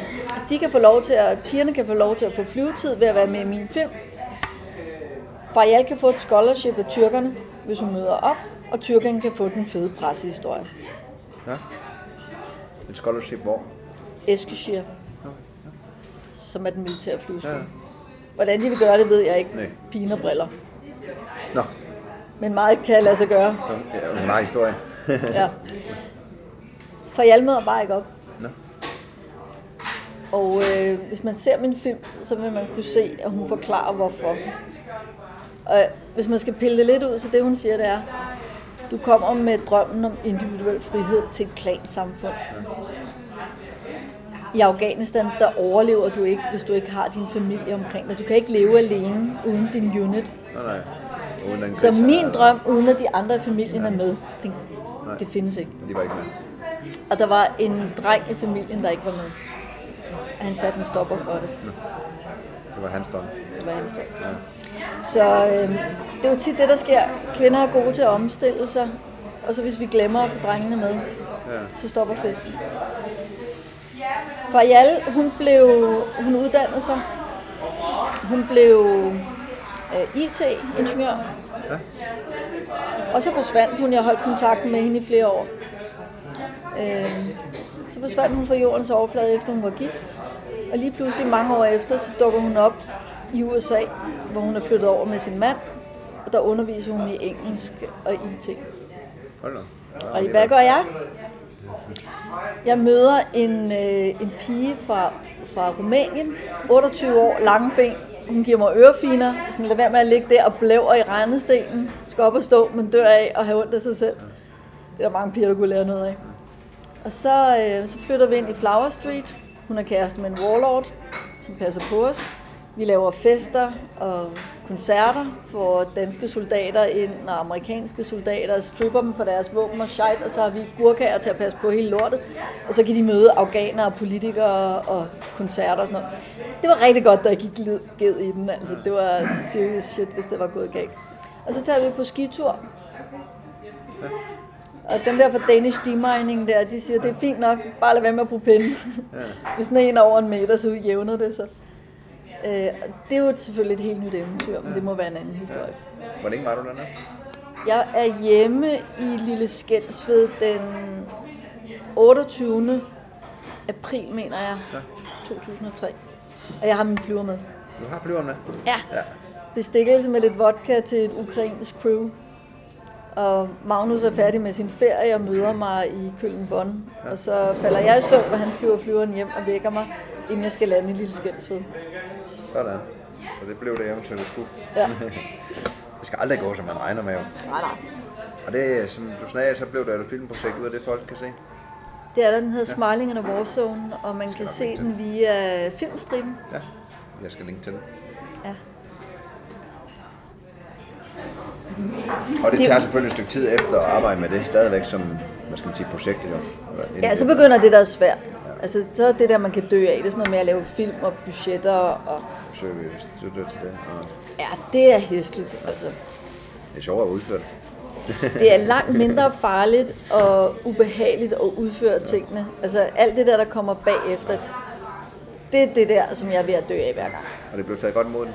de kan få lov til at, pigerne kan få lov til at få flyvetid ved at være med i min film. Fayal kan få et scholarship af tyrkerne, hvis hun møder op, og tyrkerne kan få den fede pressehistorie. ja. En scholarship hvor? Eskishir, som er den militære flyveskole. Ja. Hvordan de vil gøre det, ved jeg ikke. Nej. Og briller. Nå, Men meget kan lade sig gøre. ja, hun har historien. Ja. For jeg møder bare ikke op. Nå. Og øh, hvis man ser min film, så vil man kunne se, at hun forklarer hvorfor. Og hvis man skal pille det lidt ud, så det hun siger, det er, du kommer med drømmen om individuel frihed til et klansamfund. I Afghanistan, der overlever du ikke, hvis du ikke har din familie omkring dig. Du kan ikke leve alene uden din unit. Nej, nej. Uden den Så min drøm, uden at de andre i familien er med, det, det findes ikke. De var ikke med. Og der var en dreng i familien, der ikke var med. Han satte en stopper for det. Det var hans drøm. Det var hans drøm. Ja. Så øh, det er jo tit det, der sker. Kvinder er gode til at omstille sig. Og så hvis vi glemmer at få drengene med, Ja. så stopper festen. Fayal, hun blev, hun uddannede sig. Hun blev øh, IT-ingeniør. Ja. Og så forsvandt hun. Jeg holdt kontakten med hende i flere år. Øh, så forsvandt hun fra jordens overflade, efter hun var gift. Og lige pludselig mange år efter, så dukker hun op i USA, hvor hun er flyttet over med sin mand. Og der underviser hun i engelsk og IT. Hold da. Og hvad gør jeg? Jeg møder en, øh, en pige fra, fra Rumænien, 28 år, lange ben. Hun giver mig ørefiner, sådan lad være med at ligge der og blæver i regnestenen. Skal op og stå, men dør af og have ondt af sig selv. Det er der mange piger, der kunne lære noget af. Og så, øh, så flytter vi ind i Flower Street. Hun er kæreste med en warlord, som passer på os. Vi laver fester og koncerter for danske soldater ind, og amerikanske soldater stripper dem for deres våben og shit, og så har vi gurkager til at passe på hele lortet. Og så kan de møde afghanere og politikere og koncerter og sådan noget. Det var rigtig godt, jeg gik ged i den. Altså, det var serious shit, hvis det var gået galt. Og så tager vi på skitur. Og dem der fra Danish Demining der, de siger, det er fint nok, bare lad være med at bruge pinde. Hvis sneen er over en meter, så jævner det sig. Øh, det er jo selvfølgelig et helt nyt eventyr, men det må være en anden historie. Hvor længe var du dernede? Jeg er hjemme i Lille Skensved den 28. april, mener jeg, 2003. Og jeg har min flyver med. Du har flyveren med? Ja. Ja. Bestikkelse med lidt vodka til et ukrainsk crew. Og Magnus er færdig med sin ferie og møder mig i Køln-Bonn. Og så falder jeg i søvn, og han flyver flyveren hjem og vækker mig, inden jeg skal lande i Lille Skensved. Sådan. Så det blev det eventuelt skulle. Ja. [laughs] Det skal aldrig gå, som man regner med jo. Nej, nej. Og det, som du snakker, så blev der et filmprojekt ud af det, folk kan se. Det er der, den hedder Smiling in a Warzone, og man kan se den via filmstriben. Ja, jeg skal linke til den. Ja. Og det Det- tager selvfølgelig et stykke tid efter at arbejde med det, stadigvæk som, hvad skal man sige, projektet jo. Ja, så begynder det, der er svært. Altså, så er det der, man kan dø af. Det er sådan noget med at lave film og budgetter. Og, Søger vi støtte til det. Og ja, det er hæsligt. Altså. det er sjovere at udføre det. Det er langt mindre farligt og ubehageligt at udføre tingene. Altså, alt det der, der kommer bagefter, det er det der, som jeg er ved at dø af hver gang. Og det blev taget godt imod den.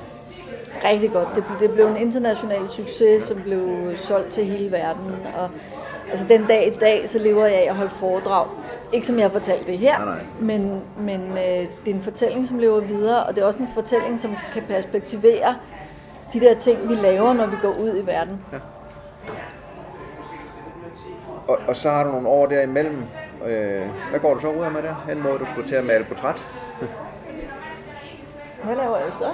Rigtig godt. Det, det blev en international succes, som blev solgt til hele verden. Og altså, den dag i dag, så lever jeg af at holde foredrag. Ikke som jeg har fortalt det her, Nej, nej. men, men øh, det er en fortælling, som lever videre, og det er også en fortælling, som kan perspektivere de der ting, vi laver, når vi går ud i verden. Og, og så har du nogle år derimellem. Øh, hvad går du så ud af med det? Hen mod, du skulle til at male portræt? Hvad laver jeg så?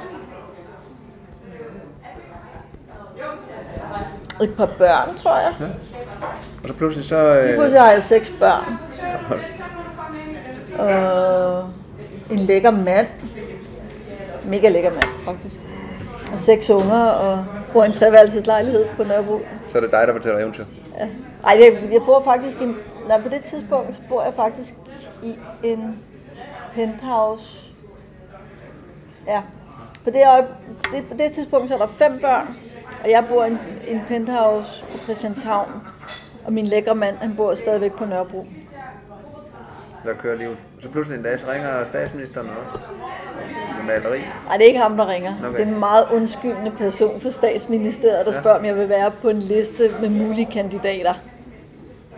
Et par børn, tror jeg. så pludselig så... Lige Øh, pludselig har jeg seks børn. Og en lækker mand. Mega lækker mand, faktisk. Og seks unger, og bor i en treværelseslejlighed på Nørrebro. så er det dig, der fortæller eventyr. Ja. Ej, jeg, jeg bor faktisk i en, nej, på det tidspunkt, så bor jeg faktisk i en penthouse. Ja. På det, øje, det, på det tidspunkt, så er der fem børn, og jeg bor i en, en penthouse på Christianshavn. Og min lækre mand, han bor stadigvæk på Nørrebro. Der kører livet. Så pludselig en dag, så ringer statsministeren også. Med maleri. Nej, det er ikke ham, der ringer. Okay. Okay. Det er en meget undskyldende person fra statsministeriet, der Ja. spørger, om jeg vil være på en liste med mulige kandidater.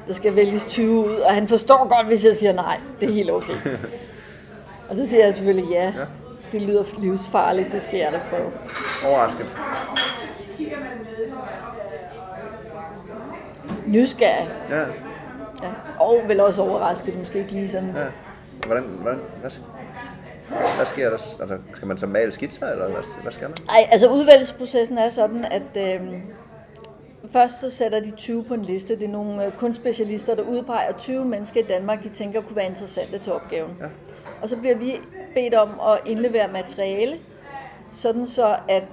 Der skal vælges 20 ud, og han forstår godt, hvis jeg siger nej. Det er helt okay. [laughs] og så siger jeg selvfølgelig ja. Ja. Det lyder livsfarligt, det skal jeg da prøve. Overrasket. Nysgerrig. Ja. Ja. Og vel også overrasket, måske ikke lige sådan. ja. Hvordan, hvordan, hvad, hvad sker der? Altså, skal man så male skitser, eller hvad, hvad skal man? Ej, altså udvalgsprocessen er sådan, at øh, først så sætter de 20 på en liste. Det er nogle øh, kunstspecialister, der udpeger 20 mennesker i Danmark, de tænker kunne være interessante til opgaven. Ja. Og så bliver vi bedt om at indlevere materiale, sådan så at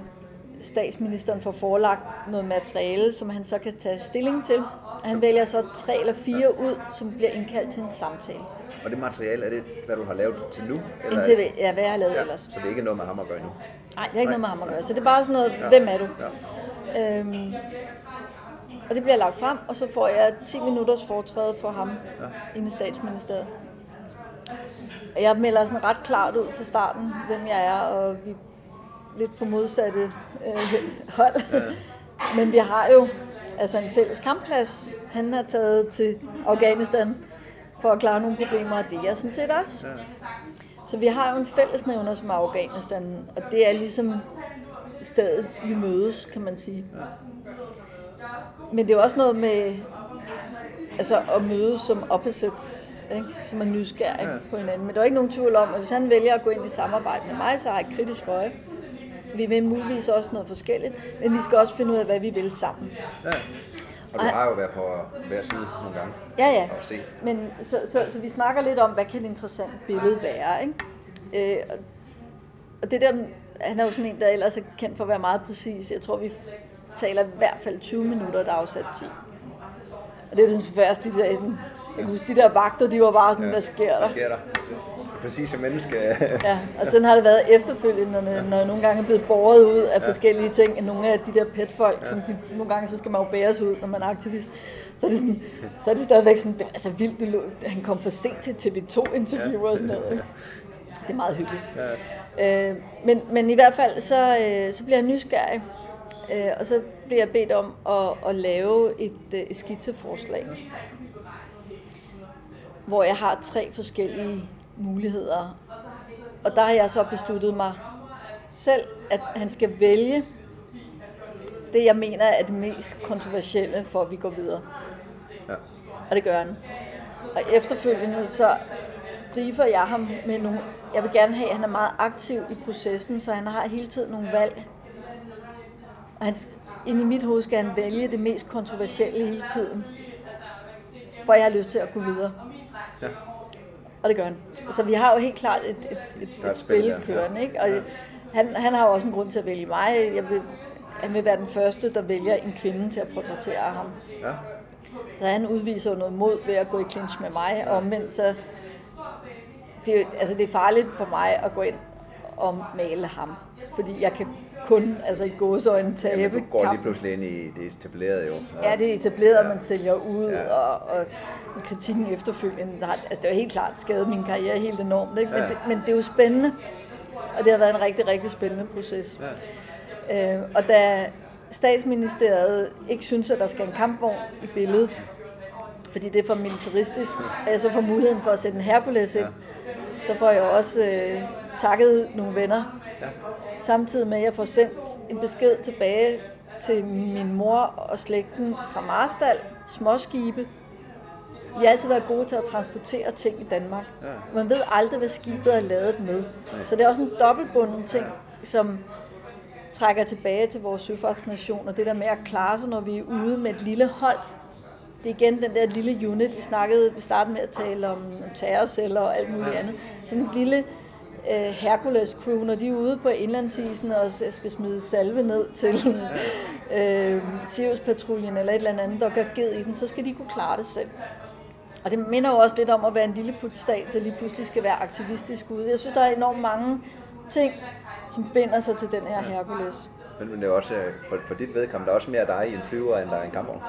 statsministeren får forelagt noget materiale, som han så kan tage stilling til. Han vælger så tre eller fire ud, som bliver indkaldt til en samtale. Og det materiale, er det, hvad du har lavet til nu? Eller Indtil ja, hvad jeg har lavet ja, ellers. Så det er ikke noget med ham at gøre nu? Nej, det har ikke Nej. noget med ham at gøre. Så det er bare sådan noget, hvem er du? Ja. Øhm, og det bliver lagt frem, og så får jeg 10 minutters foretræde for ham ja. inde i statsministeriet. Jeg melder sådan ret klart ud fra starten, hvem jeg er, og vi er lidt på modsatte øh, [laughs] hold. Ja. Men vi har jo altså en fælles kampplads. Han har taget til Afghanistan for at klare nogle problemer, og det er jeg sådan set også. Ja. Så vi har jo en fællesnævner som er Afghanistan, og det er ligesom stedet, vi mødes, kan man sige. Men det er jo også noget med altså at mødes som opposites, ikke? som er nysgerrig Ja. på hinanden. Men der er ikke nogen tvivl om, at hvis han vælger at gå ind i et samarbejde med mig, så har jeg et kritisk øje. Vi vil muligvis også noget forskelligt, men vi skal også finde ud af, hvad vi vil sammen. ja. Og du har jo været på hver side nogle gange. Ja, ja. Men så, så, så vi snakker lidt om, hvad kan et interessant billede være, ikke? Øh, og- og det der, han er jo sådan en, der ellers er kendt for at være meget præcis. Jeg tror, vi taler i hvert fald 20 minutter, der er afsat 10. Og det er den første, de der, sådan, jeg kan huske, de der vagter, de var bare sådan, ja. hvad sker der? Hvad sker der? Det præcise menneske. Ja, og sådan har det været efterfølgende, når, når jeg nogle gange er blevet båret ud af forskellige ting, at nogle af de der petfolk, ja. sådan, de, nogle gange så skal man jo bæres ud, når man er aktivist, så er det, sådan, så er det stadigvæk sådan, det er altså vildt, du han kom for sent til TV2-interview og sådan noget. ikke? Det er meget hyggeligt. Ja. Øh, men, men i hvert fald, så, øh, så bliver jeg nysgerrig, øh, og så bliver jeg bedt om at, at lave et, øh, et skitseforslag, hvor jeg har tre forskellige muligheder. Og der har jeg så besluttet mig selv, at han skal vælge det, jeg mener er det mest kontroversielle, for at vi går videre. Ja. Og det gør han. Og efterfølgende så briefer jeg ham med nogle... Jeg vil gerne have, at han er meget aktiv i processen, så han har hele tiden nogle valg. Og han, ind i mit hoved skal han vælge det mest kontroversielle hele tiden. For jeg har lyst til at gå videre. Ja. Og det gør han. Så vi har jo helt klart et, et, et, et spil kørende. ja. Ikke? Og Ja. han, han har jo også en grund til at vælge mig. Jeg vil, han vil være den første, der vælger en kvinde til at portrættere ham. Ja. Så han udviser noget mod ved at gå i clinch med mig, og omvendt så... Det, er altså det er farligt for mig at gå ind og male ham, fordi jeg kan kun altså i gåseøjne tabe Jamen, du går lige kampen. pludselig ind i det etablerede jo. Ja, det er etableret, at man sælger ud, Ja. og, og kritikken efterfølgende, har, altså det har helt klart skadet min karriere helt enormt, ikke? Men, Ja. det, men det er jo spændende, og det har været en rigtig, rigtig spændende proces. Ja. Øh, og da statsministeriet ikke synes, at der skal en kampvogn i billedet, fordi det er for militaristisk, og jeg så får muligheden for at sætte en Hercules ind, så får jeg også øh, takket nogle venner, Ja. Samtidig med at jeg får sendt en besked tilbage til min mor og slægten fra Marstal, småskibe. Vi har altid været gode til at transportere ting i Danmark. Ja. Man ved aldrig, hvad skibet er lavet med. Så det er også en dobbeltbunden ting, som trækker tilbage til vores søfartsnation, og det der med at klare sig, når vi er ude med et lille hold. det er igen den der lille unit, vi snakkede, vi startede med at tale om terrorceller og alt muligt andet. Sådan en lille øh, Hercules crew, når de er ude på indlandsisen og skal smide salve ned til [laughs] øh, Sirius-patruljen eller et eller andet, der går ged i den, så skal de kunne klare det selv. Og det minder jo også lidt om at være en lille putstat, der lige pludselig skal være aktivistisk ude. Jeg synes, der er enormt mange ting, som binder sig til den her Hercules. Men det er også, øh, for, for dit vedkommende, der er også mere dig i en flyver, end der er en kampvogn.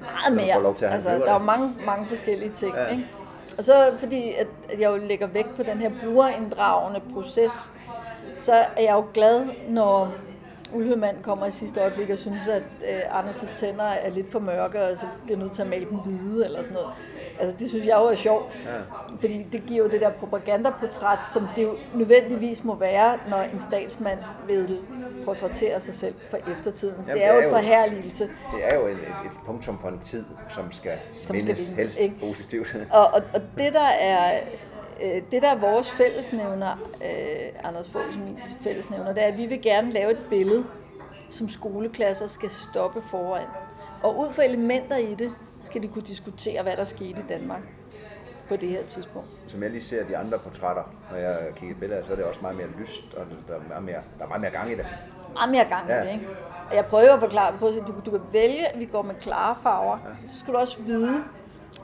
Meget mere. Altså, der er jo mange, mange forskellige ting. Ja. Ikke? Og så fordi, at, at jeg jo lægger vægt på den her brugerinddragende proces, så er jeg jo glad, når ulvemand kommer i sidste øjeblik og synes, at øh, Anders' tænder er lidt for mørke, og så bliver nødt til at male dem hvide eller sådan noget. Altså, det synes jeg jo er sjovt, ja. fordi det giver jo det der propagandaportræt, som det jo nødvendigvis må være, når en statsmand vil portrættere sig selv for eftertiden. Jamen, det er jo en forherligelse. Det er jo et, et, et punktum på en tid, som skal som mindes, skal mindes helst ikke? positivt. [laughs] Og, og, og det der er øh, det der er vores fællesnævner, øh, Anders Foghs min fællesnævner, det er, at vi vil gerne lave et billede, som skoleklasser skal stoppe foran. Og ud fra elementer i det, skal de kunne diskutere, hvad der skete i Danmark på det her tidspunkt. Som jeg lige ser de andre portrætter, når jeg kigger billeder, så er det også meget mere lyst, og der er meget mere, der er meget mere gang i det. Meget mere gang ja. i det, ikke? Og jeg prøver at forklare på, at du, du kan vælge, at vi går med klare farver. Ja. Så skal du også vide,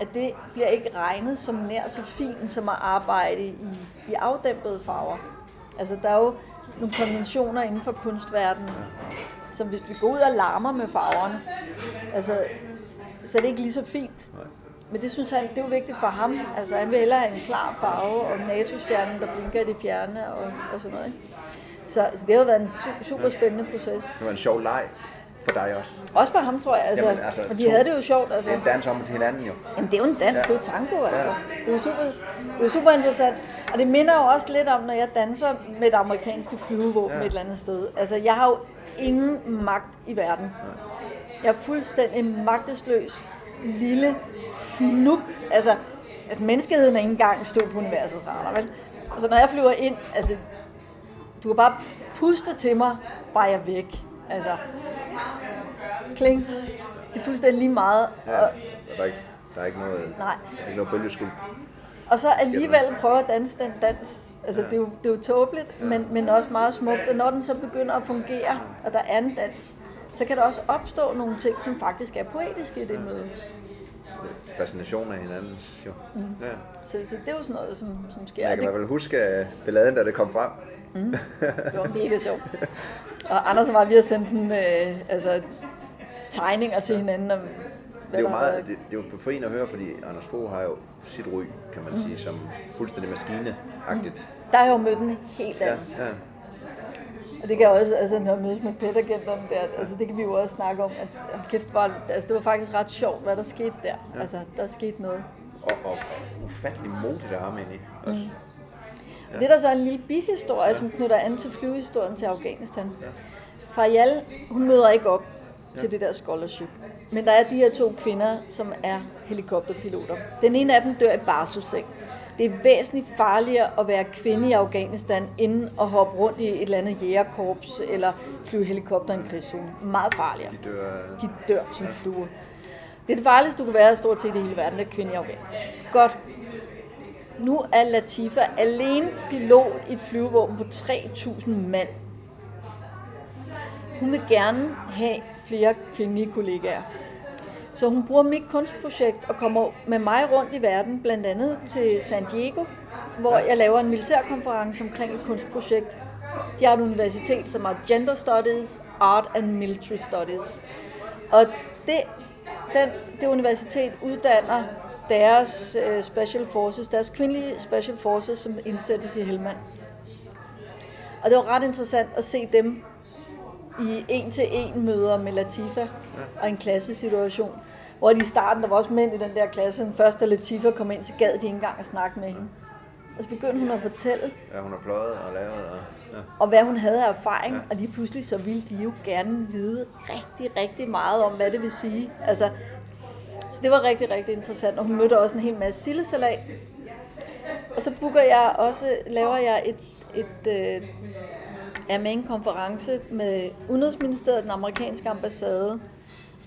at det bliver ikke regnet som nær så fint som at arbejde i, i afdæmpede farver. Altså, der er jo nogle konventioner inden for kunstverdenen, som hvis vi går ud og larmer med farverne, altså, så er det ikke lige så fint. Men det synes han, det er jo vigtigt for ham. Altså, han vil hellere have en klar farve, og NATO-stjernen, der blinker i det fjerne, og, og sådan noget. Ikke? Så, så det har været en super spændende proces. Det var en sjov leg for dig også? Også for ham, tror jeg. Altså, Jamen, altså, vi to, havde det jo sjovt. Altså. Det er en dans om til hinanden jo. Jamen, det er jo en dans, ja. det er jo tango, altså. Ja. Det er super, det er super interessant. Og det minder jo også lidt om, når jeg danser med det amerikanske flyvevåben ja. et eller andet sted. Altså, jeg har jo ingen magt i verden. Ja. Jeg er fuldstændig magtesløs, lille fnuk. Altså, altså menneskeheden er ikke engang stået på universets radar, vel? Så når jeg flyver ind, altså, du kan bare puste til mig, bare jeg væk. Altså, kling. Det er fuldstændig lige meget. Ja, og, der, er ikke, der er ikke noget, nej. Der er ikke noget bølgeskuld. Og så alligevel prøve at danse den dans. Altså, ja. det, er jo, det er jo tåbeligt, ja. men, men også meget smukt. Og når den så begynder at fungere, og der er en dans, så kan der også opstå nogle ting, som faktisk er poetiske i det møde. Fascination af hinanden, jo. Mm. Ja. Så, så det er jo sådan noget, som, som sker. Jeg kan i hvert fald huske balladen, da det kom frem. Mm. [laughs] Det var mega sjovt. Og Anders og mig, vi har sendt sådan, øh, altså, tegninger til hinanden. Om, det er jo meget, det, det er jo befriende at høre, fordi Anders Fogh har jo sit ry, kan man mm. sige, som fuldstændig maskineagtigt. Mm. Der har jeg jo mødt en helt anden. Ja, ja. Og det kan også, altså når jeg mødes med Peteragenterne der, altså det kan vi jo også snakke om, at kæft, var, altså det var faktisk ret sjovt, hvad der skete der. Ja. Altså, der skete noget. Og, og, og ufattelig modigt der ham egentlig. Også. Mm. Ja. Det er der så en lille bihistorie, ja. som knytter an til flyvehistorien til Afghanistan. Ja. Farial, hun møder ikke op ja. til det der scholarship. Men der er de her to kvinder, som er helikopterpiloter. Den ene af dem dør i barselsseng. Det er væsentligt farligere at være kvinde i Afghanistan, end at hoppe rundt i et eller andet jægerkorps eller flyve helikopter i en krigszone. Meget farligere. De dør, de dør som ja. fluer. Det er det farligste, du kan være stort set i hele verden, at kvinde i Afghanistan. Godt. Nu er Latifa alene pilot i et flyvevåben på 3.000 mand. Hun vil gerne have flere kvindelige kollegaer. Så hun bruger mit kunstprojekt og kommer med mig rundt i verden, blandt andet til San Diego, hvor jeg laver en militærkonference omkring et kunstprojekt. De har et universitet, som har Gender Studies, Art and Military Studies. Og det, den, det universitet uddanner deres uh, special forces, deres kvindelige special forces, som indsættes i Helmand. Og det var ret interessant at se dem i en-til-en møder med Latifa og en klassesituation. Hvor de i starten, der var også mænd i den der klasse, den første Latifa kom ind, så gad de ikke engang at snakke med hende. Og så begyndte hun at fortælle. Ja, hun har pløjet og lavet. Og, ja. og hvad hun havde af erfaring. Ja. Og lige pludselig så ville de jo gerne vide rigtig, rigtig meget om, hvad det vil sige. Altså, så det var rigtig, rigtig interessant. Og hun mødte også en hel masse sillesalat. Og så booker jeg også, laver jeg et, et øh, er med en konference med Udenrigsministeriet, den amerikanske ambassade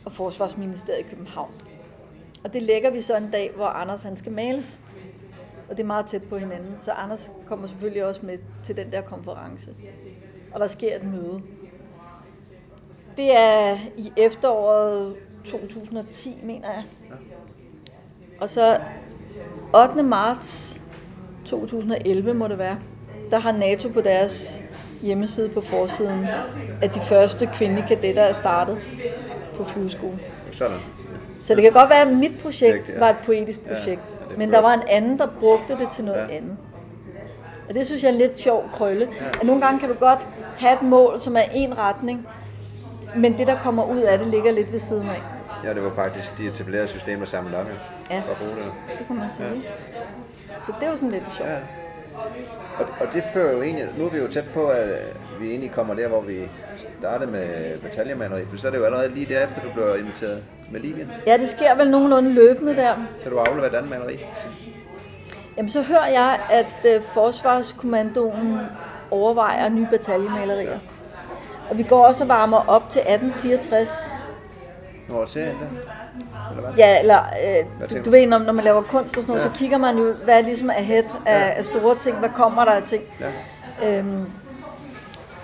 og Forsvarsministeriet i København. Og det lægger vi så en dag, hvor Anders han skal males. Og det er meget tæt på hinanden. Så Anders kommer selvfølgelig også med til den der konference. Og der sker et møde. Det er i efteråret 2010, mener jeg. Og så 8. marts 2011 må det være, der har NATO på deres hjemmeside på forsiden, at de første kvindelige kadetter er startet på flyveskolen. Sådan. Så det kan godt være, at mit projekt ja. var et poetisk Ja, projekt, er men der var en anden, der brugte det til noget Ja. andet. Og det synes jeg er en lidt sjov krølle. At nogle gange kan du godt have et mål, som er en retning, men det, der kommer ud af det, ligger lidt ved siden af. Ja, det var faktisk de etablerede systemer samlet op, ja. Ja. Det. Det kan man sige. Så det jo sådan lidt sjovt. Ja. Og, og det fører jo egentlig, nu er vi jo tæt på, at vi egentlig kommer der, hvor vi startede med bataljemaneri, for så er det jo allerede lige derefter, du blev inviteret med Libyen. Ja, det sker vel nogenlunde løbende der. Så du afleverer et andet maleri. Jamen, så hører jeg, at øh, Forsvarskommandoen overvejer nye bataljemalerier. Og vi går også og varmer op til 1864. Nu er serien der. Eller hvad? Ja, eller øh, du du? ved, når, når man laver kunst og sådan noget, Ja. så kigger man jo, hvad er ligesom ahead af, Ja. af store ting, hvad kommer der af ting. Ja. Øhm,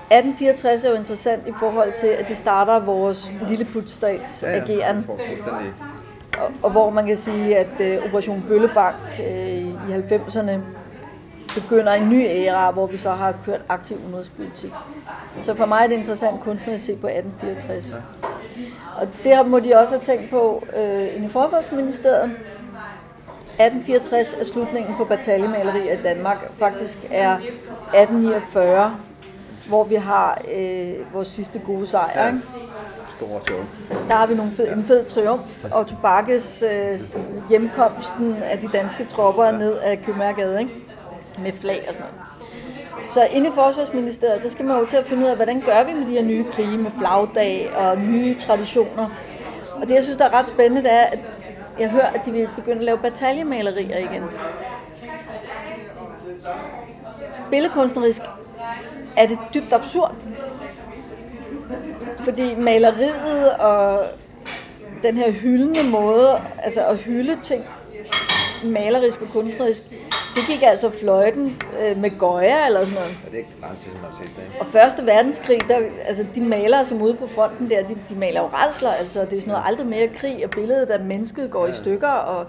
1864 er jo interessant i forhold til, at det starter vores lilleputstats ageren. Og, og hvor man kan sige, at øh, Operation Bøllebank øh, i 90'erne begynder en ny æra, hvor vi så har kørt aktiv udenrigspolitik. Så for mig er det interessant kunstnerisk at se på 1864. Og der må de også have tænkt på øh, inde i Forsvarsministeriet. 1864 er slutningen på bataljemalerier i Danmark. Faktisk er 1849, hvor vi har øh, vores sidste gode sejr. Ja. Ikke? Store show. Der har vi nogle fed, en fed triumf, og Tobakkes øh, hjemkomsten af de danske tropper ned af Købmagergade, ikke? med flag og sådan noget. Så inde i Forsvarsministeriet, der skal man jo til at finde ud af, hvordan gør vi med de her nye krige, med flagdag og nye traditioner. Og det, jeg synes, der er ret spændende, det er, at jeg hører, at de vil begynde at lave bataljemalerier igen. Billedkunstnerisk er det dybt absurd, fordi maleriet og den her hyldende måde, altså at hylde ting, malerisk og kunstnerisk, det gik altså fløjten øh, med Goya eller sådan noget. Ja, det er ikke lang tid, man har set det. Og Første Verdenskrig, der, altså de malere, som ude på fronten der, de, de maler jo rædsler, altså det er sådan noget aldrig mere krig, og billedet af mennesket går i stykker, og,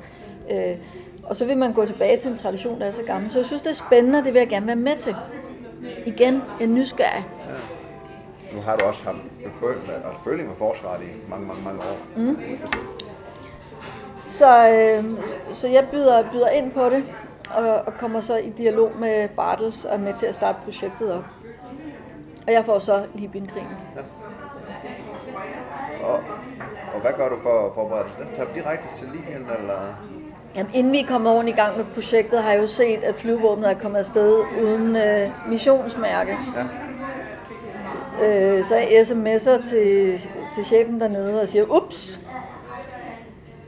øh, og så vil man gå tilbage til en tradition, der er så gammel. Så jeg synes, det er spændende, og det vil jeg gerne være med til. Igen, en nysgerrig. Nu har du også haft føling med, forsvaret i mange, mange, mange år. Mm. Så, øh, så jeg byder, byder ind på det, og, og kommer så i dialog med Bartels og med til at starte projektet op. Og jeg får så Libyen-krigen. Og, og hvad gør du for at forberede dig? Tager du direkte til Libyen, eller? Jamen, inden vi kommer ordentligt i gang med projektet, har jeg jo set, at flyvåbnet er kommet afsted uden øh, missionsmærke. Ja. Øh, så jeg sms'er til, til chefen dernede og siger, ups,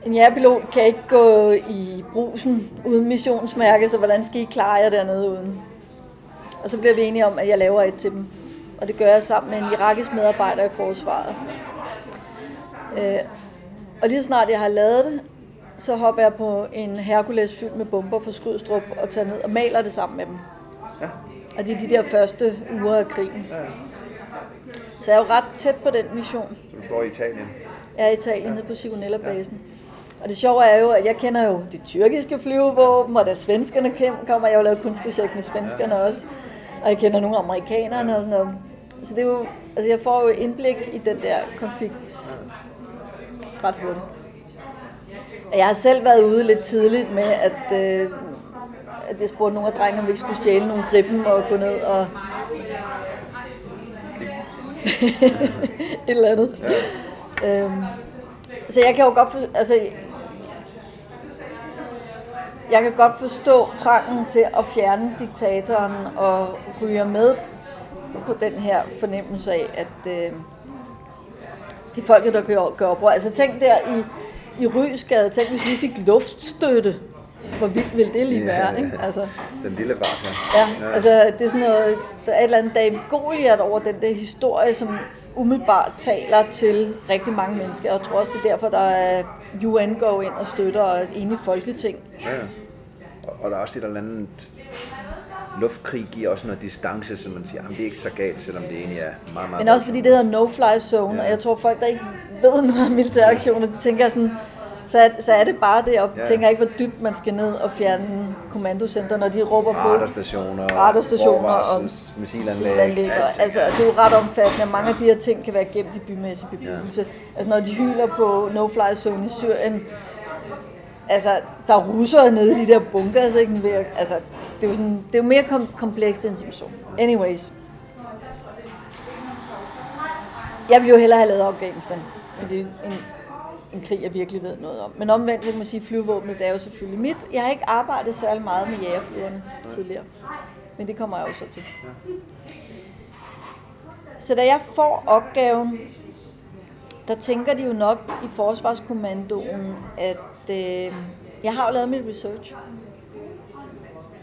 en jægerpilot kan ikke gå i brusen uden missionsmærke, så hvordan skal I klare jer dernede uden? Og så bliver vi enige om, at jeg laver et til dem. Og det gør jeg sammen med en irakisk medarbejder i forsvaret. Øh, og lige snart jeg har lavet det, så hopper jeg på en Hercules fyldt med bomber fra Skrydstrup og tager ned og maler det sammen med dem. Ja. Og det er de der første uger af krigen. ja. Så jeg er jo ret tæt på den mission. Så du står i Italien. Jeg er i Italien nede på Sigonella-basen. Og det sjove er jo, at jeg kender jo de tyrkiske flyvevåben, og da svenskerne kommer, jeg har jo lavet kunstprojekt med svenskerne også. Og jeg kender nogle amerikanerne og sådan noget. Så det er jo, altså jeg får jo indblik i den der konflikt ret hurtigt. Jeg har selv været ude lidt tidligt med, at, øh, at jeg spurgte nogle af drengene, om vi ikke skulle stjæle nogle griben og gå ned og... [laughs] Et eller andet. Ja. Øhm, så jeg kan jo godt for, altså, jeg kan godt forstå trangen til at fjerne diktatoren og ryge med på den her fornemmelse af, at øh, det er folket, der gør, gør oprør. Altså tænk der i, i Rysgade, tænk hvis vi fik luftstøtte. Hvor vildt ville det lige være, ikke? Altså, Den lille fart her. Ja, altså det er sådan noget, der er et eller andet David Goliath over den der historie, som umiddelbart taler til rigtig mange mennesker. Og jeg tror også, det er derfor, der er UN går ind og støtter og et enigt folketing. Ja, ja. Og, og der er også et eller andet luftkrig giver også noget distance, så man siger, at det er ikke så galt, selvom det egentlig er meget, meget... Men også fordi det hedder no-fly zone, ja. og jeg tror folk, der ikke ved noget om militæraktioner, de tænker sådan, så er, så er det bare det, og de ja. tænker ikke, hvor dybt man skal ned og fjerne kommandocenter, når de råber på radarstationer, radarstationer og missilanlæg. Altså, det er jo ret omfattende, mange af de her ting kan være gemt i bymæssig bebyggelse. Ja. Altså, når de hyler på no-fly zone i Syrien, altså, der er russere nede i de der bunkers, ikke? Altså, det er jo, sådan, det er jo mere kom- komplekst end som så. Anyways. Jeg vil jo hellere have lavet Afghanistan, fordi det er en, en krig, jeg virkelig ved noget om. Men omvendt vil man sige, at flyvåbnet det er jo selvfølgelig mit. Jeg har ikke arbejdet særlig meget med jægerflyverne tidligere, men det kommer jeg jo så til. Så da jeg får opgaven, der tænker de jo nok i Forsvarskommandoen, at øh, jeg har jo lavet mit research.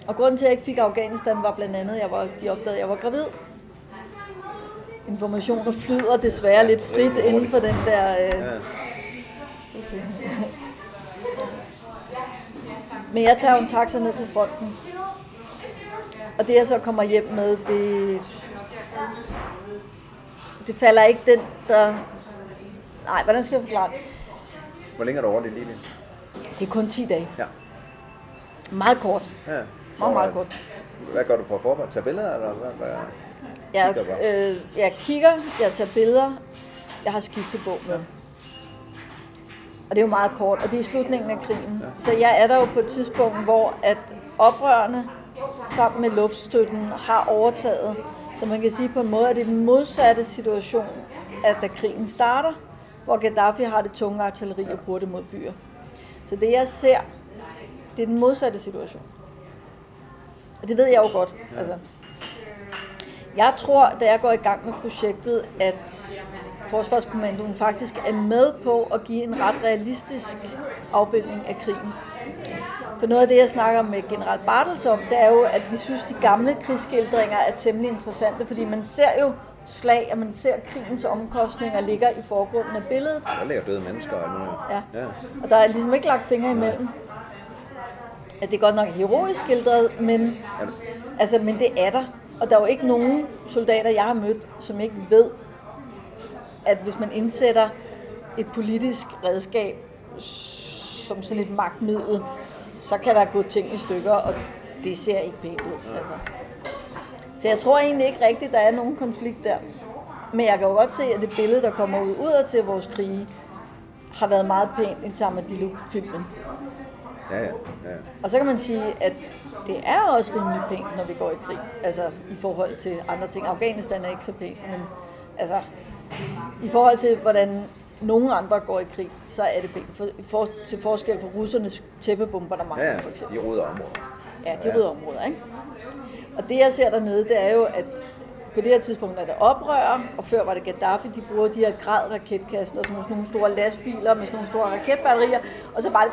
Og grunden til, at jeg ikke fik Afghanistan, var blandt andet, at jeg var, de opdagede, at jeg var gravid. Informationer flyder desværre lidt frit inden for den der... Øh, så Men jeg tager en taxa ned til fronten. Og det jeg så kommer hjem med, det, det falder ikke den, der... Nej, hvordan skal jeg forklare det? Hvor længe er du over det lige Det er kun 10 dage. Ja. Meget kort. Ja. Meget, meget kort. Hvad gør du for at forberede? Tage billeder, eller hvad? hvad? Jeg, øh, jeg kigger, jeg tager billeder, jeg har skitsebog med. Ja. Og det er jo meget kort, og det er i slutningen af krigen. Ja. Så jeg er der jo på et tidspunkt, hvor at oprørende sammen med luftstøtten har overtaget. Så man kan sige på en måde, at det er den modsatte situation, at da krigen starter, hvor Gaddafi har det tunge artilleri og bruger det mod byer. Så det jeg ser, det er den modsatte situation. Og det ved jeg jo godt. Ja. Altså. Jeg tror, da jeg går i gang med projektet, at Forsvarskommandoen faktisk er med på at give en ret realistisk afbildning af krigen. For noget af det, jeg snakker med general Bartels om, det er jo, at vi synes, de gamle krigsskildringer er temmelig interessante, fordi man ser jo slag, og man ser krigens omkostninger ligger i forgrunden af billedet. Der ligger døde mennesker nu. Ja. ja. Og der er ligesom ikke lagt fingre imellem. At det er godt nok heroisk skildret, men, altså, men det er der. Og der er jo ikke nogen soldater, jeg har mødt, som ikke ved, at hvis man indsætter et politisk redskab som sådan et magtmiddel, så kan der gå ting i stykker, og det ser ikke pænt ud. Altså. Så jeg tror egentlig ikke rigtigt, der er nogen konflikt der. Men jeg kan jo godt se, at det billede, der kommer ud udad til vores krige, har været meget pænt i Tamadillo-filmen. Ja, ja, ja. Og så kan man sige, at det er også rimelig pænt, når vi går i krig. Altså i forhold til andre ting. Afghanistan er ikke så pænt, men altså i forhold til, hvordan nogle andre går i krig, så er det pænt. For, for, til forskel fra russernes tæppebombardement, ja, for eksempel. de rydder områder. Ja, de rydder områder, ikke? Og det, jeg ser dernede, det er jo, at på det her tidspunkt er det oprør, og før var det Gaddafi, de bruger de her grad raketkaster, sådan nogle store lastbiler med sådan nogle store raketbatterier, og så bare det...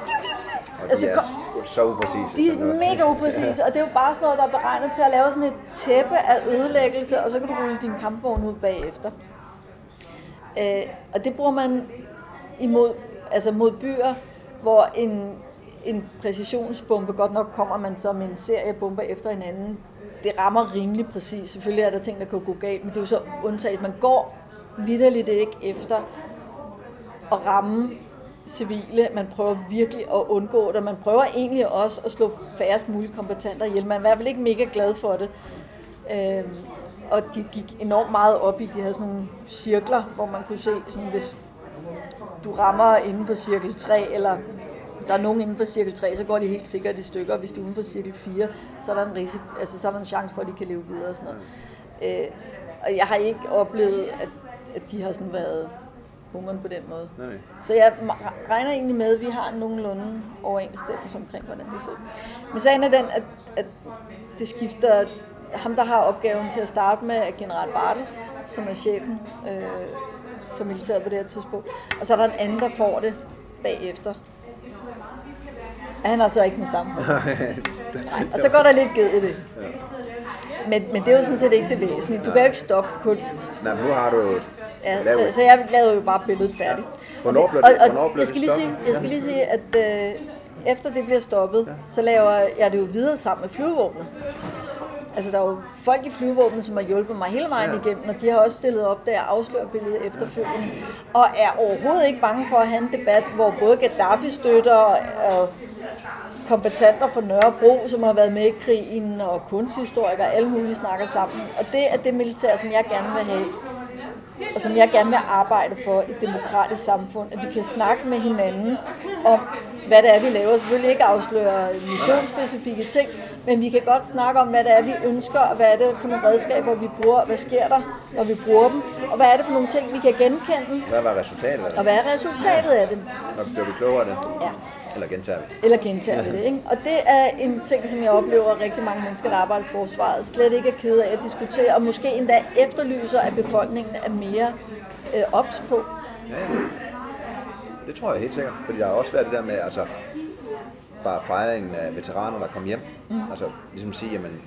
Og altså, de er så upræcise. De er mega upræcise, og det er jo bare sådan noget, der er beregnet til at lave sådan et tæppe af ødelæggelse, og så kan du rulle din kampvogn ud bagefter. Øh, og det bruger man imod, altså mod byer, hvor en, en præcisionsbombe, godt nok kommer man så med en serie bomber efter hinanden, det rammer rimelig præcis. Selvfølgelig er der ting, der kan gå galt, men det er jo så undtaget. Man går vidderligt ikke efter at ramme civile. Man prøver virkelig at undgå det. Man prøver egentlig også at slå færrest mulige kompetenter ihjel. Man er i hvert fald ikke mega glad for det. Øhm, og de gik enormt meget op i, de havde sådan nogle cirkler, hvor man kunne se, sådan, hvis du rammer inden for cirkel 3, eller der er nogen inden for cirkel 3, så går de helt sikkert i stykker. Hvis du er uden for cirkel 4, så er der en, risiko, altså, så er der en chance for, at de kan leve videre og sådan noget. Øh, og jeg har ikke oplevet, at, at de har sådan været hungeren på den måde. Nej. Så jeg regner egentlig med, at vi har nogenlunde overensstemmelse omkring, hvordan det ser ud. Men sagen er den, at, at det skifter ham, der har opgaven til at starte med, er general Bartels, som er chefen øh, for militæret på det her tidspunkt. Og så er der en anden, der får det bagefter. Han har så ikke den samme. [laughs] Nej, og så går der lidt ged i det. Men, men det er jo sådan set ikke det væsentlige. Du kan jo ikke stoppe kunst. Nej, nu har du Ja, så, så jeg lavede jo bare billedet færdigt. Hvornår Og blev og, det- og, hvornår blev jeg skal lige sige, jeg skal Ja. lige sige, at øh, efter det bliver stoppet, så laver jeg det jo videre sammen med flyvevåbnet. Altså, der er jo folk i flyvevåbnet, som har hjulpet mig hele vejen Ja. igennem, og de har også stillet op, da jeg afslører billedet efterfølgende. Og er overhovedet ikke bange for at have en debat, hvor både Gaddafi støtter og, og kompetenter fra Nørrebro, som har været med i krigen, og kunsthistorikere, alle mulige snakker sammen. Og det er det militær, som jeg gerne vil have, og som jeg gerne vil arbejde for i et demokratisk samfund, at vi kan snakke med hinanden om, hvad det er, vi laver. Selvfølgelig ikke afsløre missionsspecifikke ting, men vi kan godt snakke om, hvad det er, vi ønsker, og hvad er det for nogle redskaber, vi bruger, og hvad sker der, når vi bruger dem, og hvad er det for nogle ting, vi kan genkende, Hvad var resultatet af og det? hvad er resultatet af det. Når blev vi klogere af det? Ja. Eller gentager vi? Eller gentager vi det, ikke? Og det er en ting, som jeg oplever, at rigtig mange mennesker, der arbejder i forsvaret, slet ikke er kede af at diskutere, og måske endda efterlyser, at befolkningen er mere øh, ops på. Ja, ja. Det tror jeg helt sikkert. Fordi der har også været det der med, altså, bare fejringen af veteraner, der kom hjem. Mm. Altså, ligesom sige, jamen,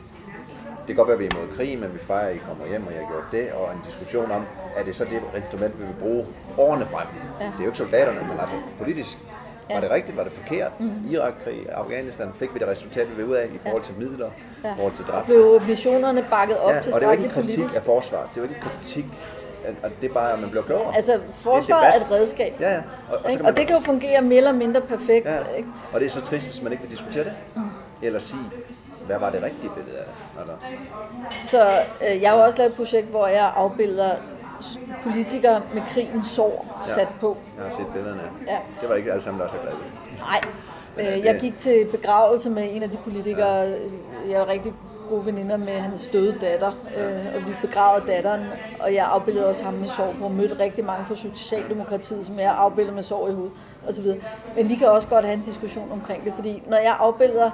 det kan godt være, at vi er imod krig, men vi fejrer, at I kommer hjem, og jeg har gjort det, og en diskussion om, er det så det instrument, vi vil bruge årene frem? Ja. Det er jo ikke soldaterne, men altså politisk. Var Ja. det rigtigt? Var det forkert? Mm. Irakkrig, Afghanistan, fik vi det resultat, vi vil ud af i forhold til midler, Ja. i forhold til Og dræbte? blev missionerne bakket op Ja, til og det er jo ikke en kritik politisk? af forsvaret. Det er jo ikke en kritik, at det er bare, at man bliver klogere. Altså, forsvaret debat. er et redskab. Ja, ja. Og, man- Og det kan jo fungere mere eller mindre perfekt. Ja, Ikke? og det er så trist, hvis man ikke vil diskutere det. Mm. Eller sige, hvad var det rigtige billede af det? Eller, Så øh, jeg har jo også lavet et projekt, hvor jeg afbilder politikere med krigens sår Ja. sat på. jeg har set billederne. Ja. Det var ikke alle sammen, der var så glade. Nej, Men, øh, øh, jeg gik til begravelse med en af de politikere, jeg er rigtig gode veninder med hans døde datter, øh, og vi begravede datteren, og jeg afbildede også ham med sorg på, og mødte rigtig mange fra Socialdemokratiet, som jeg afbildede med sorg i hovedet, osv. Men vi kan også godt have en diskussion omkring det, fordi når jeg afbilder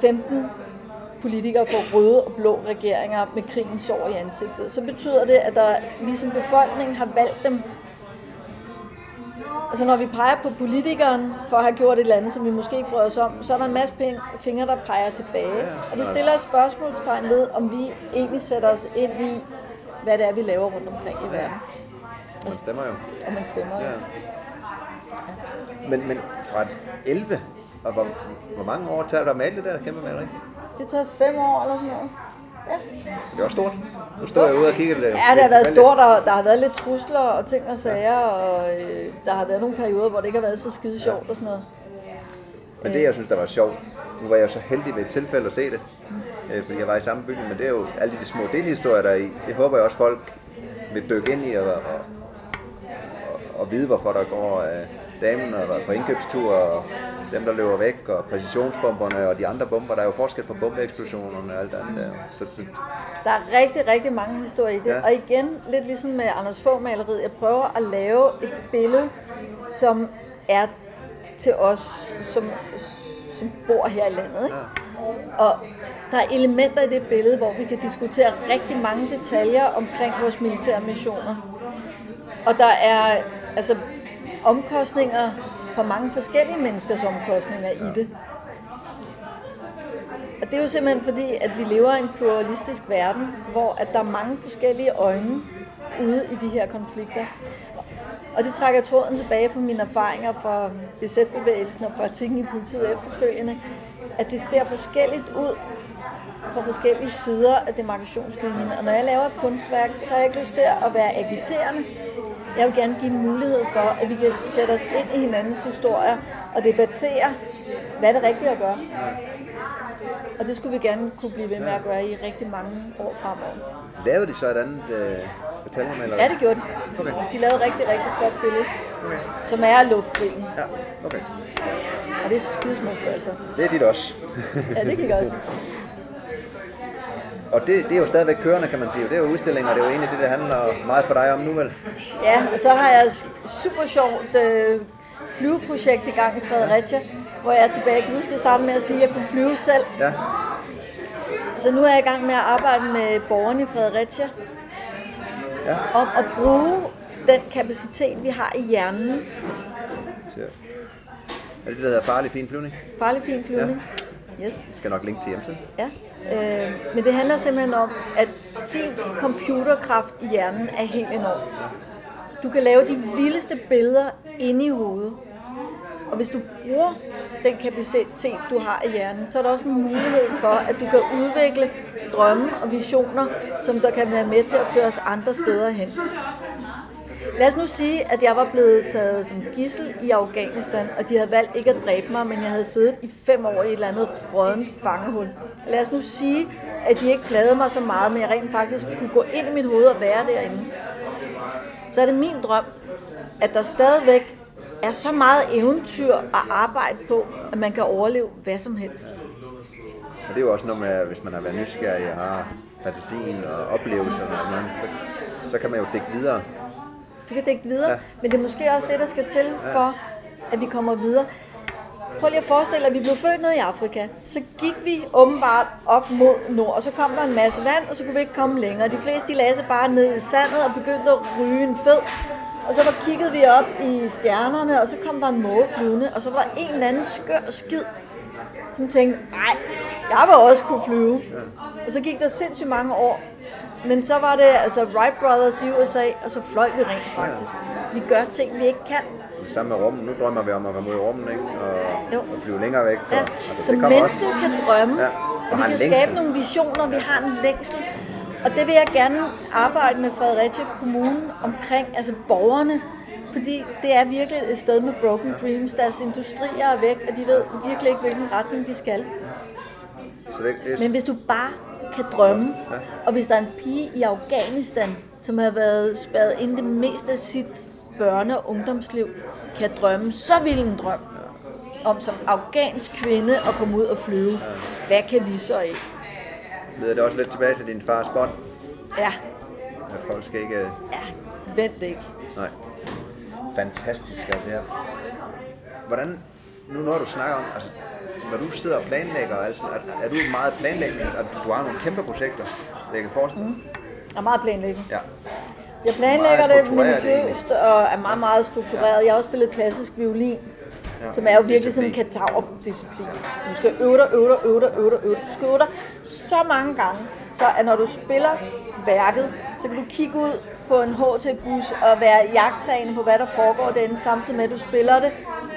15 politikere fra røde og blå regeringer med krigens sår i ansigtet, så betyder det, at der, vi som befolkning har valgt dem Altså når vi peger på politikeren for at have gjort et eller andet, som vi måske ikke bryder os om, så er der en masse fingre, der peger tilbage. Og det stiller et spørgsmålstegn ved, om vi egentlig sætter os ind i, hvad det er, vi laver rundt omkring i verden. Man stemmer jo. Og man stemmer. Ja. Ja. Men, men fra 11, og hvor, hvor mange år tager du at male det der kæmpe maleri? Det tager fem år eller sådan noget. Ja, Det er også stort. Nu står jeg ude og kigger det. ja det har været stort, og der har været lidt trusler og ting og sager, og øh, der har været nogle perioder, hvor det ikke har været så skide sjovt og sådan noget. Men det, jeg synes, der var sjovt, nu var jeg så heldig ved et tilfælde at se det, øh, fordi jeg var i samme bygning, men det er jo alle de små delhistorier, der er i. Det håber jeg også, folk vil dykke ind i og, og, og, og vide, hvorfor der går øh, damen og var på indkøbstur, og dem, der løber væk, og præcisionsbomberne og de andre bomber. Der er jo forskel på bombeeksplosionerne og alt andet der. Så, så Der er rigtig, rigtig mange historier i det. Ja. Ja. Og igen, lidt ligesom med Anders Fogh maleriet, jeg prøver at lave et billede, som er til os, som, som bor her i landet. Ikke? Og der er elementer i det billede, hvor vi kan diskutere rigtig mange detaljer omkring vores militære missioner. Og der er altså omkostninger for mange forskellige menneskers omkostninger i det. Og det er jo simpelthen fordi, at vi lever i en pluralistisk verden, hvor at der er mange forskellige øjne ude i de her konflikter. Og det trækker tråden tilbage på mine erfaringer fra besætbevægelsen og praktikken i politiet efterfølgende, at det ser forskelligt ud på forskellige sider af demarkationslinjen. Og når jeg laver et kunstværk, så har jeg ikke lyst til at være agiterende. Jeg vil gerne give en mulighed for, at vi kan sætte os ind i hinandens historier og debattere, hvad er det rigtige at gøre. Og det skulle vi gerne kunne blive ved med at gøre i rigtig mange år fremover. lavede de så et andet øh, bataljonmaleri? Ja, det gjorde de. Okay. De lavede rigtig, rigtig flot billede, som er luftkrigen. Ja, okay. Og det er skidesmukt, altså. Det er dit også. Ja, det gik også. [laughs] Og det, det er jo stadigvæk kørende, kan man sige. Det er jo udstillinger, det er jo egentlig det, det handler meget for dig om nu, vel? Ja, og så har jeg et super sjovt øh, flyveprojekt i gang i Fredericia, hvor jeg er tilbage. Jeg kan huske, at jeg startede med at sige, at jeg kunne flyve selv. Ja. Så nu er jeg i gang med at arbejde med borgerne i Fredericia Ja. om at bruge den kapacitet, vi har i hjernen. Så. Er det det, der hedder farlig fin flyvning? Farlig fin flyvning. Yes. Jeg skal nok linke til hjemmesiden. Ja. Øh, men det handler simpelthen om, at din computerkraft i hjernen er helt enorm. Du kan lave de vildeste billeder inde i hovedet. Og hvis du bruger den kapacitet, du har i hjernen, så er der også en mulighed for, at du kan udvikle drømme og visioner, som der kan være med til at føre os andre steder hen. Lad os nu sige, at jeg var blevet taget som gissel i Afghanistan, og de havde valgt ikke at dræbe mig, men jeg havde siddet i fem år i et eller andet rådent fangehul. Lad os nu sige, at de ikke plagede mig så meget, men jeg rent faktisk kunne gå ind i mit hoved og være derinde. Så er det min drøm, at der stadigvæk er så meget eventyr at arbejde på, at man kan overleve hvad som helst. Og det er jo også noget med, hvis man har været nysgerrig og har fantasien og oplevelserne, så, så kan man jo dække videre du kan videre, ja. men det er måske også det, der skal til for, at vi kommer videre. Prøv lige at forestille dig, at vi blev født nede i Afrika. Så gik vi åbenbart op mod nord, og så kom der en masse vand, og så kunne vi ikke komme længere. De fleste de lagde sig bare ned i sandet og begyndte at ryge en fed. Og så var, kiggede vi op i stjernerne, og så kom der en måge flyvende, og så var der en eller anden skør skid, som tænkte, nej, jeg vil også kunne flyve. Og så gik der sindssygt mange år, men så var det altså Wright Brothers i USA, og så fløj vi rent faktisk. Vi gør ting, vi ikke kan. Det samme med rummet. Nu drømmer vi om at komme ud i rummet, ikke? Og, jo. og flyve længere væk. Ja. Og, altså, så mennesket også. kan drømme, ja. og, og vi kan længsel. skabe nogle visioner, vi har en længsel. Og det vil jeg gerne arbejde med Fredericia Kommune omkring, altså borgerne, fordi det er virkelig et sted med broken dreams. Deres industrier er væk, og de ved virkelig ikke, hvilken retning de skal. Så det, det er... Men hvis du bare kan drømme. Ja. Og hvis der er en pige i Afghanistan, som har været spadet ind det meste af sit børne- og ungdomsliv, kan drømme så vild en drøm om som afghansk kvinde at komme ud og flyve. Hvad kan vi så ikke? Leder det også lidt tilbage til din fars bånd? Ja. At folk skal ikke... Ja, vent ikke. Nej. Fantastisk, altså ja. Hvordan, nu når du snakker om, altså når du sidder og planlægger, altså, er, er du meget planlægning, at du har nogle kæmpe projekter, jeg kan forestille mm. Jeg er meget planlægning. Ja. Jeg planlægger det minutiøst og er meget, meget struktureret. Jeg har også spillet klassisk violin, ja. som er jo virkelig sådan en kataur-disciplin. Du skal øve dig, øve dig, øve dig, øve dig, øve dig. Du skal øve dig så mange gange, så at når du spiller værket, så kan du kigge ud på en HT-bus og være jagttagende på, hvad der foregår derinde, samtidig med, at du spiller det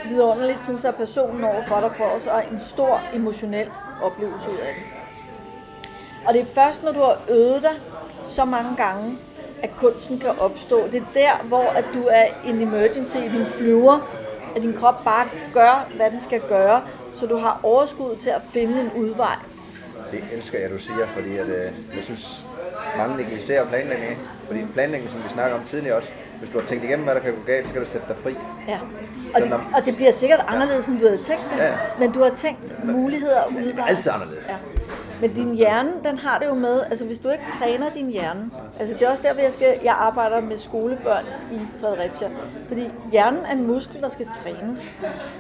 vidunderligt, sådan så personen overfor dig får også en stor emotionel oplevelse ud af det. Og det er først, når du har øvet dig så mange gange, at kunsten kan opstå. Det er der, hvor at du er en emergency i din flyver, at din krop bare gør, hvad den skal gøre, så du har overskud til at finde en udvej. Det elsker jeg, du siger, fordi at, øh, jeg synes, mange negligerer planlægning. Fordi planlægning, som vi snakker om tidligere også, hvis du har tænkt igennem, hvad der kan gå galt, så kan du sætte dig fri. Ja, og, det, og det bliver sikkert anderledes, end du havde tænkt det, ja. men du har tænkt muligheder og udveje. Altid anderledes. Ja. Men din hjerne, den har det jo med, altså hvis du ikke træner din hjerne, altså det er også derfor, jeg, skal, jeg arbejder med skolebørn i Fredericia, fordi hjernen er en muskel, der skal trænes.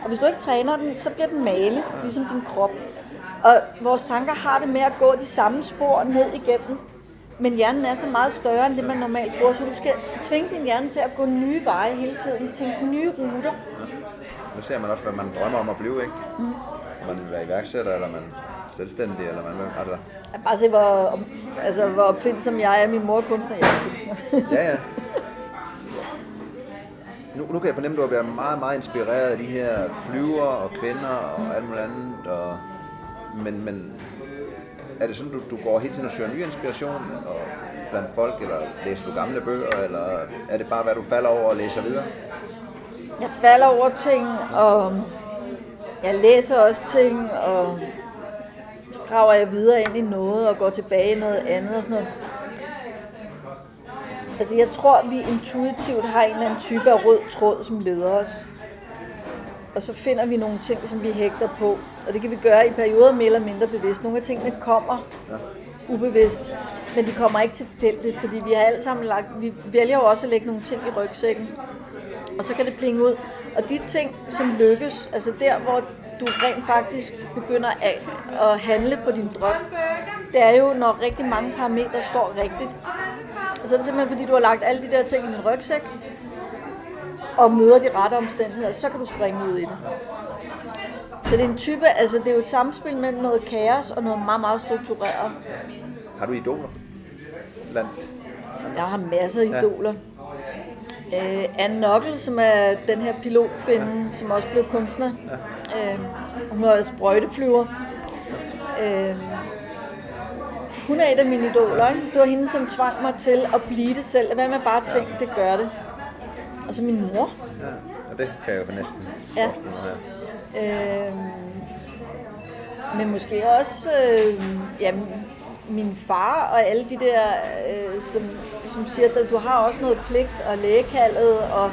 Og hvis du ikke træner den, så bliver den male, ligesom din krop. Og vores tanker har det med at gå de samme spor ned igennem men hjernen er så meget større end det, man normalt bruger, så du skal tvinge din hjerne til at gå nye veje hele tiden, tænke nye ruter. Ja. Nu ser man også, hvad man drømmer om at blive, ikke? Mm. Man vil være iværksætter, eller man selvstændig, eller man altså... Jeg bare se, hvor, altså, hvor opfindsom jeg er. Min mor er kunstner, jeg er kunstner. ja, ja. [laughs] Nu, nu kan jeg fornemme, at du har været meget, meget inspireret af de her flyver og kvinder og alt muligt andet. Og, men, men er det sådan, du, du går hele tiden og søger ny inspiration og blandt folk, eller læser du gamle bøger, eller er det bare, hvad du falder over og læser videre? Jeg falder over ting, og jeg læser også ting, og så graver jeg videre ind i noget, og går tilbage i noget andet og sådan noget. Altså jeg tror, vi intuitivt har en eller anden type af rød tråd, som leder os. Og så finder vi nogle ting, som vi hægter på. Og det kan vi gøre i perioder mere eller mindre bevidst. Nogle af tingene kommer ubevidst, men de kommer ikke tilfældigt, fordi vi har alle sammen lagt, vi vælger jo også at lægge nogle ting i rygsækken. Og så kan det plinge ud. Og de ting, som lykkes, altså der, hvor du rent faktisk begynder at, at handle på din drøm, det er jo, når rigtig mange parametre står rigtigt. Og så er det simpelthen, fordi du har lagt alle de der ting i din rygsæk, og møder de rette omstændigheder, så kan du springe ud i det. Så det er en type, altså det er jo et samspil mellem noget kaos og noget meget, meget struktureret. Har du idoler? Blandt? Jeg har masser af idoler. Øh, Anne Nokkel, som er den her pilotkvinde, som også blev kunstner. Øh, hun er sprøjteflyver. Øh, hun er et af mine idoler. Ikke? Det var hende, som tvang mig til at blive det selv. Hvad med bare at tænke, det gør det. Og så min mor. Ja, og det kan jeg jo næsten Ja. her. Øh, men måske også øh, ja, min far og alle de der, øh, som, som siger, at du har også noget pligt og lægekaldet, og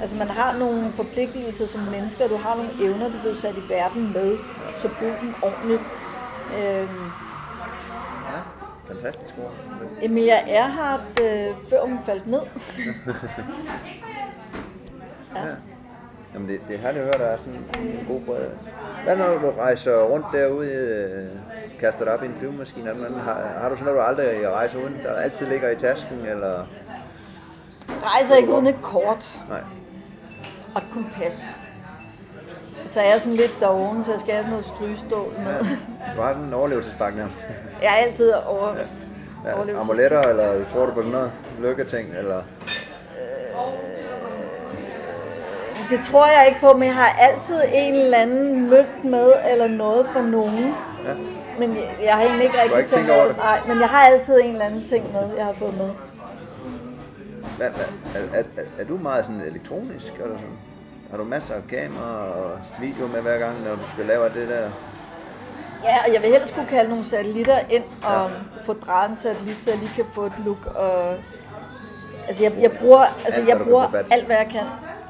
altså man har nogle forpligtelser som mennesker, du har nogle evner, du bliver sat i verden med, så brug dem ordentligt. Øh, Ja, fantastisk ord. Emilia Earhart, øh, før hun faldt ned. [laughs] Ja. Jamen det, det er herligt at høre, der er sådan en god brød. Hvad når du rejser rundt derude, øh, kaster dig op i en flyvemaskine, eller noget, har, har du sådan noget, du aldrig rejser uden, der altid ligger i tasken, eller? Rejser ikke uden et kort Nej. og et kompas. Så er jeg sådan lidt doven, så jeg skal have sådan noget strygestål med. Du har sådan en overlevelsespakke nærmest. Jeg er altid over... Ja, Overlevelses- amuletter, eller tror du på noget lykketing, eller? Det tror jeg ikke på, men jeg har altid en eller anden mønt med, eller noget for nogen. Ja. Men jeg, jeg har egentlig ikke rigtig ikke tænkt over det? Nej, men jeg har altid en eller anden ting med, jeg har fået med. Hvad, er, er, er, er, du meget sådan elektronisk, eller sådan? Har du masser af kamera og video med hver gang, når du skal lave det der? Ja, og jeg vil helst kunne kalde nogle satellitter ind og få drejet en satellit, så jeg lige kan få et look. Og, altså jeg, jeg bruger, altså jeg bruger alt, hvad jeg kan.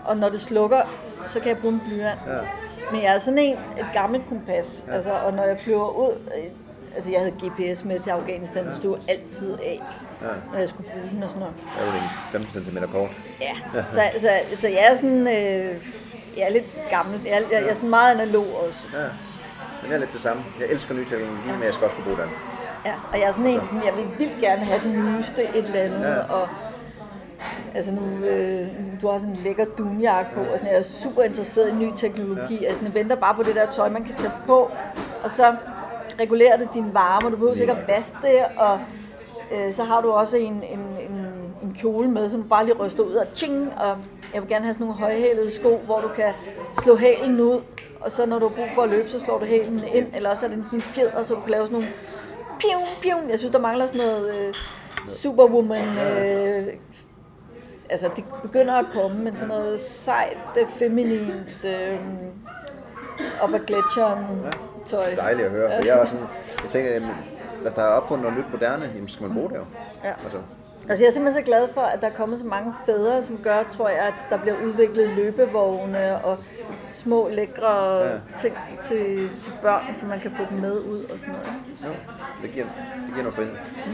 Og når det slukker, så kan jeg bruge en blyant. Ja. Men jeg er sådan en, et gammelt kompas. Ja. Altså, og når jeg flyver ud, øh, altså jeg havde GPS med til Afghanistan, det stod altid af, Ja. når jeg skulle bruge den og sådan noget. Er jo en 15 cm kort. Ja, så, så, så jeg er sådan, øh, jeg er lidt gammel. Jeg, er- jeg, jeg er sådan meget analog også. Ja. Men det er lidt det samme. Jeg elsker ny teknologi, men jeg skal også kunne bruge den. Ja, og jeg er sådan en, sådan, jeg vil vildt gerne have den nyeste et eller andet, Ja. ja. og altså nu, øh, du har sådan en lækker dunjakke på, og sådan, jeg er super interesseret i ny teknologi, ja. altså jeg venter bare på det der tøj, man kan tage på, og så regulerer det din varme, og du behøver sikkert vaske det, og øh, så har du også en, en, en, en kjole med, som du bare lige ryster ud, og tjing, og jeg vil gerne have sådan nogle højhælede sko, hvor du kan slå hælen ud, og så når du har brug for at løbe, så slår du hælen ind, eller også er den sådan en fjeder, så du kan lave sådan nogle pium, pium. Jeg synes, der mangler sådan noget øh, superwoman. Øh, altså, det begynder at komme, men sådan noget sejt, øh, feminint, øh, op ad gletsjeren tøj. Dejligt at høre, for jeg er også sådan, jeg tænker, jamen, hvis der er opfundet noget nyt moderne, jamen, skal man bruge det jo. Ja. Altså, Altså, jeg er simpelthen så glad for, at der er kommet så mange fædre, som gør, tror jeg, at der bliver udviklet løbevogne og små lækre Ja. ting til, til børn, så man kan få dem med ud og sådan noget. jo, det giver, det giver noget frihed. Mm.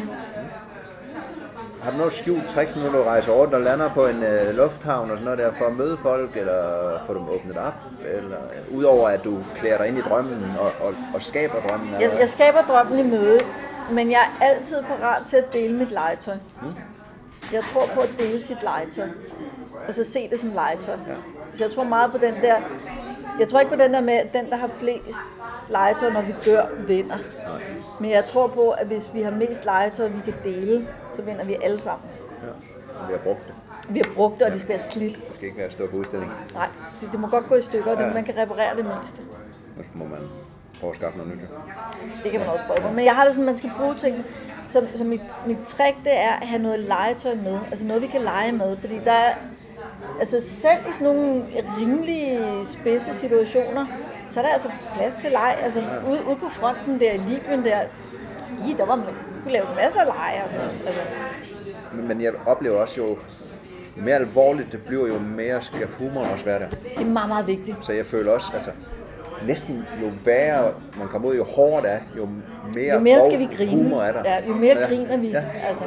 Har du noget skjult tricks, når du rejser rundt og lander på en øh, lufthavn og sådan noget der, for at møde folk, eller få dem åbnet op, eller udover at du klæder dig ind i drømmen og, og, og skaber drømmen? eller Jeg, jeg skaber drømmen i møde, men jeg er altid parat til at dele mit legetøj. Mm. Jeg tror på at dele sit legetøj. Og så se det som legetøj. Ja. Så jeg tror meget på den der... Jeg tror ikke på den der med, at den, der har flest legetøj, når vi dør, vinder. Men jeg tror på, at hvis vi har mest legetøj, vi kan dele, så vinder vi alle sammen. Ja. Vi har brugt det. Vi har brugt det, og det skal være slidt. Det skal ikke være stå på udstilling. Nej, det, det må godt gå i stykker, og Ja. det, man kan reparere det meste. Nu må man prøve at skaffe noget nyt. Det kan man også prøve. Men jeg har det sådan, man skal bruge ting. Så, så mit, mit trick, det er at have noget legetøj med. Altså noget, vi kan lege med. Fordi der er, altså selv i sådan nogle rimelig spidse situationer, så er der altså plads til leg. Altså ude, ude på fronten der i Libyen der, i, der var man kunne lave masser af lege og sådan noget. Altså, Men, men jeg oplever også jo, jo mere alvorligt det bliver, jo mere skal humoren også være der. det er meget, meget vigtigt. Så jeg føler også, altså, næsten jo værre man kommer ud, jo hårdere det er, jo mere, Jo mere skal vi grine. humor er der. Ja, jo mere Ja. griner vi. Ja. Altså.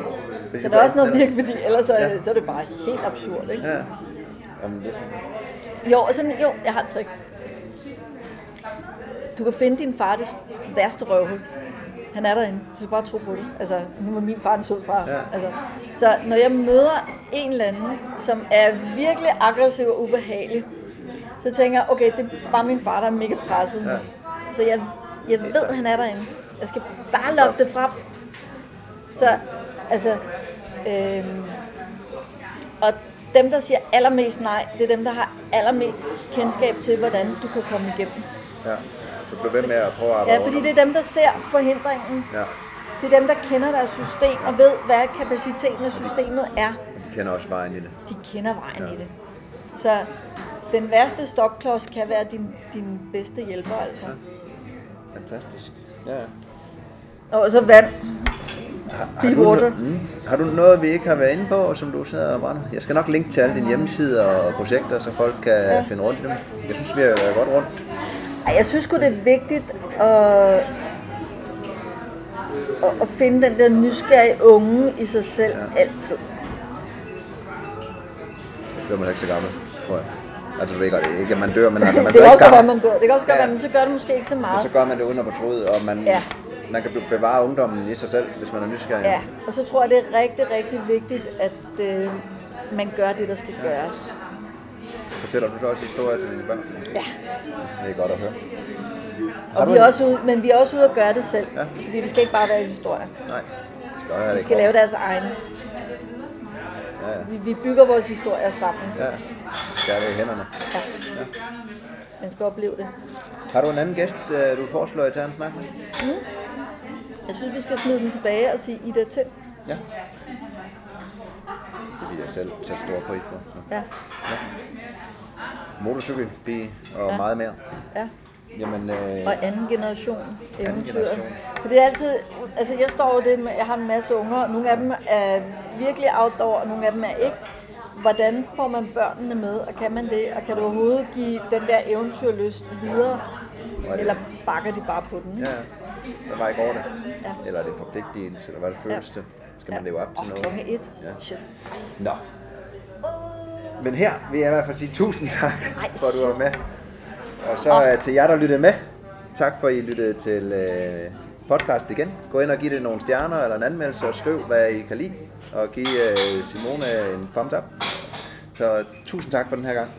Så der er også noget fordi ellers så, Ja. så er det bare helt absurd. Ikke? Ja. Jamen, det, Jo, og sådan, jo, jeg har et trick. Du kan finde din far det værste røvhul. Han er derinde. Du skal bare tro på det. Altså, nu var min far en sød far. Ja. Altså, så når jeg møder en eller anden, som er virkelig aggressiv og ubehagelig, så tænker jeg, okay, det er bare min far, der er mega presset. Ja. Så jeg, jeg ved, han er derinde. Jeg skal bare lokke det frem. Så, altså, øhm, og dem, der siger allermest nej, det er dem, der har allermest kendskab til, hvordan du kan komme igennem. Ja. Så bliv ved med at prøve at arbejde Ja, fordi det er dem, der ser forhindringen. Ja. Det er dem, der kender deres system og ved, hvad kapaciteten af systemet er. De kender også vejen i det. De kender vejen Ja. i det. Så den værste stokklods kan være din, din bedste hjælper, altså. Fantastisk. Ja. Og så vand. Har, Be har, du, water. mm, har du noget, vi ikke har været inde på, som du sidder og brænder? Jeg skal nok linke til alle dine hjemmesider og projekter, så folk kan Ja. finde rundt i dem. Jeg synes, vi har godt rundt. Jeg synes sgu, det er vigtigt at, at, finde den der nysgerrige unge i sig selv Ja. altid. Det er man ikke så gammel, tror jeg. Altså, det er ikke, ikke at man dør, men altså, man [laughs] det dør kan også ikke godt være, gammel. man dør. Det kan også godt Ja. være, men så gør det måske ikke så Men meget. så gør man det uden at fortryde, og man, Ja. Man kan bevare ungdommen i sig selv, hvis man er nysgerrig. Ja, og så tror jeg, det er rigtig, rigtig vigtigt, at øh, man gør det, der skal gøres. Fortæller du så også historier til dine børn? Ja, Det er godt at høre. Og vi er også ude, men vi er også ude at gøre det selv. Ja. Fordi det skal ikke bare være historier. Nej, det skal De skal godt. lave deres egne. Ja, ja. Vi, vi bygger vores historier sammen. ja. Have det i hænderne. Ja. Man skal opleve det. Har du en anden gæst, øh, du foreslår, at tage en snak med? Jeg synes, vi skal smide den tilbage og sige Ida til. Ja. Det vil jeg selv sætte stor pris på. Ja. Ja, Motorcykel, bil og Ja. meget mere. ja. Jamen, øh, Og anden generation eventyr. For det er altid, altså jeg står jo det med, jeg har en masse unger, og nogle af dem er virkelig outdoor, og nogle af dem er ikke. Hvordan får man børnene med, og kan man det? Og kan du overhovedet give den der eventyrlyst videre? Er? Eller bakker de bare på den? ja, ikke? Der var i går det. Ja. Eller er det en forpligtelse, eller hvad det Ja. føles det? Skal man leve op til Åh, noget? klokken et. Ja. Shit. Nå. Men her vil jeg i hvert fald sige tusind tak, Ej, for at du var med. Og så øh, til jer, der lyttede med. Tak for, at I lyttede til øh, podcast igen. Gå ind og giv det nogle stjerner eller en anmeldelse, og skriv, hvad I kan lide. Og giv øh, Simone en thumbs up. Så tusind tak for den her gang.